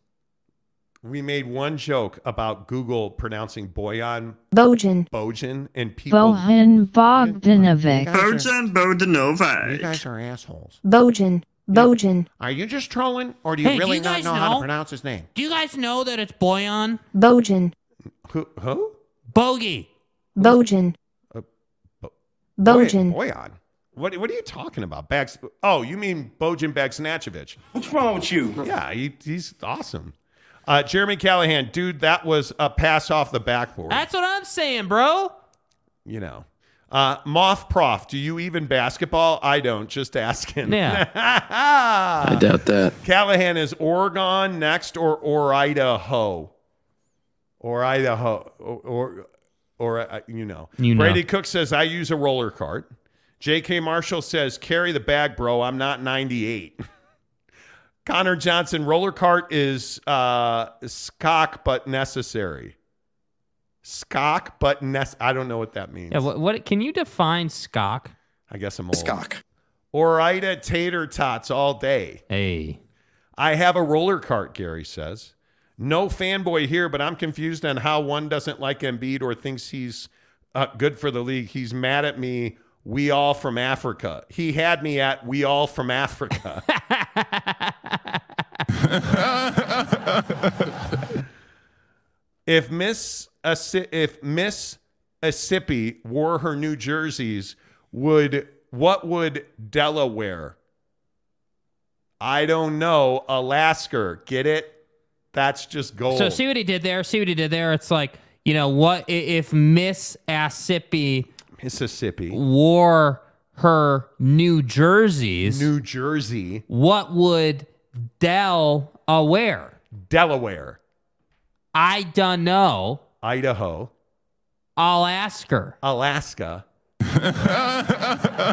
We made one joke about Google pronouncing Boyan Bojan. Bojan, and people. Bojan Bogdanovic. Bojan Bogdanovic. You guys are assholes. Bojan. Bojan. Are you just trolling, or do you Hey, do really you not guys know, how to pronounce his name? Do you guys know that it's Boyan? Bojan. Who? Who? Bogey. Bojan. Uh, Boy- Bojan. Boyan. What, what are you talking about? Bags. Oh, you mean Bojan Bagsnatchovich? What's wrong with you? Yeah, he, he's awesome. Uh, Jeremy Callahan, dude, that was a pass off the backboard. That's what I'm saying, bro. you know. Uh, Moth Prof, do you even basketball? I don't. Just asking. Yeah. (laughs) I doubt that. Callahan is Oregon next or or Idaho, or Idaho or or, or uh, you know. You know. Brady Cook says I use a roller cart. J.K. Marshall says carry the bag, bro. I'm not 98. (laughs) Connor Johnson roller cart is uh, scock but necessary. Scock but nec- I don't know what that means. Yeah, what, what can you define scock? I guess I'm old. Scock. Or Ida tater tots all day. Hey. I have a roller cart, Gary says. No fanboy here, but I'm confused on how one doesn't like Embiid or thinks he's uh, good for the league. He's mad at me. We all from Africa. He had me at we all from Africa. (laughs) if Miss if Miss Mississippi wore her New Jerseys, would what would Delaware? I don't know. Alaska, get it? That's just gold. So see what he did there. See what he did there. It's like you know what if Miss Mississippi Mississippi wore her New Jerseys, New Jersey, what would Del uh. Delaware, I don't know. Idaho, I'll ask her. Alaska. (laughs)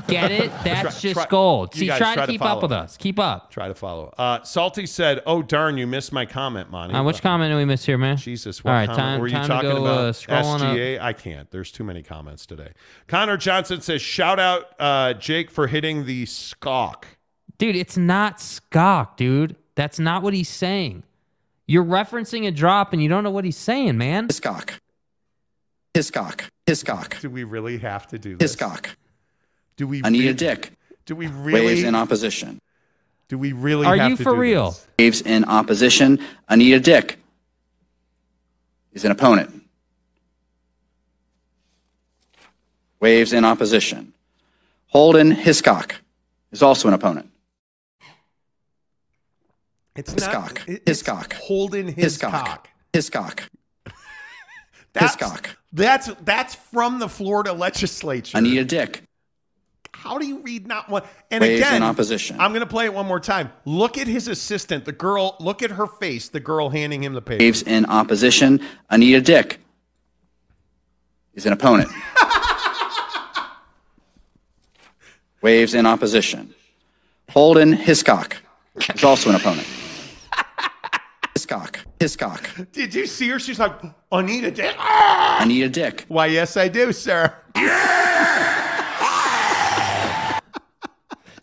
Get it? That's Try- just try- gold. See, try, try to to keep up with us. Keep up. Try to follow. Uh, Salty said, "Oh darn, you missed my comment, Monty." Uh, which comment did we miss here, man? Jesus, All what right, comment time, were you time talking go, about? Uh, scrolling up. SGA? I can't. There's too many comments today. Connor Johnson says, "Shout out uh, Jake for hitting the skawk." Dude, it's not Skok, dude. That's not what he's saying. You're referencing a drop and you don't know what he's saying, man. Hiscock. Hiscock. Hiscock. Do we really have to do this? Hiscock. Do we? Anita really- Dick. Do we really? Waves in opposition. do we really? Are have you to for do real? this? Waves in opposition. Anita Dick is an opponent. Waves in opposition. Holden Hiscock is also an opponent. It's Hiscock. not. it- it's Hiscock. Holding his Hiscock. cock. Hiscock. (laughs) That's, Hiscock. That's that's from the Florida legislature. Anita Dick. How do you read not one? And Waves again, in opposition. I'm going to play it one more time. Look at his assistant, the girl. Look at her face. The girl handing him the paper. Waves in opposition. Anita Dick is an opponent. (laughs) Waves in opposition. Holden Hiscock is also an opponent. Hiscock. Hiscock. Did you see her? She's like Anita Dick. Ah! Anita Dick. Why, yes, I do, sir.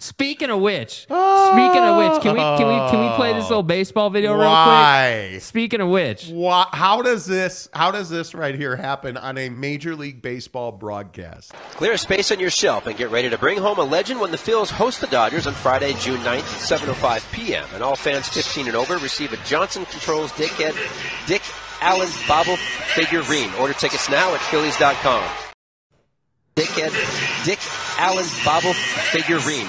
Speaking of which, oh. speaking of which, can we can we can we play this little oh. baseball video real Why? quick? Speaking of which, Why, how does this? How does this right here happen on a Major League Baseball broadcast? Clear a space on your shelf and get ready to bring home a legend when the Phils host the Dodgers on Friday, June 9th at 7.05 p.m. And all fans 15 and over receive a Johnson Controls Dickhead Dick Allen Bobble figurine. Order tickets now at Phillies.com. Dickhead Dick Allen Bobble figurine.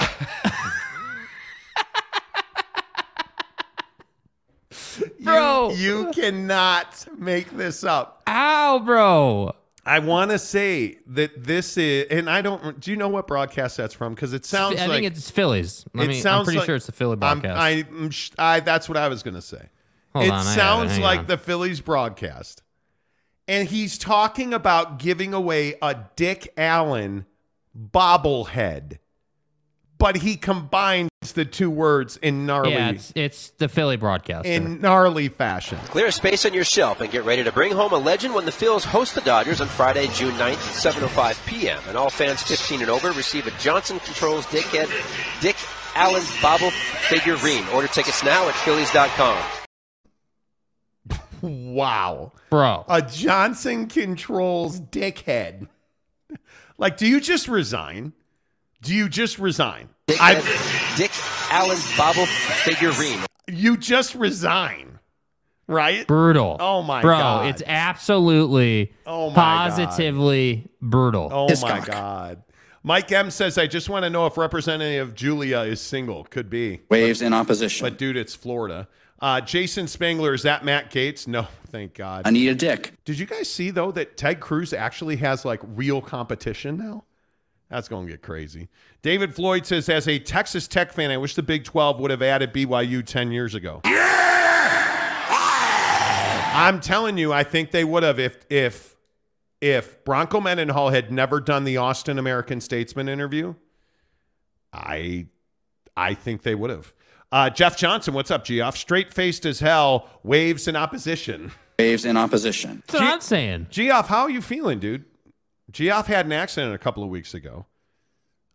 Bro. You, you cannot make this up. Ow, bro. I want to say that this is, and I don't. Do you know what broadcast that's from? Because it sounds I like think it's Phillies. Let it me, I'm sounds pretty like- sure it's the Philly I'm- broadcast. I, I'm sh- I, that's what I was going to say. Hold it on, I have it. sounds like on. the Phillies broadcast, and he's talking about giving away a Dick Allen bobblehead, but he combines the two words in gnarly yeah, it's it's the Philly broadcast. in gnarly fashion. Clear a space on your shelf and get ready to bring home a legend when the Phils host the Dodgers on Friday, June 9th at 7.05 p.m. And all fans 15 and over receive a Johnson Controls Dickhead Dick Allen Bobble figurine. Order tickets now at Phillies.com. Wow. bro. A Johnson Controls dickhead. Like, do you just resign? Do you just resign? Dickhead Dick Allen Bobble figurine. You just resign, right? brutal. Oh my god. bro, God. it's absolutely Oh my God. positively brutal. Oh His my. God. Mike M says, I just want to know if Representative Julia is single. Could be. Waves in opposition. But dude, it's Florida. Uh, Jason Spangler, is that Matt Gaetz? No, (laughs) thank God. I need a Dick. Did you guys see though that Ted Cruz actually has like real competition now? That's going to get crazy. David Floyd says, as a Texas Tech fan, I wish the Big 12 would have added BYU 10 years ago. Yeah! I'm telling you, I think they would have if if if Bronco Mendenhall had never done the Austin American Statesman interview. I I think they would have. Uh, Jeff Johnson, what's up, Geoff? Straight faced as hell, waves in opposition. Waves in opposition. That's what I'm saying. Geoff, how are you feeling, dude? Geoff had an accident a couple of weeks ago.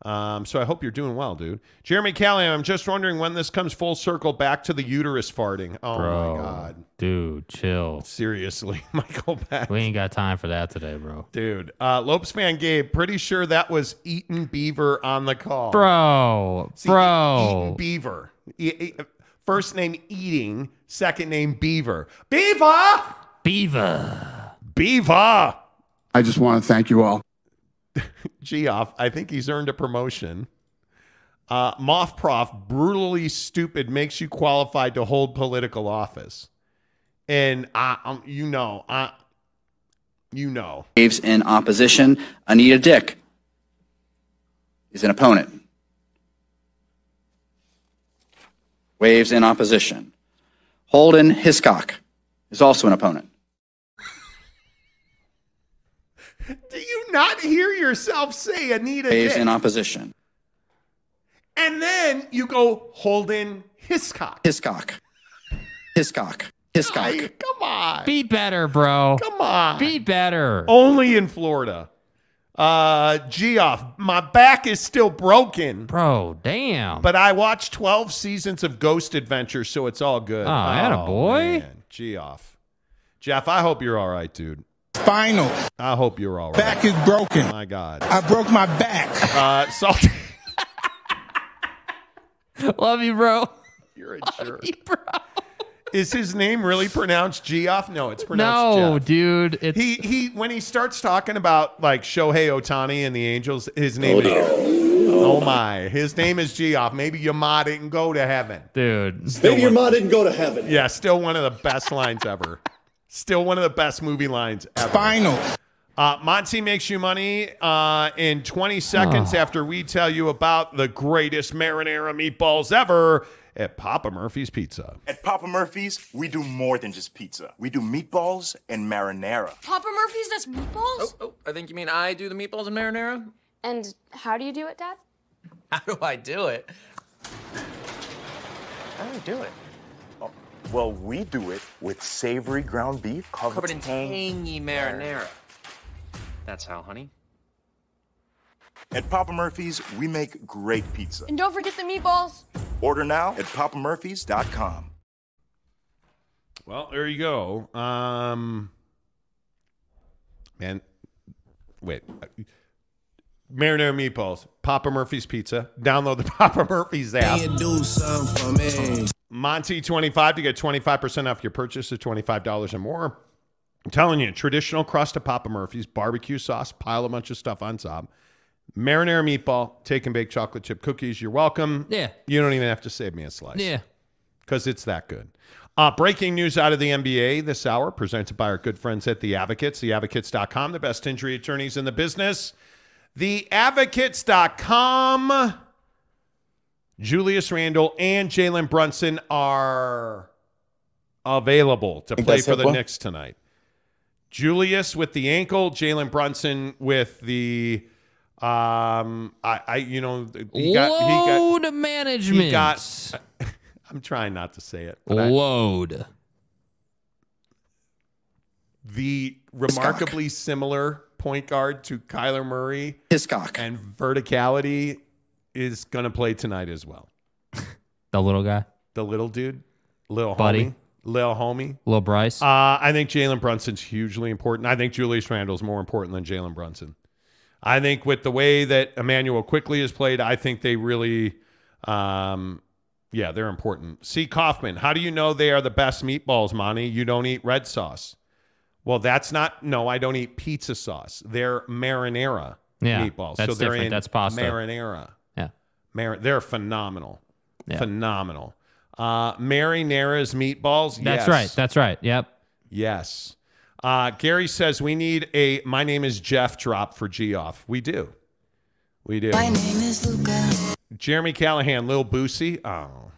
Um, so I hope you're doing well, dude. Jeremy Callahan, I'm just wondering when this comes full circle back to the uterus farting. Oh bro, my god, dude, chill. seriously, (laughs) Michael Beck. We ain't got time for that today, bro. Dude, uh, Lopes fan Gabe, pretty sure that was Eaton Beaver on the call. Bro, See, bro. Eaton Beaver. E- e- first name Eating, second name Beaver. Beaver! Beaver. Beaver! I just want to thank you all. (laughs) Geoff, I think he's earned a promotion. Uh, Moth Prof, brutally stupid, makes you qualified to hold political office. And I, um, you know, I, you know, Waves in opposition. Anita Dick is an opponent. Waves in opposition. Holden Hiscock is also an opponent. Do you not hear yourself say Anita Waves Dick? in opposition. and then you go Holden Hiscock. Hiscock. Hiscock. Hiscock. Ay, come on. Be better, bro. Come on. Be better. Only in Florida. Uh, Geoff, my back is still broken. Bro, damn. But I watched 12 seasons of Ghost Adventures, so it's all good. Oh, attaboy. man. Geoff. Jeff, I hope you're all right, dude. Spinal. I hope you're all right. Back is broken. My God. I broke my back. Uh, Salty. (laughs) Love you, bro. You're a (laughs) jerk. bro Is his name really pronounced Geoff? No, it's pronounced No, Jeff. dude. It's He he when he starts talking about like Shohei Ohtani and the Angels, his name is Oh my. His name is Geoff. Maybe your ma didn't go to heaven. dude. Still Maybe your one- ma didn't go to heaven. Yeah, still one of the best lines ever. Still one of the best movie lines ever. Spinal. Uh, Monty makes you money uh, in 20 seconds Oh. after we tell you about the greatest marinara meatballs ever at Papa Murphy's Pizza. At Papa Murphy's, we do more than just pizza. We do meatballs and marinara. Papa Murphy's does meatballs? Oh, oh, I think you mean I do the meatballs and marinara? And how do you do it, Dad? How do I do it? How do I do it? Well, we do it with savory ground beef covered, Covered in tangy marinara. That's how, honey. At Papa Murphy's, we make great pizza. And don't forget the meatballs. Order now at papamurphys.com. Well, there you go. Um, man, wait. Marinara meatballs, Papa Murphy's Pizza. Download the (laughs) Papa Murphy's app. Do something for me. Monty twenty five to get twenty five percent off your purchase of twenty five dollars or more. I'm telling you, traditional crust of Papa Murphy's, barbecue sauce, pile a bunch of stuff on top. Marinara meatball, take and bake chocolate chip cookies. You're welcome. Yeah. You don't even have to save me a slice. Yeah. Because it's that good. Uh, breaking news out of the NBA this hour, presented by our good friends at The Advocates, theadvocates.com, the best injury attorneys in the business. Theadvocates.com. Julius Randle and Jalen Brunson are available to play for the Will? Knicks tonight. Julius with the ankle, Jalen Brunson with the um I, I you know he got he got Load management. he got (laughs) I'm trying not to say it. but I- Load. the remarkably similar point guard to Kyler Murray Hiscock. and verticality is going to play tonight as well. (laughs) The little guy. The little dude, little Buddy. homie, little homie. Little Bryce. Uh, I think Jalen Brunson's hugely important. I think Julius Randle's more important than Jalen Brunson. I think with the way that Immanuel Quickley has played, I think they really, um, yeah, they're important. C. Kaufman, how do you know they are the best meatballs, Monty? You don't eat red sauce. Well, that's not. No, I don't eat pizza sauce. They're marinara Yeah, meatballs. that's so they're different. in That's pasta. Marinara. Yeah. Mar- they're phenomenal. Yeah. Phenomenal. Uh, marinara's meatballs. That's yes. right. That's right. Yep. Yes. Uh, Gary says we need a my name is Jeff drop for Geoff. We do. We do. My name is Luca. Jeremy Callahan, Lil Boosie. Oh.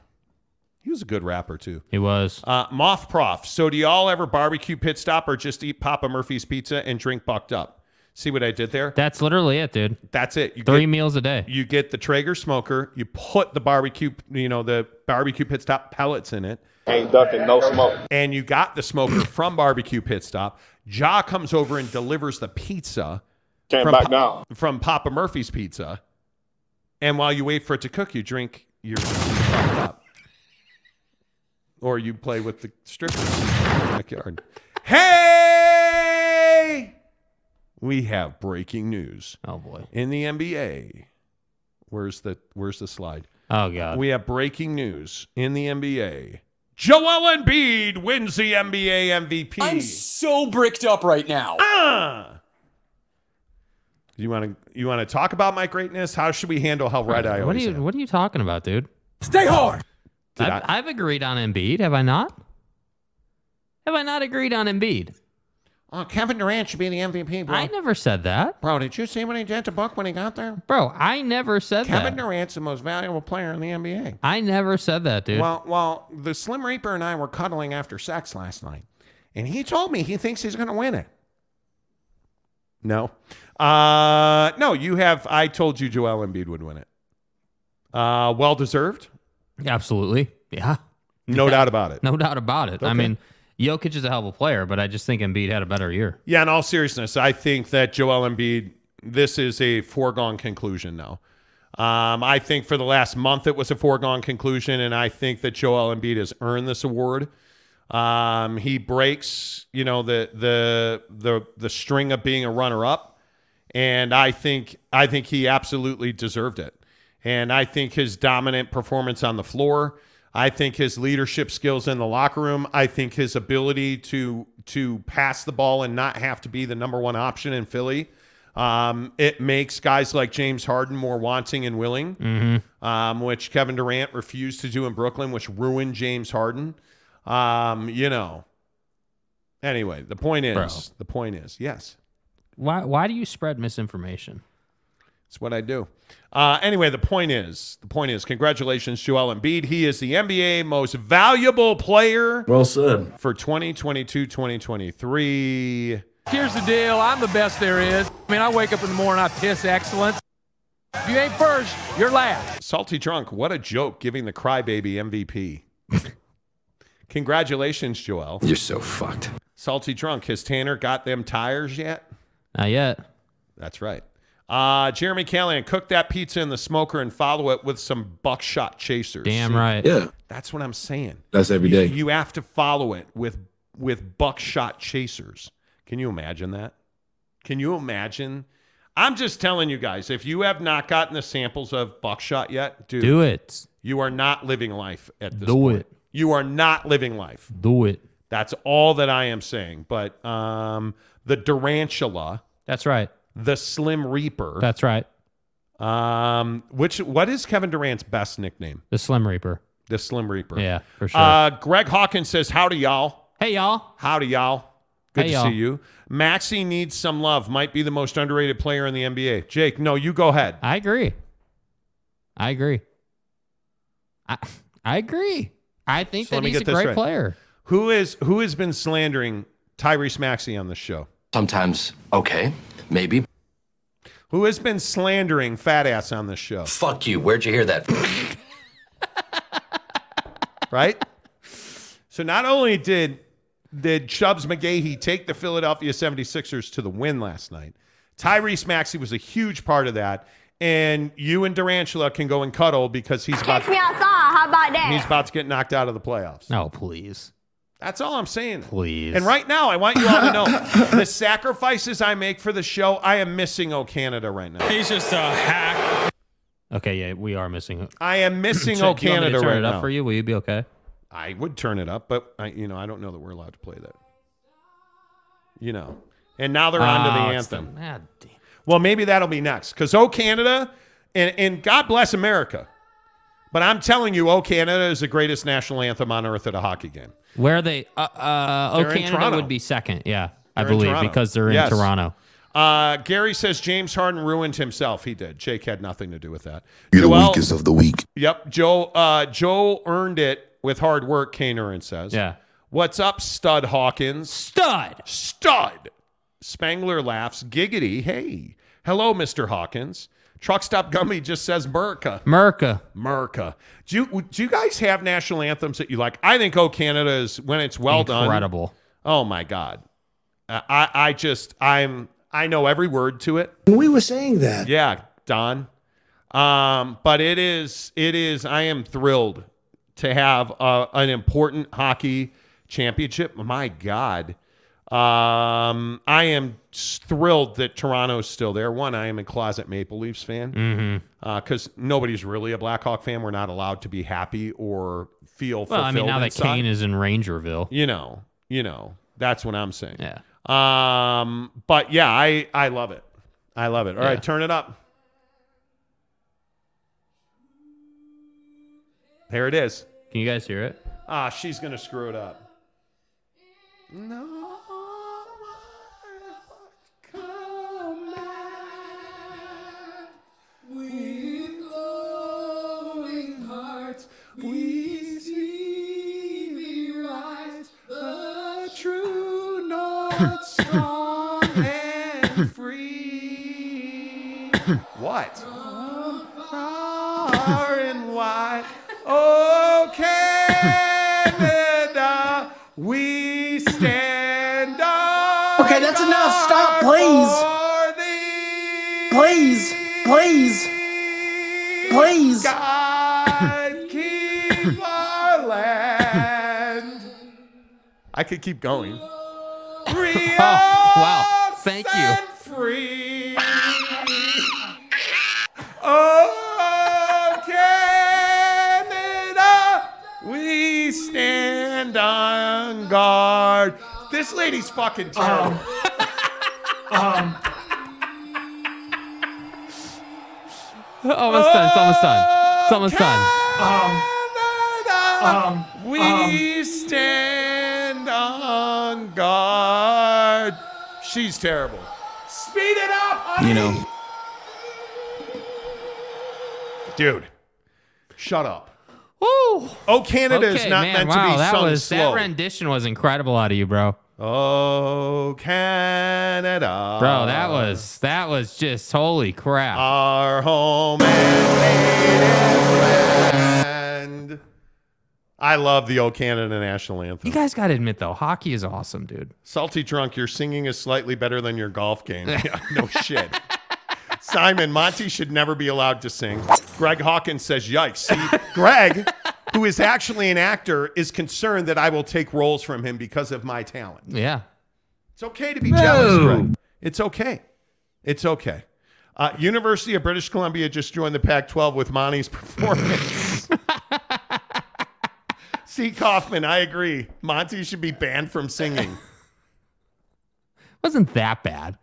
He was a good rapper too. He was. Uh, Moth Prof. So do y'all ever barbecue pit stop or just eat Papa Murphy's pizza and drink bucked up? See what I did there? That's literally it, dude. That's it. You Three get- meals a day. You get the Traeger smoker. You put the barbecue, you know, the barbecue pit stop pellets in it. Ain't ducking no smoke. And you got the smoker (coughs) from barbecue pit stop. Ja comes over and delivers the pizza Came from, back Pa- down. from Papa Murphy's Pizza. and while you wait for it to cook, you drink your fucked up, or you play with the strippers in the backyard. Hey, we have breaking news. Oh boy, in the NBA. Where's the Where's the slide? Oh god, We have breaking news in the NBA. Joel Embiid wins the NBA MVP. I'm so bricked up right now. Ah! You want to you want to talk about my greatness? How should we handle how red I what are you am? What are you talking about, dude? Stay hard. I've, I've agreed on Embiid, have I not? Have I not agreed on Embiid? Oh, Kevin Durant should be the MVP, bro. I never said that, bro, did you see what he did to Book when he got there? bro. I never said that. Kevin. Durant's the most valuable player in the NBA. I never said that, dude. Well, well, the Slim Reaper and I were cuddling after sex last night, and he told me he thinks he's going to win it. No, uh, no, you have. I told you Joel Embiid would win it. Uh, well deserved, Absolutely, yeah, no Yeah. doubt about it. no doubt about it. I mean, Jokic is a hell of a player, but I just think Embiid had a better year. Yeah, in all seriousness, I think that Joel Embiid, this is a foregone conclusion now. Um, I think for the last month it was a foregone conclusion, and I think that Joel Embiid has earned this award. Um, he breaks, you know, the the the the string of being a runner up, and I think I think he absolutely deserved it. And I think his dominant performance on the floor, I think his leadership skills in the locker room, I think his ability to to pass the ball and not have to be the number one option in Philly, um, it makes guys like James Harden more wanting and willing, Mm-hmm. um, which Kevin Durant refused to do in Brooklyn, which ruined James Harden. Um, you know. Anyway, the point is, Bro. the point is, yes, Why? Why do you spread misinformation? It's what I do. Uh, anyway, the point is, the point is, congratulations, Joel Embiid. He is the NBA most valuable player Well said. for 2022-2023. Here's the deal. I'm the best there is. I mean, I wake up in the morning, I piss excellence. If you ain't first, you're last. Salty Drunk, what a joke giving the crybaby MVP. (laughs) Congratulations, Joel. You're so fucked. Salty Drunk, has Tanner got them tires yet? Not yet. That's right. Uh, Jeremy Callahan, cook that pizza in the smoker and follow it with some buckshot chasers. Damn See, right. Yeah, That's what I'm saying. that's every day. You- You, have to follow it with with buckshot chasers. Can you imagine that? Can you imagine? I'm just telling you guys, if you have not gotten the samples of buckshot yet, dude, Do it. you are not living life at this Do point. it. You are not living life. Do it. That's all that I am saying. But um, the Durantula, That's right. The Slim Reaper, That's right. um, which what is Kevin Durant's best nickname? The Slim Reaper. The Slim Reaper. Yeah, for sure. Uh, Greg Hawkins says, "Howdy, y'all." hey, y'all. Howdy, y'all. Good Hey, to y'all. see you. Maxey needs some love. Might be the most underrated player in the NBA. Jake, no, you go ahead. I agree. I agree. I I agree. I think So that he's a great right. player. Who is who has been slandering Tyrese Maxey on the show? Sometimes, okay, maybe. Who has been slandering Fat Ass on the show? Fuck you. Where'd you hear that? Right? so not only did did Chubbs McGahee take the Philadelphia 76ers to the win last night, Tyrese Maxey was a huge part of that. And you and Durantula can go and cuddle because he's about Catch me outside. How about that? he's about to get knocked out of the playoffs. No, please. That's all I'm saying. Please. And right now, I want you all to know the sacrifices I make for the show. I am missing O Canada right now. He's just a hack. Okay, yeah, we are missing. I am missing (laughs) So, O do you want Canada turn right it up now. for you? Will you be okay? I would turn it up, but I, you know, I don't know that we're allowed to play that. You know, and now they're on to the anthem. the- ah. Well, maybe that'll be next because O Canada, and, and God bless America. But I'm telling you, O Canada is the greatest national anthem on earth at a hockey game. Where are they? Uh, uh, oh, They're Canada Toronto. would be second. Yeah, I They're in believe because they're in Yes. Toronto. Uh, Gary says James Harden ruined himself. He did. Jake had nothing to do with that. You're the weakest of the weak. Yep. Joe uh, Joe earned it with hard work, Kane Urin says. Yeah. What's up, Stud Hawkins? Stud. Stud. Spangler laughs. Giggity. Hey. Hello, Mr. Hawkins. Truck Stop Gummy just says Merca. Merca. Merca. Do you, do you guys have national anthems that you like? I think Oh Canada is, when it's well done. Incredible. Oh, my God. Uh, I, I just, I'm, I know every word to it. We were saying that. Yeah, Don. Um, but it is, it is. I am thrilled to have uh, an important hockey championship. My God, um, I am thrilled that Toronto's still there. One, I am a closet Maple Leafs fan Mm-hmm. because nobody's really a Blackhawk fan. We're not allowed to be happy or feel Well, I mean, now that. Kane is in Rangerville, you know, you know, that's what I'm saying. Yeah. Um, but yeah, I I love it. I love it. All right, Yeah. turn it up. There it is. Can you guys hear it? Ah, she's gonna screw it up. We see me rise, a true north strong (coughs) and free. What? Far and wide, oh Canada, we stand Okay, that's enough. Stop, please. Please, please, please. God I could keep going. Free (laughs) Oh, wow. Thank you. free. Oh, Canada, we stand on guard. This lady's fucking terrible. (laughs) Um, almost done. It's almost done. It's almost done. um, we stand on guard. She's terrible. Speed it up, honey. You know. dude. Shut up. Woo. Oh, Canada is not man, meant wow, to be that sung was, slow. That rendition was incredible out of you, bro. oh, Canada, Bro, that was that was just holy crap. our home and land. I love the old Canada national anthem. you guys got to admit though, hockey is awesome, dude. Salty drunk, your singing is slightly better than your golf game. (laughs) Yeah, no shit. Simon, Monty should never be allowed to sing. Greg Hawkins says, yikes. See, Greg, who is actually an actor, is concerned that I will take roles from him because of my talent. Yeah. It's okay to be jealous, Greg. It's okay. It's okay. Uh, University of British Columbia just joined the Pac 12 with Monty's (laughs) performance. See, Kaufman, I agree. Monty should be banned from singing. (laughs) Wasn't that bad.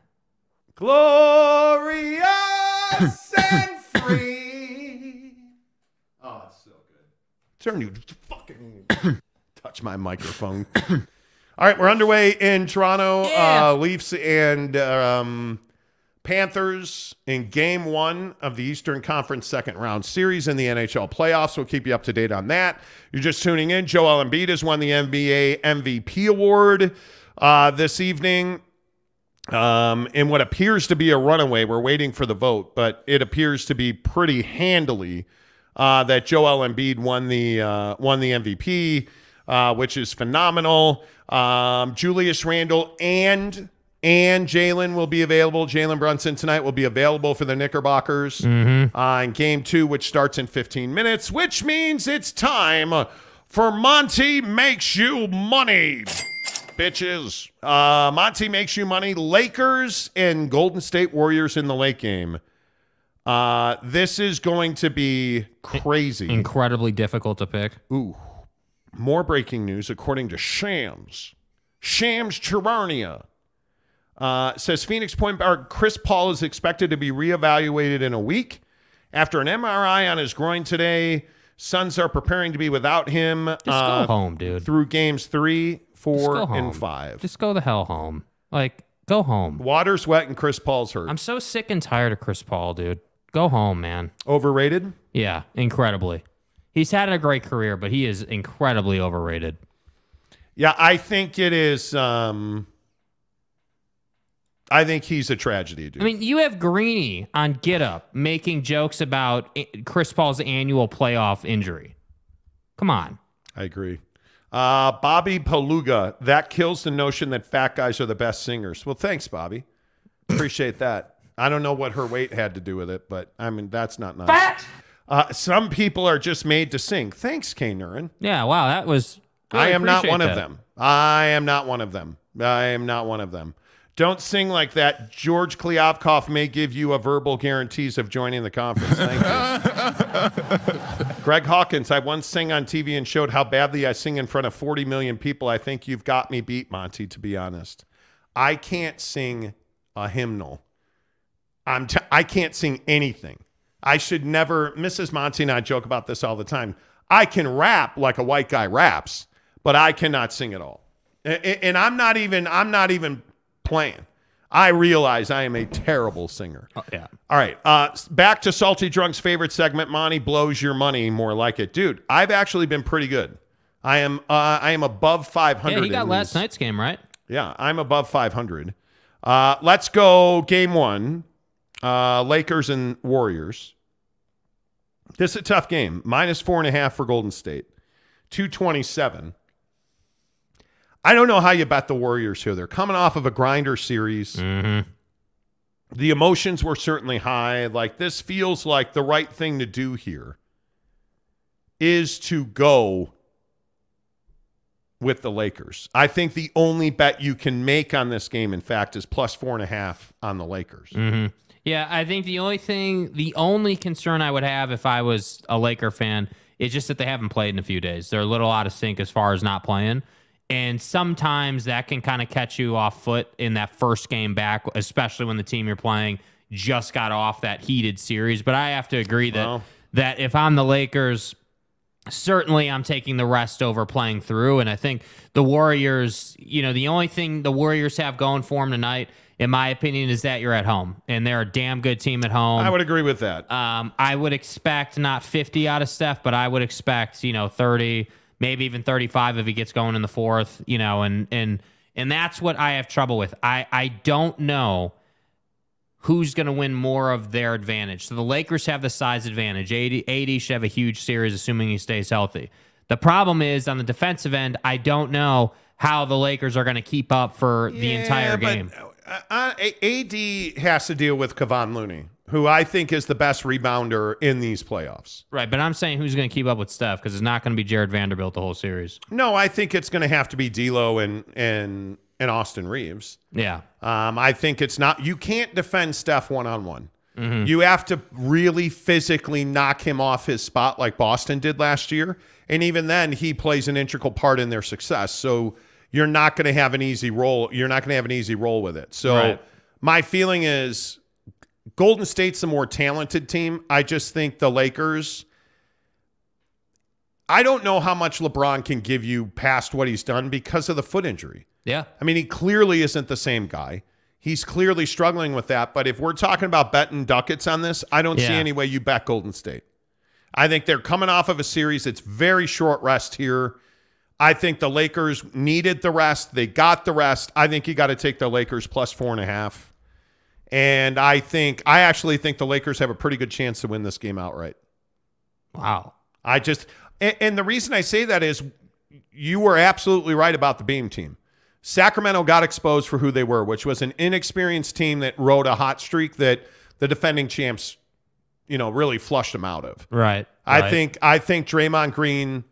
Glorious (laughs) and free. Oh, it's so good. Turn you fucking (coughs) touch my microphone. (coughs) All right, we're underway in Toronto. Uh, Leafs and um, Panthers in game one of the Eastern Conference second round series in the NHL playoffs. We'll keep you up to date on that. You're just tuning in. Joel Embiid has won the NBA MVP award uh, this evening um, in what appears to be a runaway. We're waiting for the vote, but it appears to be pretty handily uh, that Joel Embiid won the uh, won the MVP, uh, which is phenomenal. Um, Julius Randle and and Jalen will be available. Jalen Brunson tonight will be available for the Knickerbockers Mhm. uh, in game two, which starts in 15 minutes, which means it's time for Monty Makes You Money. Bitches. Uh, Monty Makes You Money. Lakers and Golden State Warriors in the late game. Uh, this is going to be crazy. Incredibly difficult to pick. Ooh. More breaking news according to Shams. Shams Charania uh, says Phoenix point guard Chris Paul is expected to be reevaluated in a week. After an MRI on his groin today, Suns are preparing to be without him Just uh, go home, dude. through games three, four, and five. Just go the hell home. Like, go home. Water's wet and Chris Paul's hurt. I'm so sick and tired of Chris Paul, dude. Go home, man. Overrated? Yeah, incredibly. He's had a great career, but he is incredibly overrated. Yeah, I think it is. Um, I think he's a tragedy, dude. I mean, you have Greeny on Get Up making jokes about Chris Paul's annual playoff injury. Come on. I agree. Uh, Bobby Paluga, that kills the notion that fat guys are the best singers. Well, thanks, Bobby. Appreciate that. I don't know what her weight had to do with it, but I mean that's not nice. Fat. Uh, some people are just made to sing. Thanks, K. Nurin. Yeah, wow, that was. I am not appreciate one of them. I am not one of them. I am not one of them. Don't sing like that. George Kliavkoff may give you a verbal guarantees of joining the conference. Thank you. (laughs) Greg Hawkins, I once sang on TV and showed how badly I sing in front of 40 million people. I think you've got me beat, Monty, to be honest. I can't sing a hymnal. I'm t- I can't sing anything. I should never, Mrs. Monty and I joke about this all the time. I can rap like a white guy raps, but I cannot sing at all. And I'm not even, I'm not even playing. I realize I am a terrible singer. yeah. All right. Uh, back to Salty Drunk's favorite segment. Monty blows your money more like it, dude. I've actually been pretty good. I am. Uh, I am above 500. Yeah, he got last these. night's game right. Yeah, I'm above 500. Uh, let's go game one. Uh, Lakers and Warriors. This is a tough game. Minus four and a half for Golden State. 227. I don't know how you bet the Warriors here. They're coming off of a grinder series. Mm-hmm. The emotions were certainly high. Like, this feels like the right thing to do here is to go with the Lakers. I think the only bet you can make on this game, in fact, is plus four and a half on the Lakers. hmm Yeah, I think the only thing, the only concern I would have if I was a Laker fan is just that they haven't played in a few days. They're a little out of sync as far as not playing. And sometimes that can kind of catch you off foot in that first game back, especially when the team you're playing just got off that heated series. But I have to agree that that if I'm the Lakers, certainly I'm taking the rest over playing through. And I think the Warriors, you know, the only thing the Warriors have going for them tonight, in my opinion, is that you're at home and they're a damn good team at home. I would agree with that. Um, I would expect not 50 out of Steph, but I would expect, you know, 30, maybe even 35 if he gets going in the fourth, you know, and and and that's what I have trouble with. I I don't know who's going to win more of their advantage. So the Lakers have the size advantage. AD, AD should have a huge series assuming he stays healthy. The problem is on the defensive end, I don't know how the Lakers are going to keep up for the entire game. Uh, uh, AD has to deal with Kevon Looney, who I think is the best rebounder in these playoffs. Right, but I'm saying who's going to keep up with Steph because it's not going to be Jarred Vanderbilt the whole series. No, I think it's going to have to be D'Lo and and and Austin Reaves. Yeah. Um, I think it's not. You can't defend Steph one on one. You have to really physically knock him off his spot, like Boston did last year. And even then, he plays an integral part in their success. So you're not going to have an easy role. You're not going to have an easy role with it. So Right. my feeling is Golden State's a more talented team. I just think the Lakers. I don't know how much LeBron can give you past what he's done because of the foot injury. Yeah. I mean, he clearly isn't the same guy. He's clearly struggling with that. But if we're talking about betting ducats on this, I don't see any way you bet Golden State. I think they're coming off of a series. It's very short rest here. I think the Lakers needed the rest. They got the rest. I think you got to take the Lakers plus four and a half. And I think, I actually think the Lakers have a pretty good chance to win this game outright. Wow. I just, and, and the reason I say that is you were absolutely right about the Beam team. Sacramento got exposed for who they were, which was an inexperienced team that rode a hot streak that the defending champs, you know, really flushed them out of. Right. I right. think I think Draymond Green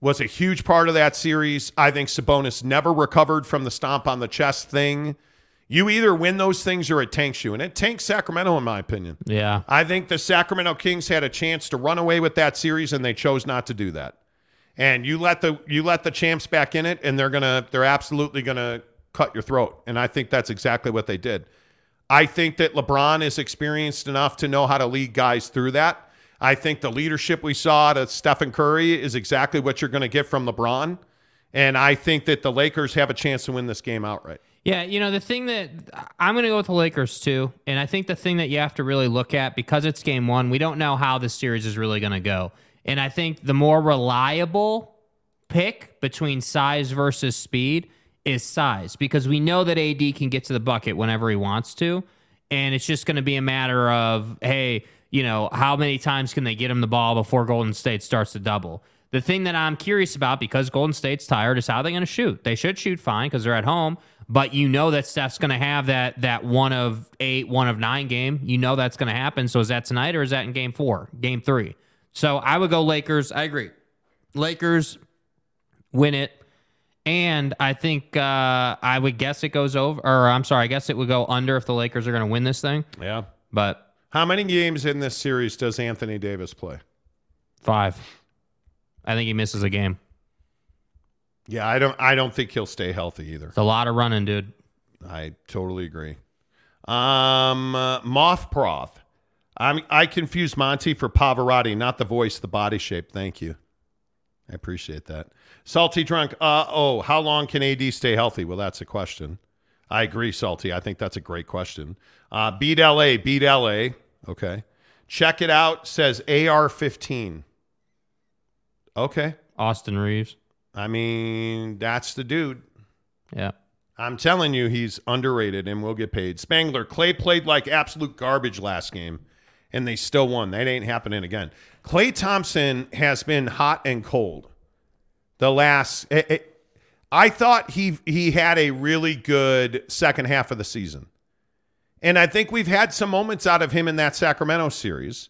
was a huge part of that series. I think Sabonis never recovered from the stomp on the chest thing. You either win those things or it tanks you, and it tanks Sacramento, in my opinion. Yeah. I think the Sacramento Kings had a chance to run away with that series, and they chose not to do that. And you let the you let the champs back in it, and they're gonna they're absolutely gonna cut your throat. And I think that's exactly what they did. I think that LeBron is experienced enough to know how to lead guys through that. I think the leadership we saw at Stephen Curry is exactly what you're going to get from LeBron. And I think that the Lakers have a chance to win this game outright. Yeah, you know, the thing that I'm going to go with the Lakers too. And I think the thing that you have to really look at because it's game one, we don't know how this series is really going to go. And I think the more reliable pick between size versus speed is size because we know that AD can get to the bucket whenever he wants to. And it's just going to be a matter of, hey, you know, how many times can they get him the ball before Golden State starts to double? The thing that I'm curious about because Golden State's tired is how they're going to shoot. They should shoot fine because they're at home, but you know that Steph's going to have that that one of eight, one of nine game. You know that's going to happen. So is that tonight or is that in game four, game three? So I would go Lakers. I agree. Lakers win it. And I think uh, I would guess it goes over, or I'm sorry, I guess it would go under if the Lakers are going to win this thing. Yeah. But How many games in this series does Anthony Davis play? five. I think he misses a game. Yeah, I don't. I don't think he'll stay healthy either. It's a lot of running, dude. I totally agree. Um, uh, Moth Proth. I'm, I confused Monty for Pavarotti, not the voice, the body shape. Thank you. I appreciate that. Salty Drunk. Uh, oh, how long can AD stay healthy? Well, that's a question. I agree, Salty. I think that's a great question. Uh, beat LA, beat LA. Okay. Check it out, says AR 15. Okay. Austin Reaves. I mean, that's the dude. Yeah. I'm telling you, he's underrated and will get paid. Spangler, Klay played like absolute garbage last game, and they still won. That ain't happening again. Klay Thompson has been hot and cold. The last, it, it- I thought he he had a really good second half of the season, and I think we've had some moments out of him in that Sacramento series.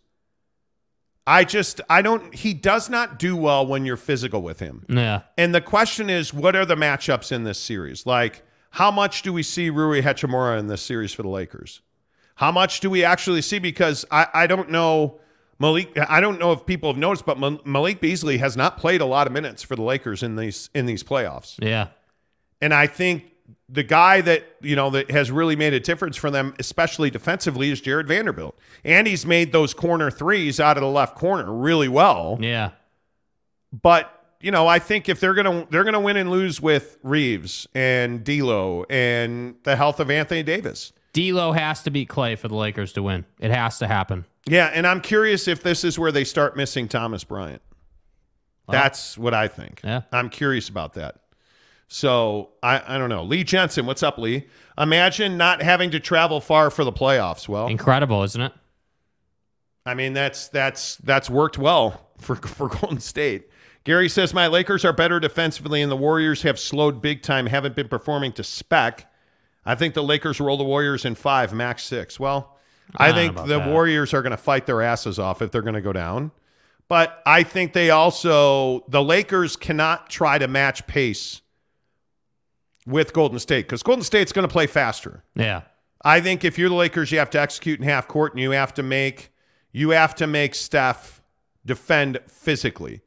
I just, I don't. He does not do well when you're physical with him. Yeah. And the question is, what are the matchups in this series? Like, how much do we see Rui Hachimura in this series for the Lakers? How much do we actually see? Because I, I don't know Malik. I don't know if people have noticed, but Malik Beasley has not played a lot of minutes for the Lakers in these in these playoffs. Yeah. And I think the guy that you know that has really made a difference for them, especially defensively, is Jarred Vanderbilt. And he's made those corner threes out of the left corner really well. Yeah. But you know, I think if they're gonna they're gonna win and lose with Reaves and D'Lo and the health of Anthony Davis. D'Lo has to beat Klay for the Lakers to win. It has to happen. Yeah, and I'm curious if this is where they start missing Thomas Bryant. That's what I think. Yeah. I'm curious about that. So I, I don't know. Lee Jensen, what's up, Lee? Imagine not having to travel far for the playoffs. Well, Incredible, isn't it? I mean, that's that's that's worked well for for Golden State. Gary says my Lakers are better defensively, and the Warriors have slowed big time. Haven't been performing to spec. I think the Lakers roll the Warriors in five, max six. Well, I, ah, I think the that. Warriors are going to fight their asses off if they're going to go down. But I think they also the Lakers cannot try to match pace with Golden State because Golden State's going to play faster. Yeah. I think if you're the Lakers, you have to execute in half court and you have to make you have to make Steph defend physically.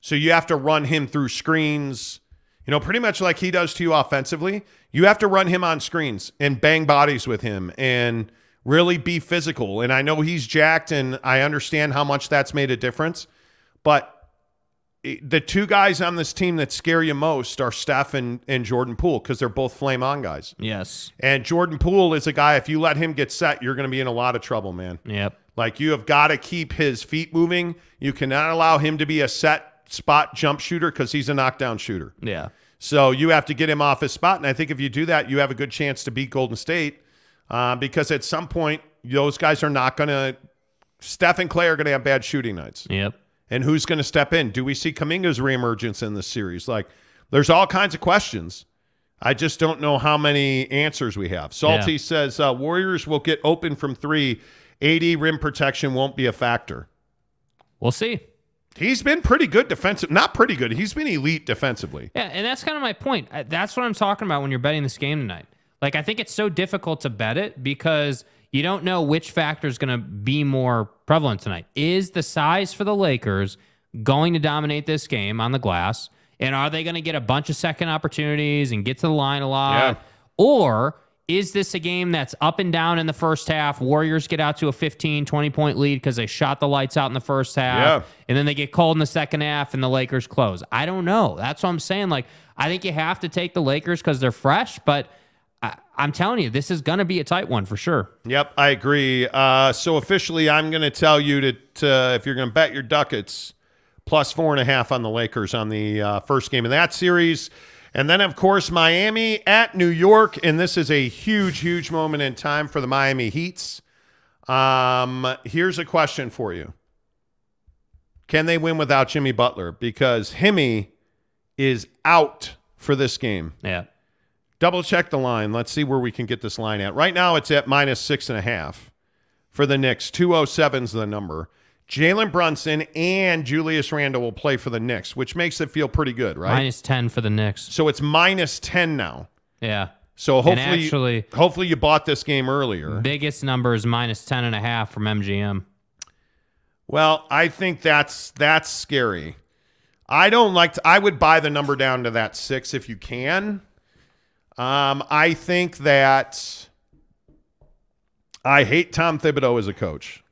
So you have to run him through screens, you know, pretty much like he does to you offensively. You have to run him on screens and bang bodies with him and really be physical. And I know he's jacked and I understand how much that's made a difference, but the two guys on this team that scare you most are Steph and, and Jordan Poole because they're both flame on guys. Yes. And Jordan Poole is a guy, if you let him get set, you're going to be in a lot of trouble, man. Yep. Like you have got to keep his feet moving. You cannot allow him to be a set spot jump shooter because he's a knockdown shooter. Yeah. So you have to get him off his spot. And I think if you do that, you have a good chance to beat Golden State uh, because at some point, those guys are not going to, Steph and Klay are going to have bad shooting nights. Yep. And who's going to step in? Do we see Kuminga's reemergence in this series? Like, there's all kinds of questions. I just don't know how many answers we have. Salty Yeah. says uh, Warriors will get open from three. AD rim protection won't be a factor. We'll see. He's been pretty good defensive. Not pretty good. He's been elite defensively. Yeah, and that's kind of my point. That's what I'm talking about when you're betting this game tonight. Like, I think it's so difficult to bet it because you don't know which factor is going to be more prevalent tonight. Is the size for the Lakers going to dominate this game on the glass? And are they going to get a bunch of second opportunities and get to the line a lot? Yeah. Or is this a game that's up and down in the first half? Warriors get out to a 15, 20 point lead because they shot the lights out in the first half. Yeah. And then they get cold in the second half and the Lakers close. I don't know. That's what I'm saying. Like, I think you have to take the Lakers because they're fresh, but I'm telling you, this is going to be a tight one for sure. Yep, I agree. Uh, so officially, I'm going to tell you to, to if you're going to bet your ducats, plus four and a half on the Lakers on the uh, first game of that series. And then, of course, Miami at New York. And this is a huge, huge moment in time for the Miami Heats. Um, here's a question for you Can they win without Jimmy Butler? Because Himmy is out for this game. Yeah. Double check the line. Let's see where we can get this line at. Right now, it's at minus six and a half for the Knicks. 207 is the number. Jalen Brunson and Julius Randle will play for the Knicks, which makes it feel pretty good, right? Minus 10 for the Knicks. so it's minus 10 now. Yeah. So And hopefully, actually- hopefully you bought this game earlier. Biggest number is minus 10 and a half from MGM. Well, I think that's that's scary. I don't like to, I would buy the number down to that six if you can. Um, I think that I hate Tom Thibodeau as a coach.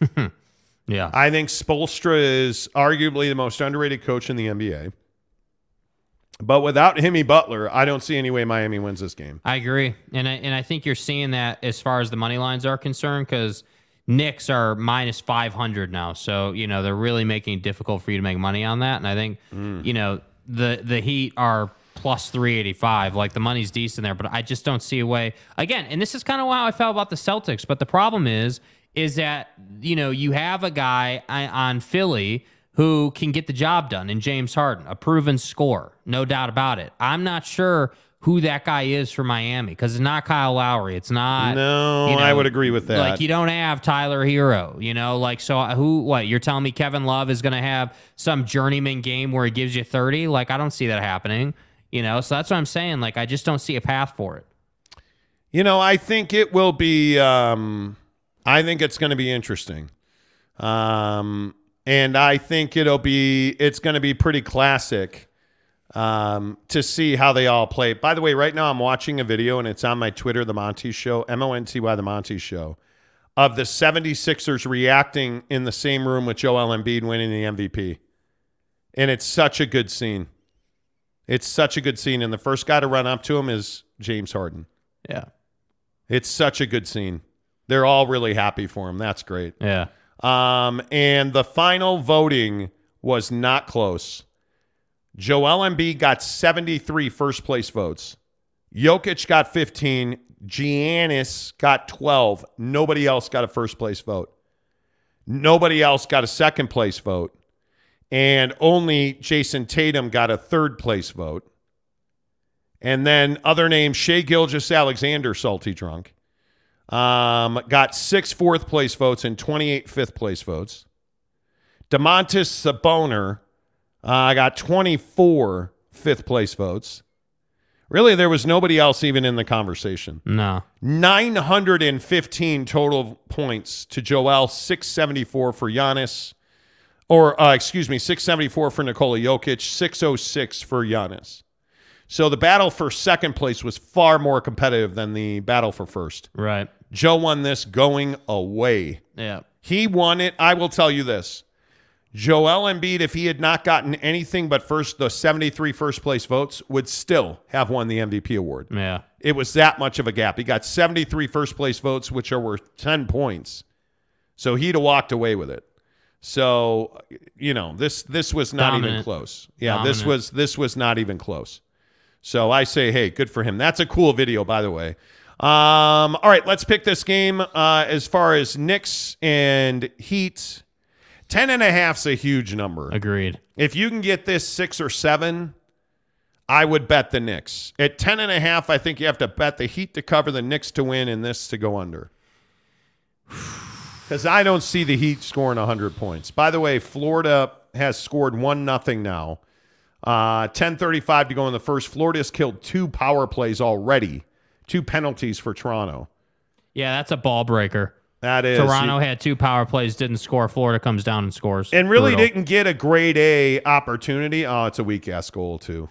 (laughs) Yeah. I think Spoelstra is arguably the most underrated coach in the NBA. But without Himmy Butler, I don't see any way Miami wins this game. I agree, and I and I think you're seeing that as far as the money lines are concerned, because Knicks are minus five hundred now, so you know they're really making it difficult for you to make money on that. And I think you know the the Heat are plus three eighty five, like the money's decent there, but I just don't see a way. Again, and this is kind of how I felt about the Celtics, but the problem is is that you know you have a guy uh, on Philly who can get the job done in James Harden, a proven scorer, no doubt about it. I'm not sure who that guy is for Miami because it's not Kyle Lowry. It's not. No, you know, I would agree with that. Like you don't have Tyler Herro, you know. Like so, uh, who? What you're telling me? Kevin Love is going to have some journeyman game where he gives you 30? Like I don't see that happening. You know, so that's what I'm saying. Like I just don't see a path for it. You know, I think it will be. Um, I think it's going to be interesting, um, and I think it'll be. It's going to be pretty classic um, to see how they all play. By the way, right now I'm watching a video, and it's on my Twitter, the Monty Show, M O N T Y, the Monty Show, of the 76ers reacting in the same room with Joel Embiid winning the MVP, and it's such a good scene. It's such a good scene, and the first guy to run up to him is James Harden. Yeah. It's such a good scene. They're all really happy for him. That's great. Yeah. Um, and the final voting was not close. Joel Embiid got 73 first place votes. Jokic got 15. Giannis got 12. Nobody else got a first place vote. Nobody else got a second place vote. And only Jayson Tatum got a third place vote. And then other names, Shai Gilgeous-Alexander, salty drunk, um, got six fourth place votes and 28 fifth place votes. Domantas Sabonis uh, got 24 fifth place votes. Really, there was nobody else even in the conversation. No. 915 total points to Joel, 674 for Giannis, or uh, excuse me, 674 for Nikola Jokic, 606 for Giannis. So the battle for second place was far more competitive than the battle for first. Right. Joe won this going away. Yeah. He won it. I will tell you this. Joel Embiid, if he had not gotten anything but first the 73 first place votes, would still have won the MVP award. Yeah. It was that much of a gap. He got 73 first place votes, which are worth 10 points. So he'd have walked away with it. So, you know, this this was not even close. Yeah, this was this was not even close. So I say, hey, good for him. That's a cool video, by the way. Um, all right, let's pick this game uh, as far as Knicks and Heat. Ten and a half's a huge number. Agreed. If you can get this six or seven, I would bet the Knicks. At ten and a half, I think you have to bet the Heat to cover, the Knicks to win, and this to go under. (sighs) (sighs) (sighs) Because I don't see the Heat scoring 100 points. By the way, Florida has scored 1 nothing now. Uh, 10.35 to go in the first. Florida has killed two power plays already, two penalties for Toronto. Yeah, that's a ball breaker. That is. Toronto had two power plays, didn't score. Florida comes down and scores. and really Brutal. didn't get a grade A opportunity. Oh, it's a weak ass goal, too.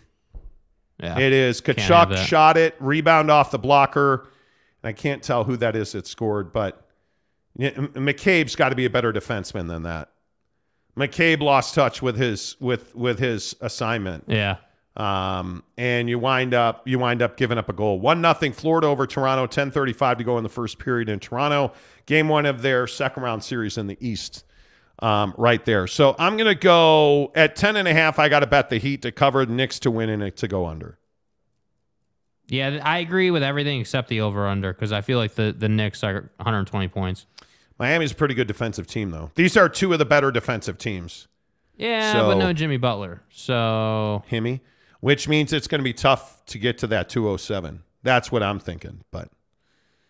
Yeah. It is. Tkachuk shot it, rebound off the blocker. And I can't tell who that is that scored, but McCabe's got to be a better defenseman than that. McCabe lost touch with his with with his assignment. Yeah. Um, and you wind up you wind up giving up a goal. One nothing Florida over Toronto. Ten thirty five to go in the first period in Toronto. Game one of their second round series in the East. Um, right there. So I'm gonna go at ten and a half. I got to bet the Heat to cover, the Knicks to win, and it to go under. Yeah, I agree with everything except the over under because I feel like the, the Knicks are 120 points. Miami's a pretty good defensive team, though. These are two of the better defensive teams Yeah, So- but no Jimmy Butler. So Himmy, which means it's going to be tough to get to that 207. That's what I'm thinking. But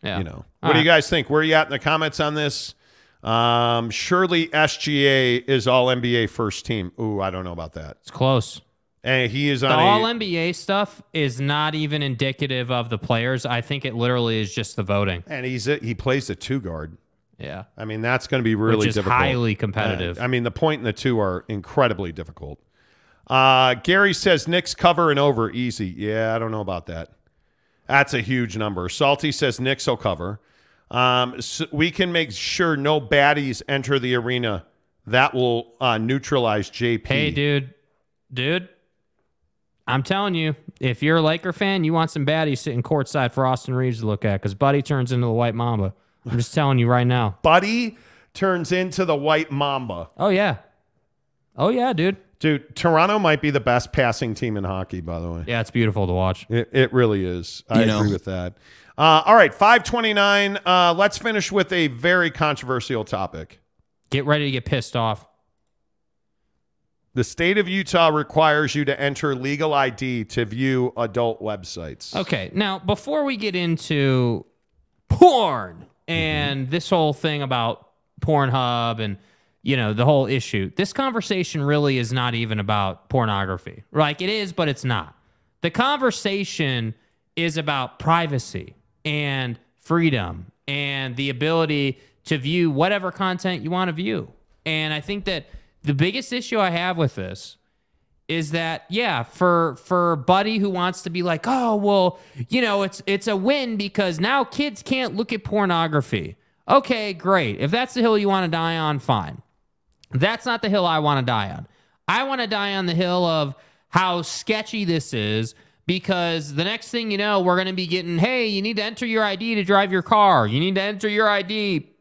yeah, you know, All what do you guys think? Where are you at in the comments on this? Um, surely SGA is all NBA first team. Ooh, I don't know about that. It's close. And he is The All a, NBA stuff is not even indicative of the players. I think it literally is just the voting. and he's a, he plays the two guard. Yeah. I mean, that's going to be really Which is difficult. highly competitive. Uh, I mean, the point and the two are incredibly difficult. Uh, Gary says Knicks cover and over easy. Yeah, I don't know about that. That's a huge number. Salty says Knicks will cover. Um, so we can make sure no baddies enter the arena. That will uh, neutralize JP. Hey, dude, dude, I'm telling you, if you're a Laker fan, you want some baddies sitting courtside for Austin Reaves to look at because Buddy turns into the White Mamba. I'm just telling you right now. Buddy turns into the White Mamba. Oh yeah, oh yeah, dude. Dude, Toronto might be the best passing team in hockey, by the way. Yeah, it's beautiful to watch. It, it really is. I You know. agree with that. Uh, all right, 529. Uh, let's finish with a very controversial topic. Get ready to get pissed off. The state of Utah requires you to enter legal ID to view adult websites. Okay, now before we get into porn and mm-hmm. this whole thing about Pornhub and you know the whole issue, this conversation really is not even about pornography. Like it is, but it's not. The conversation is about privacy and freedom and the ability to view whatever content you want to view. And I think that the biggest issue I have with this is that yeah for for buddy who wants to be like oh well you know it's it's a win because now kids can't look at pornography. Okay great. If that's the hill you want to die on fine. That's not the hill i want to die on. I want to die on the hill of how sketchy this is because the next thing you know we're going to be getting hey you need to enter your id to drive your car. You need to enter your id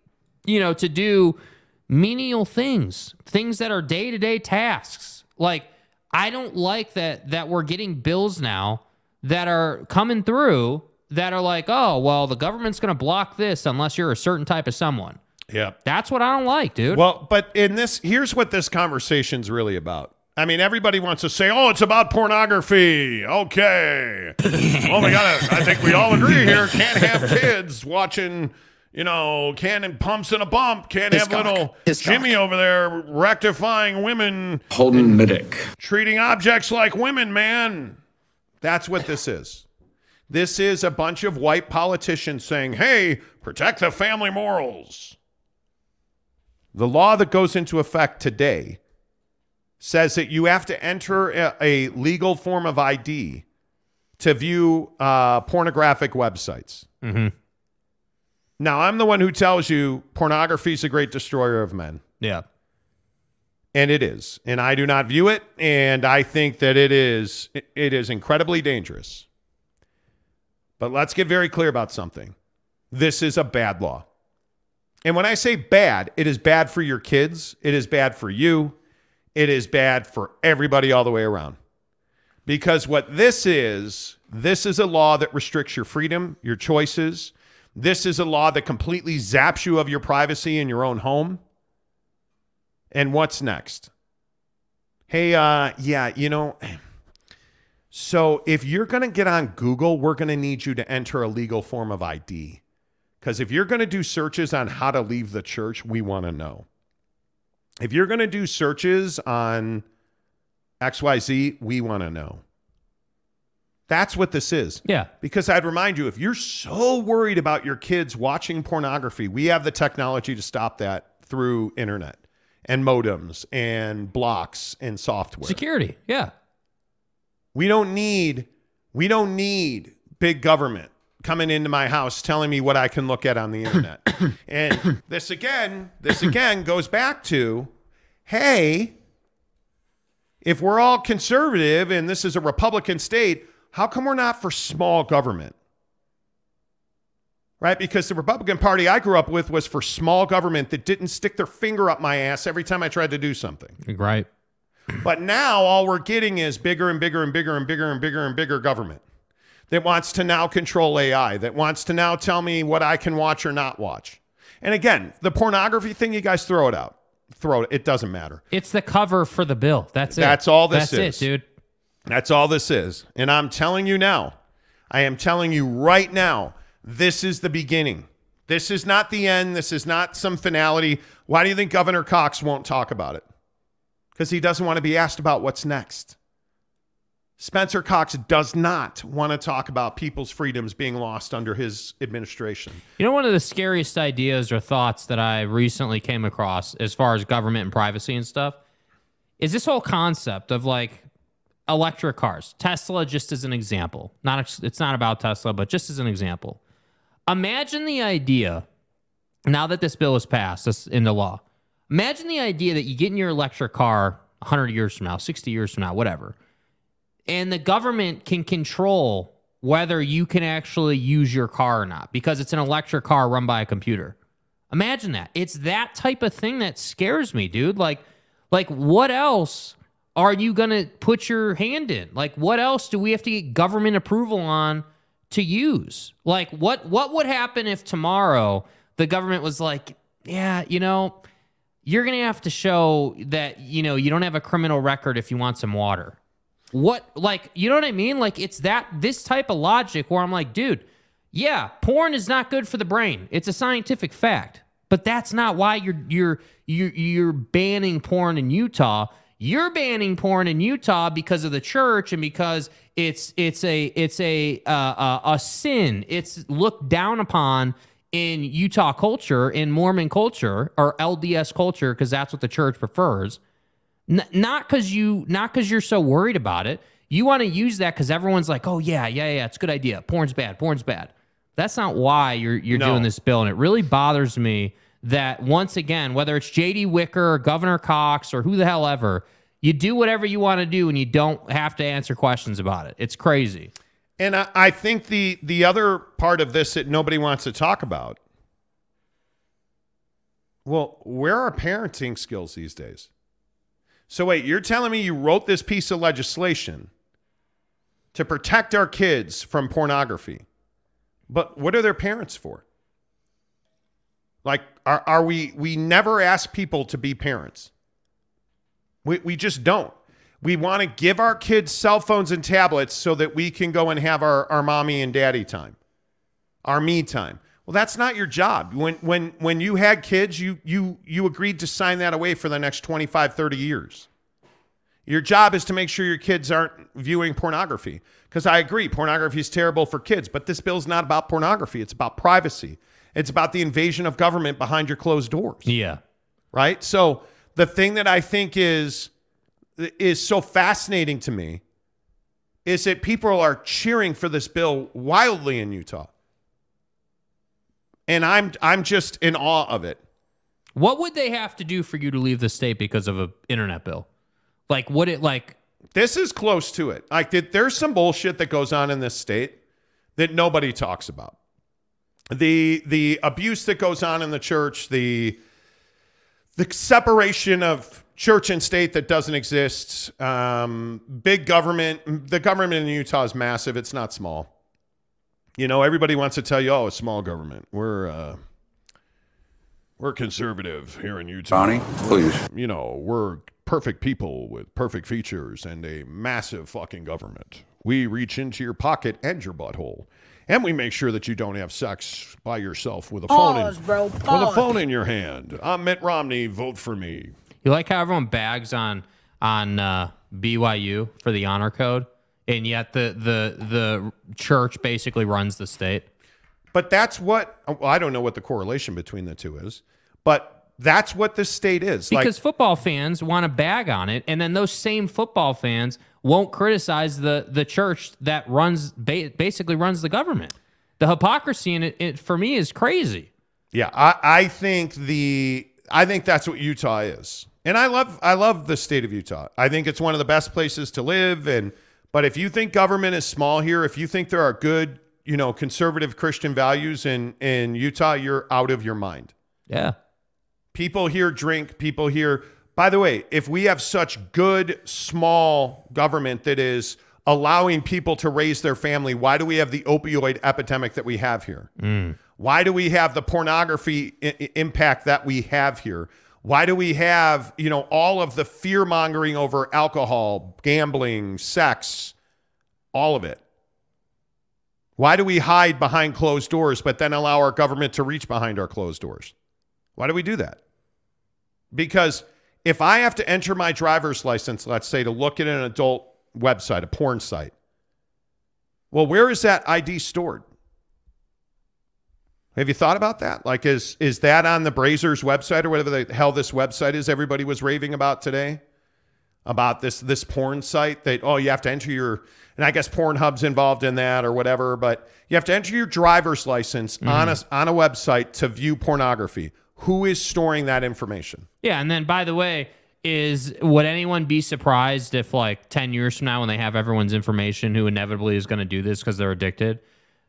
you know to do menial things, things that are day to day tasks. Like, I don't like that that we're getting bills now that are coming through that are like, oh, well, the government's going to block this unless you're a certain type of someone. Yeah. That's what I don't like, dude. Well, but in this, here's what this conversation's really about. I mean, everybody wants to say, "Oh, it's about pornography." Okay. (laughs) oh my god, I think we all agree here. Can't have kids watching, you know, cannon pumps in a bump. Can't have Hiscock. little Jimmy over there rectifying women, Holden Middick. treating objects like women. Man, that's what this is. This is a bunch of white politicians saying, "Hey, protect the family morals." The law that goes into effect today says that you have to enter a, a legal form of ID to view uh, pornographic websites. Mm-hmm. Now, I'm the one who tells you pornography is a great destroyer of men. Yeah. And it is. And I do not view it. And I think that it is it- is incredibly dangerous. But let's get very clear about something. This is a bad law. And when I say bad, it is bad for your kids. It is bad for you. It is bad for everybody all the way around. Because what this is, this is a law that restricts your freedom, your choices. This is a law that completely zaps you of your privacy in your own home. And what's next? Hey, uh, yeah, you know, (sighs) so if you're going to get on Google, we're going to need you to enter a legal form of ID. Because if you're going to do searches on how to leave the church, we want to know. If you're going to do searches on XYZ, we want to know. That's what this is. Yeah. Because I'd remind you if you're so worried about your kids watching pornography, we have the technology to stop that through internet and modems and blocks and software. Security. Yeah. We don't need we don't need big government coming into my house telling me what I can look at on the internet. (coughs) and this again, this again goes back to hey, if we're all conservative and this is a Republican state, how come we're not for small government? Right? Because the Republican Party I grew up with was for small government that didn't stick their finger up my ass every time I tried to do something. Right. But now all we're getting is bigger and bigger and bigger and bigger and bigger and bigger government that wants to now control AI, that wants to now tell me what I can watch or not watch. And again, the pornography thing, you guys throw it out. throw it. It doesn't matter. It's the cover for the bill. That's it. That's all this That's is. it, dude. That's all this is. And I'm telling you now, I am telling you right now, this is the beginning. This is not the end. This is not some finality. Why do you think Governor Cox won't talk about it? Because he doesn't want to be asked about what's next. Spencer Cox does not want to talk about people's freedoms being lost under his administration. You know, one of the scariest ideas or thoughts that I recently came across as far as government and privacy and stuff is this whole concept of like electric cars. Tesla, just as an example. Not it's not about Tesla, but just as an example. Imagine the idea now that this bill is passed this into law. Imagine the idea that you get in your electric car 100 years from now, 60 years from now, whatever, and the government can control whether you can actually use your car or not because it's an electric car run by a computer. Imagine that. It's that type of thing that scares me, dude. Like like what else are you going to put your hand in? Like what else do we have to get government approval on to use? Like what what would happen if tomorrow the government was like, "Yeah, you know, you're going to have to show that, you know, you don't have a criminal record if you want some water." What like, you know what I mean? Like it's that this type of logic where I'm like, dude, yeah, porn is not good for the brain. It's a scientific fact. But that's not why you're you're you're you're banning porn in Utah. You're banning porn in Utah because of the church and because it's it's a it's a uh, uh, a sin. It's looked down upon in Utah culture, in Mormon culture or LDS culture, because that's what the church prefers. N- not because you not because you're so worried about it. You want to use that because everyone's like, oh yeah, yeah, yeah, it's a good idea. Porn's bad. Porn's bad. That's not why you're you're No. doing this bill, and it really bothers me that once again, whether it's J.D. Wicker, or Governor Cox, or who the hell ever, you do whatever you want to do, and you don't have to answer questions about it. It's crazy. And I, I think the the other part of this that nobody wants to talk about. Well, where are parenting skills these days? So wait, you're telling me you wrote this piece of legislation to protect our kids from pornography. But what are their parents for? Like are are we we never ask people to be parents. We we just don't. We want to give our kids cell phones and tablets so that we can go and have our, our mommy and daddy time, our me time. Well, that's not your job. When when when you had kids, you you you agreed to sign that away for the next 25, 30 years. Your job is to make sure your kids aren't viewing pornography. Because I agree, pornography is terrible for kids, but this bill's not about pornography. It's about privacy. It's about the invasion of government behind your closed doors Yeah. right? So the thing that I think is is so fascinating to me is that people are cheering for this bill wildly in Utah. And I'm I'm just in awe of it. What would they have to do for you to leave the state because of a internet bill? Like, would it like? This is close to it. Like there's some bullshit that goes on in this state that nobody talks about. The the abuse that goes on in the church, the the separation of church and state that doesn't exist, um, big government. The government in Utah is massive. It's not small. You know, everybody wants to tell you, "Oh, it's small government." We're uh, we're conservative here in Utah. Bonnie, please. You know, we're perfect people with perfect features and a massive fucking government. We reach into your pocket and your butthole. And we make sure that you don't have sex by yourself with a phone Pause, in, bro, with a phone in your hand. I'm Mitt Romney. Vote for me. You like how everyone bags on on uh, BYU for the honor code, and yet the the the church basically runs the state. But that's what well, I don't know what the correlation between the two is, but that's what this state is. Because like, football fans want to bag on it, and then those same football fans won't criticize the the church that runs ba- basically runs the government. The hypocrisy in it, it for me is crazy. Yeah, I, I think the I think that's what Utah is. And I love I love the state of Utah. I think it's one of the best places to live and but if you think government is small here, if you think there are good, you know, conservative Christian values in in Utah, you're out of your mind. Yeah. People here drink, people here by the way, if we have such good small government that is allowing people to raise their family, why do we have the opioid epidemic that we have here? Mm. Why do we have the pornography I- impact that we have here? Why do we have, you know, all of the fear mongering over alcohol, gambling, sex, all of it? Why do we hide behind closed doors but then allow our government to reach behind our closed doors? Why do we do that? Because if I have to enter my driver's license, let's say, to look at an adult website, a porn site, well, where is that ID stored? Have you thought about that? Like, is is that on the Brazzers website or whatever the hell this website is everybody was raving about today? About this this porn site that oh you have to enter your and I guess Pornhub's involved in that or whatever, but you have to enter your driver's license on mm-hmm. a on a website to view pornography. Who is storing that information? Yeah, and then by the way, is would anyone be surprised if like 10 years from now when they have everyone's information who inevitably is going to do this because they're addicted?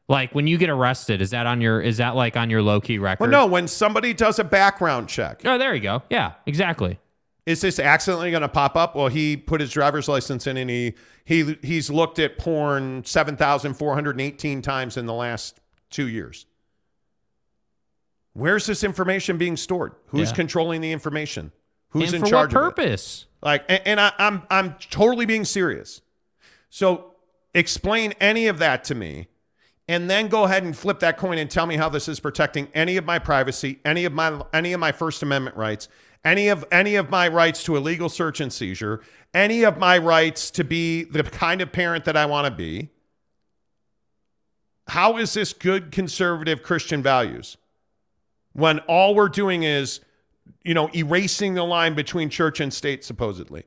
Like when you get arrested, is that on your is that like on your low key record? Well, no, when somebody does a background check. Oh, there you go. Yeah, exactly. Is this accidentally going to pop up? Well, he put his driver's license in and he he he's looked at porn 7,418 times in the last 2 years. Where's this information being stored? Who's Yeah. controlling the information? Who's and in for charge what of it? purpose? Like, and, and I, I'm I'm totally being serious. So explain any of that to me, and then go ahead and flip that coin and tell me how this is protecting any of my privacy, any of my any of my First Amendment rights, any of any of my rights to a legal search and seizure, any of my rights to be the kind of parent that I want to be. How is this good conservative Christian values when all we're doing is you know, erasing the line between church and state, supposedly.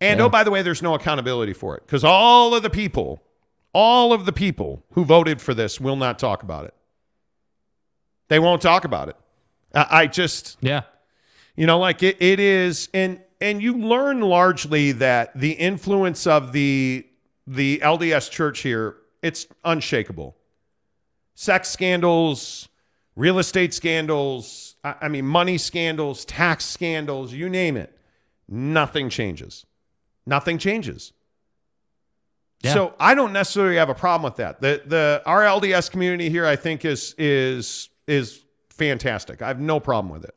And oh, Yeah. oh, by the way, there's no accountability for it because all of the people, all of the people who voted for this will not talk about it. They won't talk about it. I, I just, Yeah. you know, like it, it is, and and you learn largely that the influence of the the LDS church here, it's unshakable. Sex scandals, real estate scandals, I, mean, money scandals, tax scandals, you name it. Nothing changes. Nothing changes. Yeah. So I don't necessarily have a problem with that. The the our LDS community here, I think, is is is fantastic. I have no problem with it.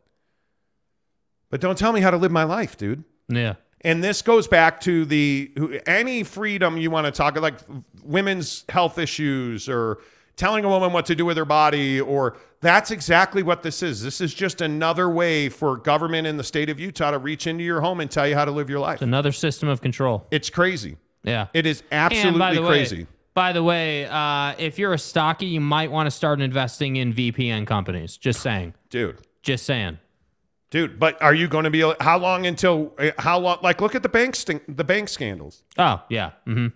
But don't tell me how to live my life, dude. Yeah. And this goes back to the any freedom you want to talk about, like women's health issues or telling a woman what to do with her body or that's exactly what this is. This is just another way for government in the state of Utah to reach into your home and tell you how to live your life. It's another system of control. It's crazy. Yeah. It is And by absolutely the way- crazy. By the way, uh, if you're a stocky, you might want to start investing in VPN companies. Just saying. Dude. Just saying. Dude, but are you going to be how long until uh, how long like look at the bank st- the bank scandals. Oh, yeah. hmm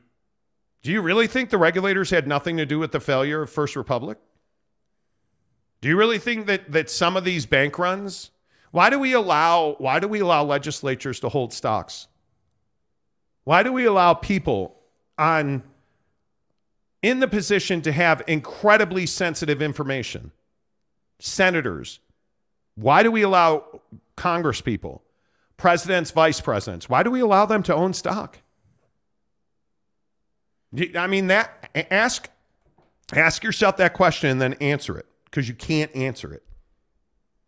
Do you really think the regulators had nothing to do with the failure of First Republic? Do you really think that that some of these bank runs? Why do we allow why do we allow legislatures to hold stocks? Why do we allow people on in the position to have incredibly sensitive information? Senators. Why do we allow Congress people, presidents, vice presidents? Why do we allow them to own stock? I mean that ask ask yourself that question and then answer it because you can't answer it.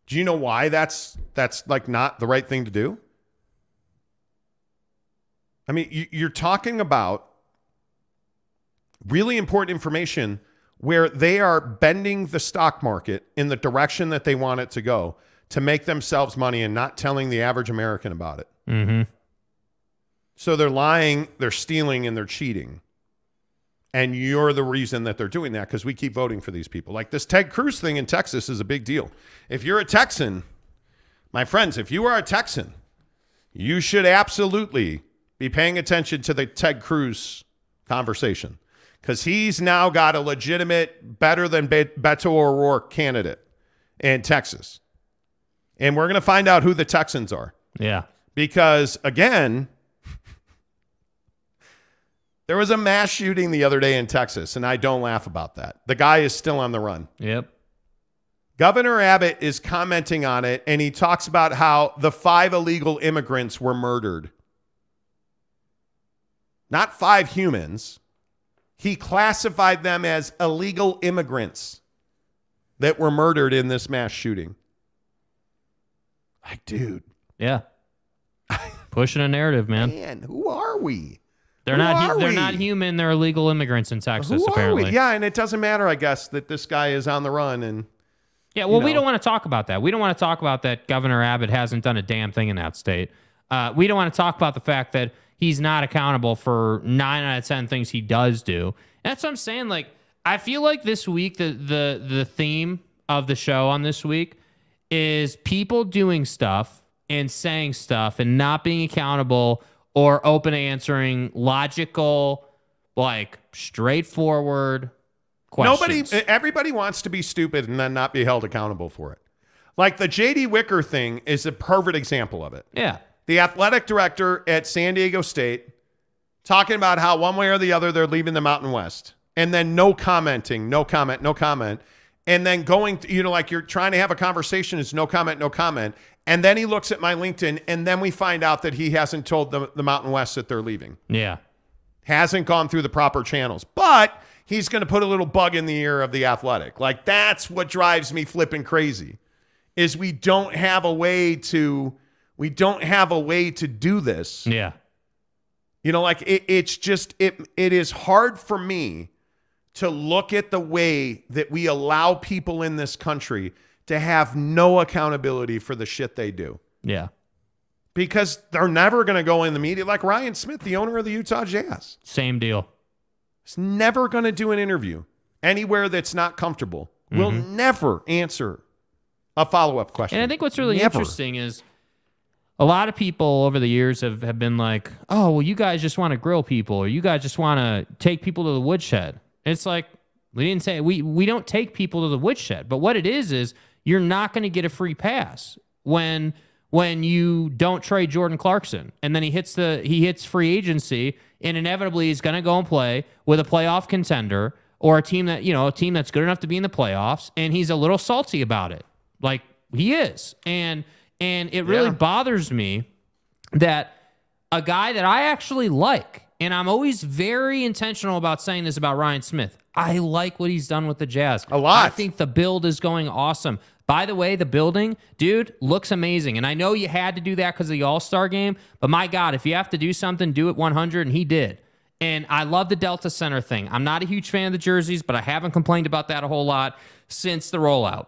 Do you know why that's that's like not the right thing to do? I mean, you, you're talking about really important information where they are bending the stock market in the direction that they want it to go to make themselves money and not telling the average American about it. Mm-hmm. So they're lying, they're stealing, and they're cheating. And you're the reason that they're doing that because we keep voting for these people. Like this Ted Cruz thing in Texas is a big deal. If you're a Texan, my friends, if you are a Texan, you should absolutely be paying attention to the Ted Cruz conversation because he's now got a legitimate, better than Be- Beto O'Rourke candidate in Texas. And we're going to find out who the Texans are. Yeah. Because again, there was a mass shooting the other day in Texas, and I don't laugh about that. The guy is still on the run. Yep. Governor Abbott is commenting on it, and he talks about how the five illegal immigrants were murdered. Not five humans. He classified them as illegal immigrants that were murdered in this mass shooting. Like, dude, Yeah. (laughs) Pushing a narrative, man. man, who are we? They're Who not. they're we? not human. They're illegal immigrants in Texas. Who apparently. Yeah, and it doesn't matter, I guess, that this guy is on the run and Yeah, well, you we don't want to talk about that. We don't want to talk about that Governor Abbott hasn't done a damn thing in that state. Uh, we don't want to talk about the fact that he's not accountable for nine out of ten things he does do. And that's what I'm saying. Like, I feel like this week the the the theme of the show on this week is people doing stuff and saying stuff and not being accountable or open answering logical, like straightforward questions. Nobody, everybody wants to be stupid and then not be held accountable for it. Like the JD Wicker thing is a perfect example of it. Yeah. The athletic director at San Diego State talking about how one way or the other they're leaving the Mountain West. And then no commenting, no comment, no comment. And then going, to, you know, like you're trying to have a conversation, is no comment, no comment. And then he looks at my LinkedIn, and then we find out that he hasn't told the, the Mountain West that they're leaving Yeah. hasn't gone through the proper channels. But he's going to put a little bug in the ear of the athletic. Like that's what drives me flipping crazy. Is we don't have a way to we don't have a way to do this. Yeah. You know, like it, it's just it it is hard for me to look at the way that we allow people in this country to have no accountability for the shit they do Yeah. because they're never going to go in the media like Ryan Smith, the owner of the Utah Jazz. Same deal. is never going to do an interview anywhere that's not comfortable. Mm-hmm. Will never answer a follow up question. And I think what's really Never. interesting is a lot of people over the years have, have been like, oh, well, you guys just want to grill people or you guys just want to take people to the woodshed. It's like, we didn't say, we, we don't take people to the woodshed. But what it is, is you're not going to get a free pass when when you don't trade Jordan Clarkson and then he hits the he hits free agency and inevitably he's going to go and play with a playoff contender or a team that you know a team that's good enough to be in the playoffs and he's a little salty about it like he is and and it really Yeah. bothers me that a guy that I actually like, and I'm always very intentional about saying this about Ryan Smith. I like what he's done with the Jazz. A lot. I think the build is going awesome. By the way, the building, dude, looks amazing. And I know you had to do that because of the All Star game, but my God, if you have to do something, do it 100. And he did. And I love the Delta Center thing. I'm not a huge fan of the jerseys, but I haven't complained about that a whole lot since the rollout.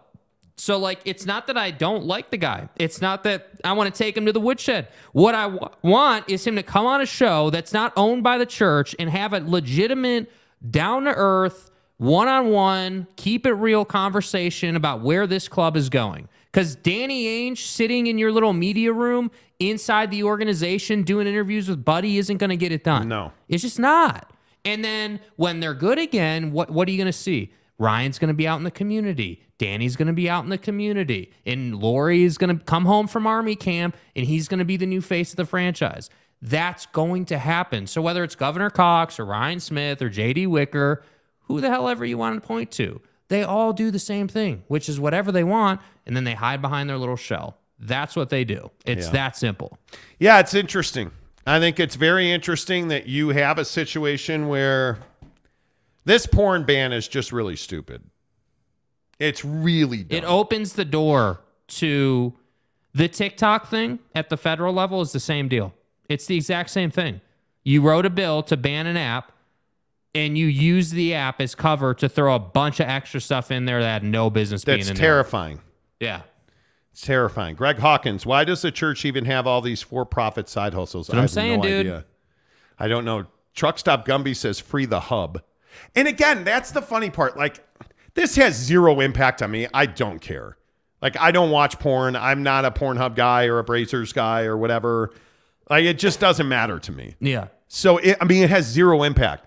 So, like, it's not that I don't like the guy. It's not that I want to take him to the woodshed. What I w- want is him to come on a show that's not owned by the church and have a legitimate, down to earth, one on one, keep it real conversation about where this club is going. Because Danny Ainge sitting in your little media room inside the organization doing interviews with Buddy isn't going to get it done. No. It's just not. And then when they're good again, what what are you going to see? Ryan's going to be out in the community. Danny's going to be out in the community. And Lauri is going to come home from army camp and he's going to be the new face of the franchise. That's going to happen. So whether it's Governor Cox or Ryan Smith or JD Wicker, who the hell ever you want to point to, they all do the same thing, which is whatever they want. And then they hide behind their little shell. That's what they do. It's Yeah. that simple. Yeah, it's interesting. I think it's very interesting that you have a situation where this porn ban is just really stupid. It's really dumb. It opens the door to the TikTok thing at the federal level is the same deal. It's the exact same thing. You wrote a bill to ban an app and you use the app as cover to throw a bunch of extra stuff in there that had no business being That's in terrifying. there. Yeah. It's terrifying. Greg Hawkins, why does the church even have all these for-profit side hustles? That's what I have saying, no dude. idea. I don't know. Truck Stop Gumby says free the hub. And again, that's the funny part. Like, this has zero impact on me. I don't care. Like, I don't watch porn. I'm not a Pornhub guy or a Brazzers guy or whatever. Like, it just doesn't matter to me. Yeah. So, it, I mean, it has zero impact.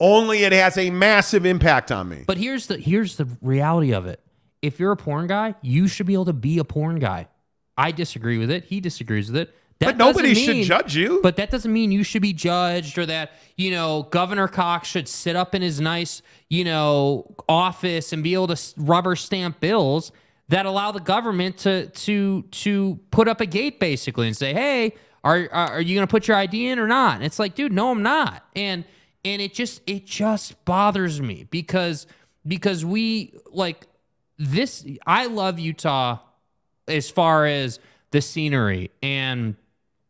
Only it has a massive impact on me. But here's the here's the reality of it. If you're a porn guy, you should be able to be a porn guy. I disagree with it. He disagrees with it. But nobody doesn't should judge you. But that doesn't mean you should be judged or that, you know, Governor Cox should sit up in his nice, you know, office and be able to rubber stamp bills that allow the government to to to put up a gate basically and say, "Hey, are are are you going to put your ID in or not?" And it's like, "Dude, no, I'm not." And and it just it just bothers me because because we like this I love Utah as far as the scenery and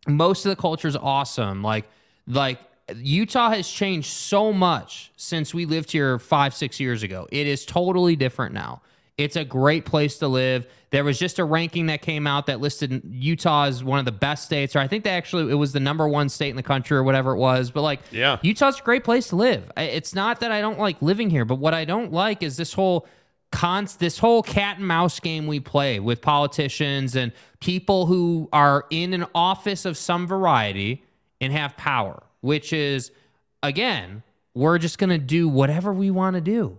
most of the culture is awesome. Like like Utah has changed so much since we lived here five, six years ago. It is totally different now. It's a great place to live. There was just a ranking that came out that listed Utah as one of the best states, or I think they actually it was the number one state in the country or whatever it was. But like, Yeah. Utah's a great place to live. It's not that I don't like living here, but what I don't like is this whole this whole cat and mouse game we play with politicians and people who are in an office of some variety and have power, which is again, we're just going to do whatever we want to do.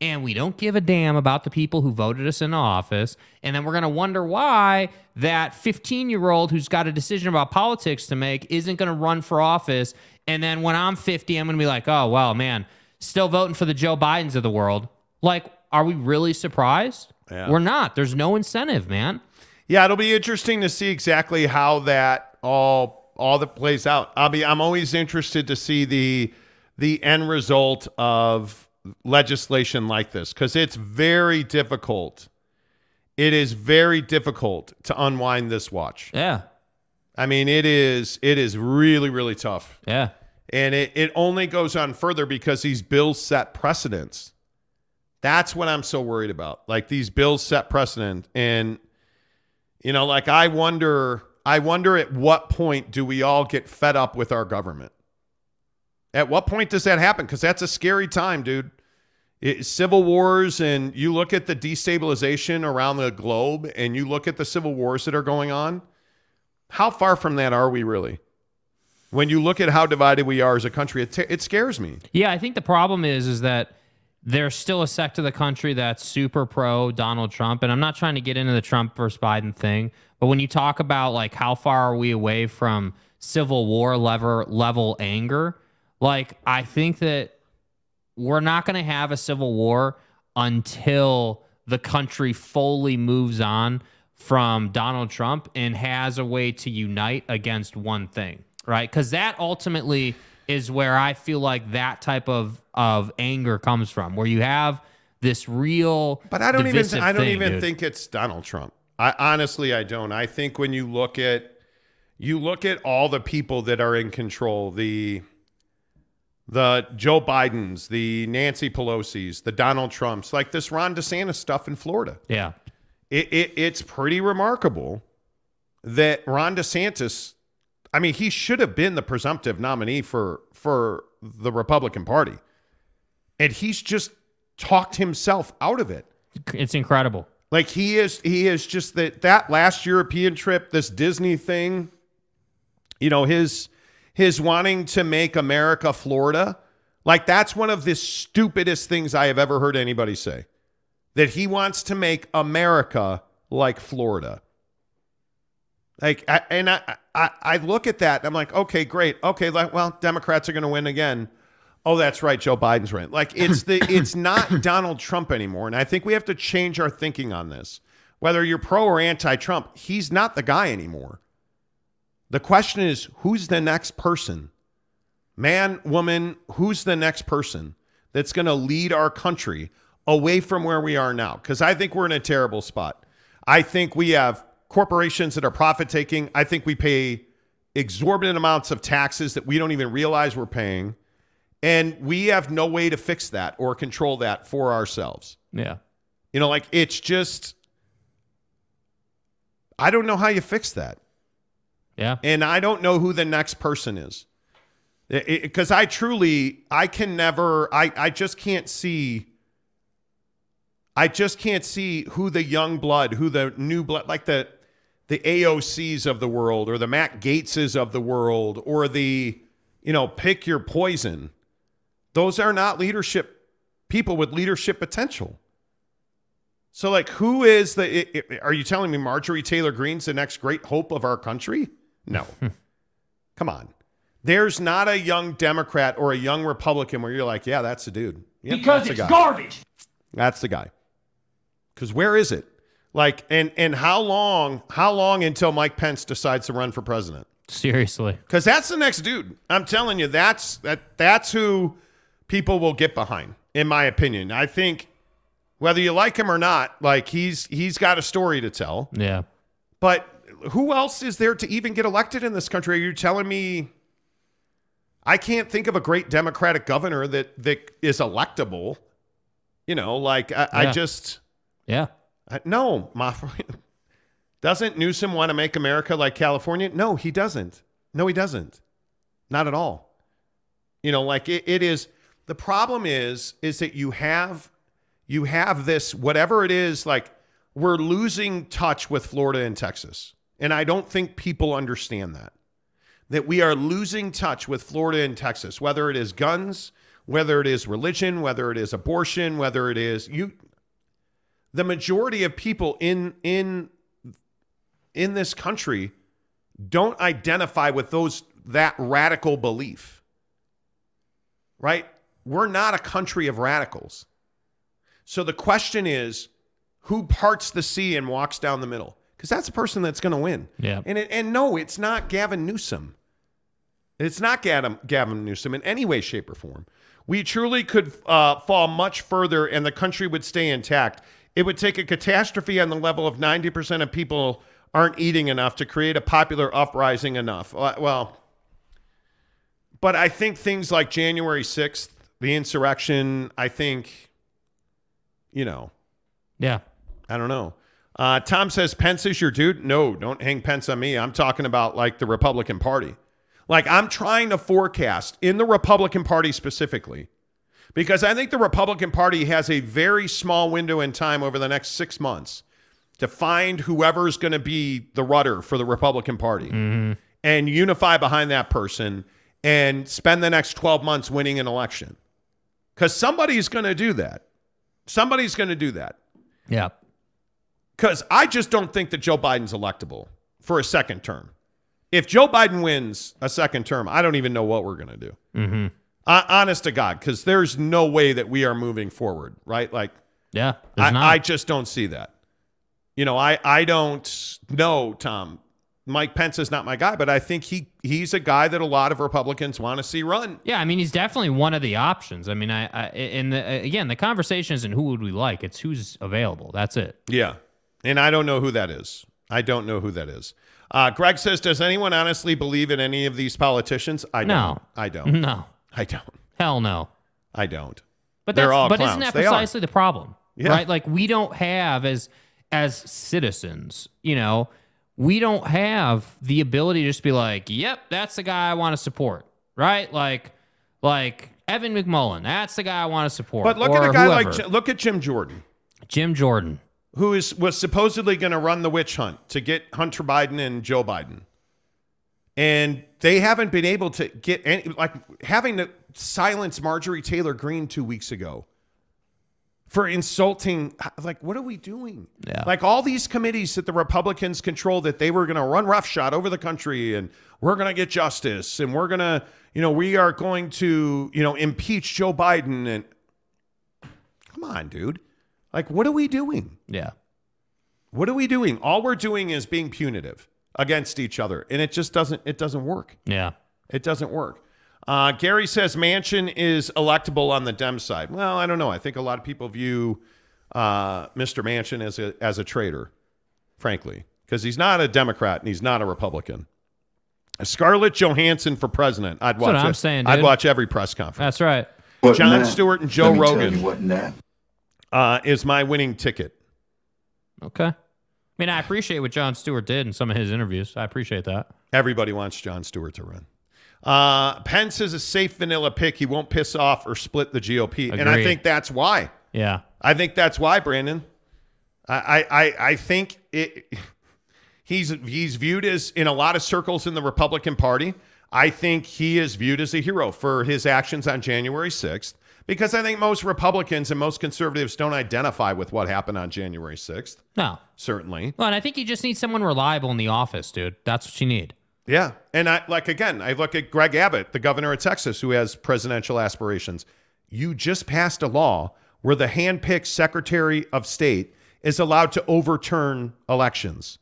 And we don't give a damn about the people who voted us into office. And then we're going to wonder why that 15 year old who's got a decision about politics to make isn't going to run for office. And then when I'm 50, I'm going to be like, oh, well, man, still voting for the Joe Bidens of the world. Like, are we really surprised? Yeah. We're not. There's no incentive, man. Yeah, it'll be interesting to see exactly how that all all that plays out. I'll be I'm always interested to see the the end result of legislation like this because it's very difficult. It is very difficult to unwind this watch. Yeah. I mean, it is it is really really tough. Yeah. And it, it only goes on further because these bills set precedents. That's what I'm so worried about. Like these bills set precedent. And, you know, like I wonder, I wonder at what point do we all get fed up with our government? At what point does that happen? Because that's a scary time, dude. It, civil wars, and you look at the destabilization around the globe, and you look at the civil wars that are going on. How far from that are we really? When you look at how divided we are as a country, it, it scares me. Yeah, I think the problem is is that there's still a sect of the country that's super pro Donald Trump, and I'm not trying to get into the Trump versus Biden thing, but when you talk about like how far are we away from civil war level level anger, like I think that we're not going to have a civil war until the country fully moves on from Donald Trump and has a way to unite against one thing, right? Because that ultimately is where I feel like that type of of anger comes from, where you have this real. But I don't even I don't thing, even dude. think it's Donald Trump. I honestly I don't. I think when you look at you look at all the people that are in control, the the Joe Bidens, the Nancy Pelosi's, the Donald Trumps, like this Ron DeSantis stuff in Florida. Yeah. It, it it's pretty remarkable that Ron DeSantis I mean, he should have been the presumptive nominee for for the Republican Party. And he's just talked himself out of it. It's incredible. Like he is he is just that that last European trip, this Disney thing, you know, his his wanting to make America Florida, like that's one of the stupidest things I have ever heard anybody say. That he wants to make America like Florida. Like, I, and I, I, I look at that and I'm like, okay, great. Okay, like, well, Democrats are going to win again. Oh, that's right, Joe Biden's right. Like, it's the, (laughs) it's not Donald Trump anymore, and I think we have to change our thinking on this. Whether you're pro or anti-Trump, he's not the guy anymore. The question is, who's the next person? Man, woman, who's the next person that's going to lead our country away from where we are now? Because I think we're in a terrible spot. I think we have corporations that are profit taking. I think we pay exorbitant amounts of taxes that we don't even realize we're paying. And we have no way to fix that or control that for ourselves. Yeah. You know, like it's just, I don't know how you fix that. Yeah. And I don't know who the next person is. Because I truly, I can never, I, I just can't see, I just can't see who the young blood, who the new blood, like the, the AOCs of the world or the Matt Gaetzes of the world or the, you know, pick your poison. Those are not leadership people with leadership potential. So, like, who is the? i- i- Are you telling me Marjorie Taylor Greene's the next great hope of our country? No. (laughs) Hmm. Come on. There's not a young Democrat or a young Republican where you're like, yeah, that's the dude. Yep, because that's it's garbage. That's the guy. Because where is it? Like, and and how long? How long until Mike Pence decides to run for president? Seriously. Because that's the next dude. I'm telling you, that's that that's who people will get behind, in my opinion. I think whether you like him or not, like he's he's got a story to tell. Yeah. But who else is there to even get elected in this country? Are you telling me I can't think of a great Democratic governor that that is electable? You know, like I, I just Yeah. No, my. (laughs) Doesn't Newsom want to make America like California? No, he doesn't. No, he doesn't. Not at all. You know, like it, it is the problem is is that you have you have this whatever it is like we're losing touch with Florida and Texas. And I don't think people understand that. That we are losing touch with Florida and Texas, whether it is guns, whether it is religion, whether it is abortion, whether it is you the majority of people in in in this country don't identify with those that radical belief. Right? We're not a country of radicals. So the question is who parts the sea and walks down the middle? Because that's the person that's going to win. Yeah. And it, and no, it's not Gavin Newsom. It's not Gavin, Gavin Newsom in any way, shape, or form. We truly could uh, fall much further and the country would stay intact. It would take a catastrophe on the level of 90% of people aren't eating enough to create a popular uprising enough. Uh, Well, but I think things like January 6th, the insurrection, I think, you know, Yeah. I don't know. Uh, Tom says Pence is your dude. No, don't hang Pence on me. I'm talking about like the Republican Party. Like I'm trying to forecast in the Republican Party specifically, because I think the Republican Party has a very small window in time over the next six months to find whoever's going to be the rudder for the Republican Party and unify behind that person and spend the next 12 months winning an election. Because somebody's going to do that. Somebody's going to do that. Yeah. Because I just don't think that Joe Biden's electable for a second term. If Joe Biden wins a second term, I don't even know what we're going to do. Mm-hmm. Uh, honest to God, because there's no way that we are moving forward, right? Like, Yeah. I. I just don't see that. You know, I, I don't know, Tom. Mike Pence is not my guy, but I think he he's a guy that a lot of Republicans want to see run. Yeah, I mean, he's definitely one of the options. I mean, I, I in the again, the conversation isn't who would we like; it's who's available. That's it. Yeah. And I don't know who that is. I don't know who that is. Uh, Greg says, Does anyone honestly believe in any of these politicians? I don't. No. I don't. (laughs) No. I don't. Hell no. I don't. But They're that's, all but clowns. isn't that They are. precisely the problem? Yeah. Right? Like we don't have as as citizens, you know, we don't have the ability to just be like, "Yep, that's the guy I want to support." Right? Like like Evan McMullin, that's the guy I want to support. But look at a guy whoever. like look at Jim Jordan, Jim Jordan. who is was supposedly going to run the witch hunt to get Hunter Biden and Joe Biden, and they haven't been able to get any like having to silence Marjorie Taylor Greene two weeks ago for insulting. Like, what are we doing? Yeah. Like all these committees that the Republicans control that they were going to run roughshod over the country and we're going to get justice and we're going to, you know, we are going to, you know, impeach Joe Biden and come on, dude. Like, what are we doing? Yeah. What are we doing? All we're doing is being punitive against each other, and it just doesn't. It doesn't work. Yeah. It doesn't work. Uh, Gary says Manchin is electable on the Dem side. Well, I don't know. I think a lot of people view uh, Mr. Manchin as a as a traitor, frankly, because he's not a Democrat and he's not a Republican. Scarlett Johansson for president. I'd That's what watch. I'm it. saying, I'd watch every press conference. That's right. Jon Stewart and Joe Let me tell Rogan you what now. uh, is my winning ticket. Okay. I mean, I appreciate what Jon Stewart did in some of his interviews. I appreciate that. Everybody wants Jon Stewart to run. Uh, Pence is a safe vanilla pick. He won't piss off or split the GOP, and I think that's why. Yeah. I think that's why, Brandon. I I I, think it. He's he's viewed as in a lot of circles in the Republican Party. I think he is viewed as a hero for his actions on January 6th because I think most Republicans and most conservatives don't identify with what happened on January 6th. No. Certainly. Well, and I think you just need someone reliable in the office, dude. That's what you need. Yeah. And I like again, I look at Greg Abbott, the governor of Texas, who has presidential aspirations. You just passed a law where the handpicked Secretary of State is allowed to overturn elections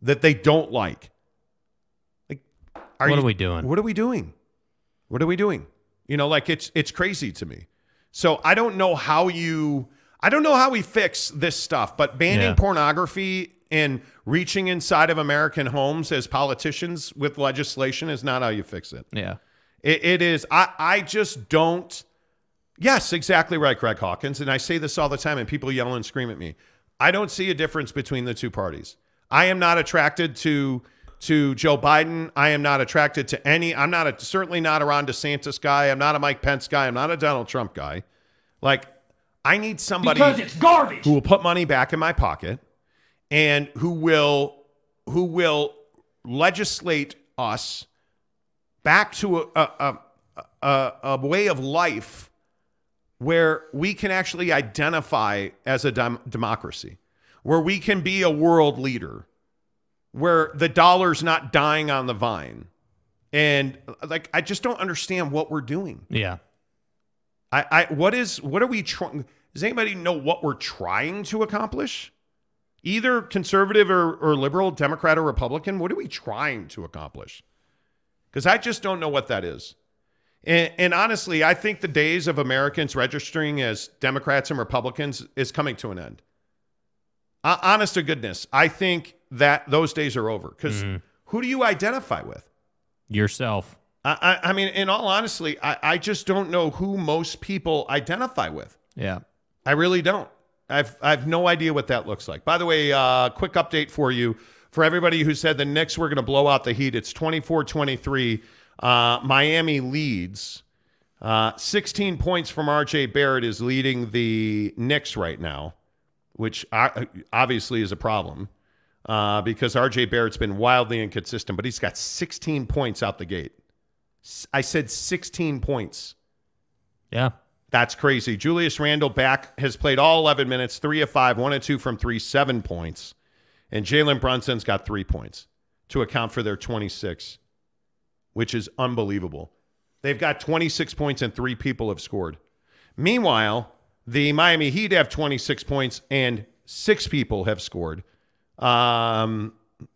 that they don't like. Like What you- are we doing? What are we doing? What are we doing? You know, like it's it's crazy to me. So I don't know how you I don't know how we fix this stuff, but banning Yeah. pornography and reaching inside of American homes as politicians with legislation is not how you fix it. Yeah. It, it is. I, I just don't. Yes, exactly right, Craig Hawkins. And I say this all the time, and people yell and scream at me. I don't see a difference between the two parties. I am not attracted to to Joe Biden. I am not attracted to any. I'm not a, certainly not a Ron DeSantis guy. I'm not a Mike Pence guy. I'm not a Donald Trump guy. Like, I need somebody Because it's garbage. who will put money back in my pocket and who will who will legislate us back to a a, a, a, a way of life where we can actually identify as a dem- democracy, where we can be a world leader, where the dollar's not dying on the vine. And like I just don't understand what we're doing. Yeah. I, I what is what are we trying? Does anybody know what we're trying to accomplish? Either conservative or, or liberal, Democrat or Republican. What are we trying to accomplish? Because I just don't know what that is. And, and honestly, I think the days of Americans registering as Democrats and Republicans is coming to an end. Uh, honest to goodness, I think that those days are over. Because who do you identify with? Yourself. I, I, I mean, in all honesty, I, I just don't know who most people identify with. Yeah. I really don't. I've I've no idea what that looks like. By the way, uh, quick update for you for everybody who said the Knicks were going to blow out the Heat. It's 24-23. Uh, Miami leads. Uh, 16 points from RJ Barrett is leading the Knicks right now, which uh, obviously is a problem uh, because RJ Barrett's been wildly inconsistent, but he's got 16 points out the gate. I said 16 points. Yeah. That's crazy. Julius Randle back has played all 11 minutes, three of five, one and two from three, seven points. And Jalen Brunson's got three points to account for their 26, which is unbelievable. They've got 26 points and three people have scored. Meanwhile, the Miami Heat have 26 points and six people have scored, um,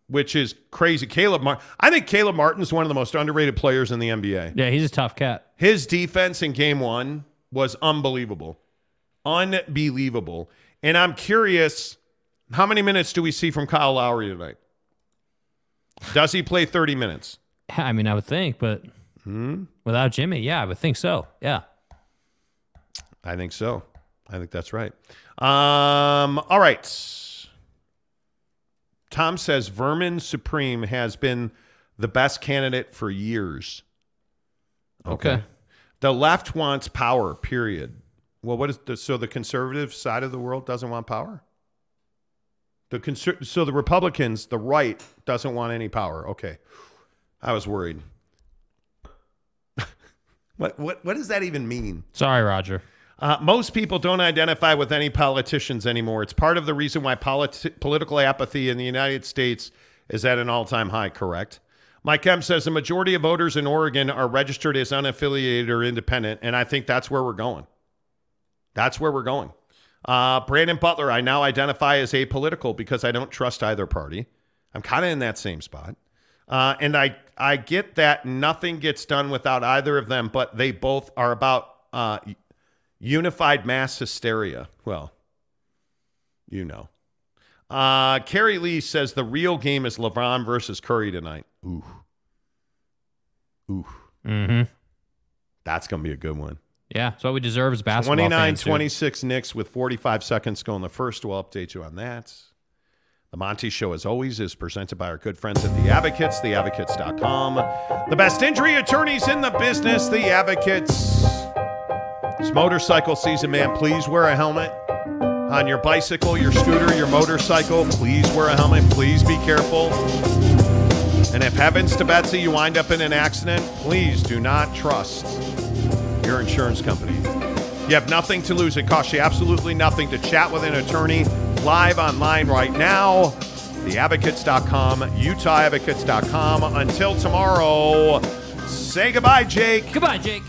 which is crazy. Caleb, Mar- I think Caleb Martin's one of the most underrated players in the NBA. Yeah, he's a tough cat. His defense in game one was unbelievable. Unbelievable. And I'm curious how many minutes do we see from Kyle Lowry tonight? Does he play 30 minutes? (laughs) I mean, I would think, but Hmm? without Jimmy, yeah, I would think so. Yeah. I think so. I think that's right. Um, all right. Tom says Vermin Supreme has been the best candidate for years. Okay. The left wants power, period. Well, what is the so the conservative side of the world doesn't want power? The conser- so the Republicans, the right doesn't want any power. Okay. I was worried. (laughs) what what what does that even mean? Sorry, Roger. Uh, most people don't identify with any politicians anymore. It's part of the reason why politi- political apathy in the United States is at an all time high, correct? Mike Kemp says the majority of voters in Oregon are registered as unaffiliated or independent, and I think that's where we're going. That's where we're going. Uh, Brandon Butler, I now identify as apolitical because I don't trust either party. I'm kind of in that same spot. Uh, and I, I get that nothing gets done without either of them, but they both are about uh, unified mass hysteria. Well, you know. Uh, Carrie Lee says the real game is LeBron versus Curry tonight. Ooh. Ooh. Mm-hmm. That's going to be a good one. Yeah, that's what we deserve as basketball 29 fans. too. 26 Knicks with 45 seconds going the first. We'll update you on that. The Monty Show, as always, is presented by our good friends at The Advocates, theadvocates.com. The best injury attorneys in the business, The Advocates. It's motorcycle season, man. Please wear a helmet on your bicycle, your scooter, your motorcycle. Please wear a helmet. Please be careful. And if heavens to Betsy, you wind up in an accident, please do not trust your insurance company. You have nothing to lose. It costs you absolutely nothing to chat with an attorney live online right now. Theadvocates.com, UtahAdvocates.com. Until tomorrow, say goodbye, Jake. Goodbye, Jake.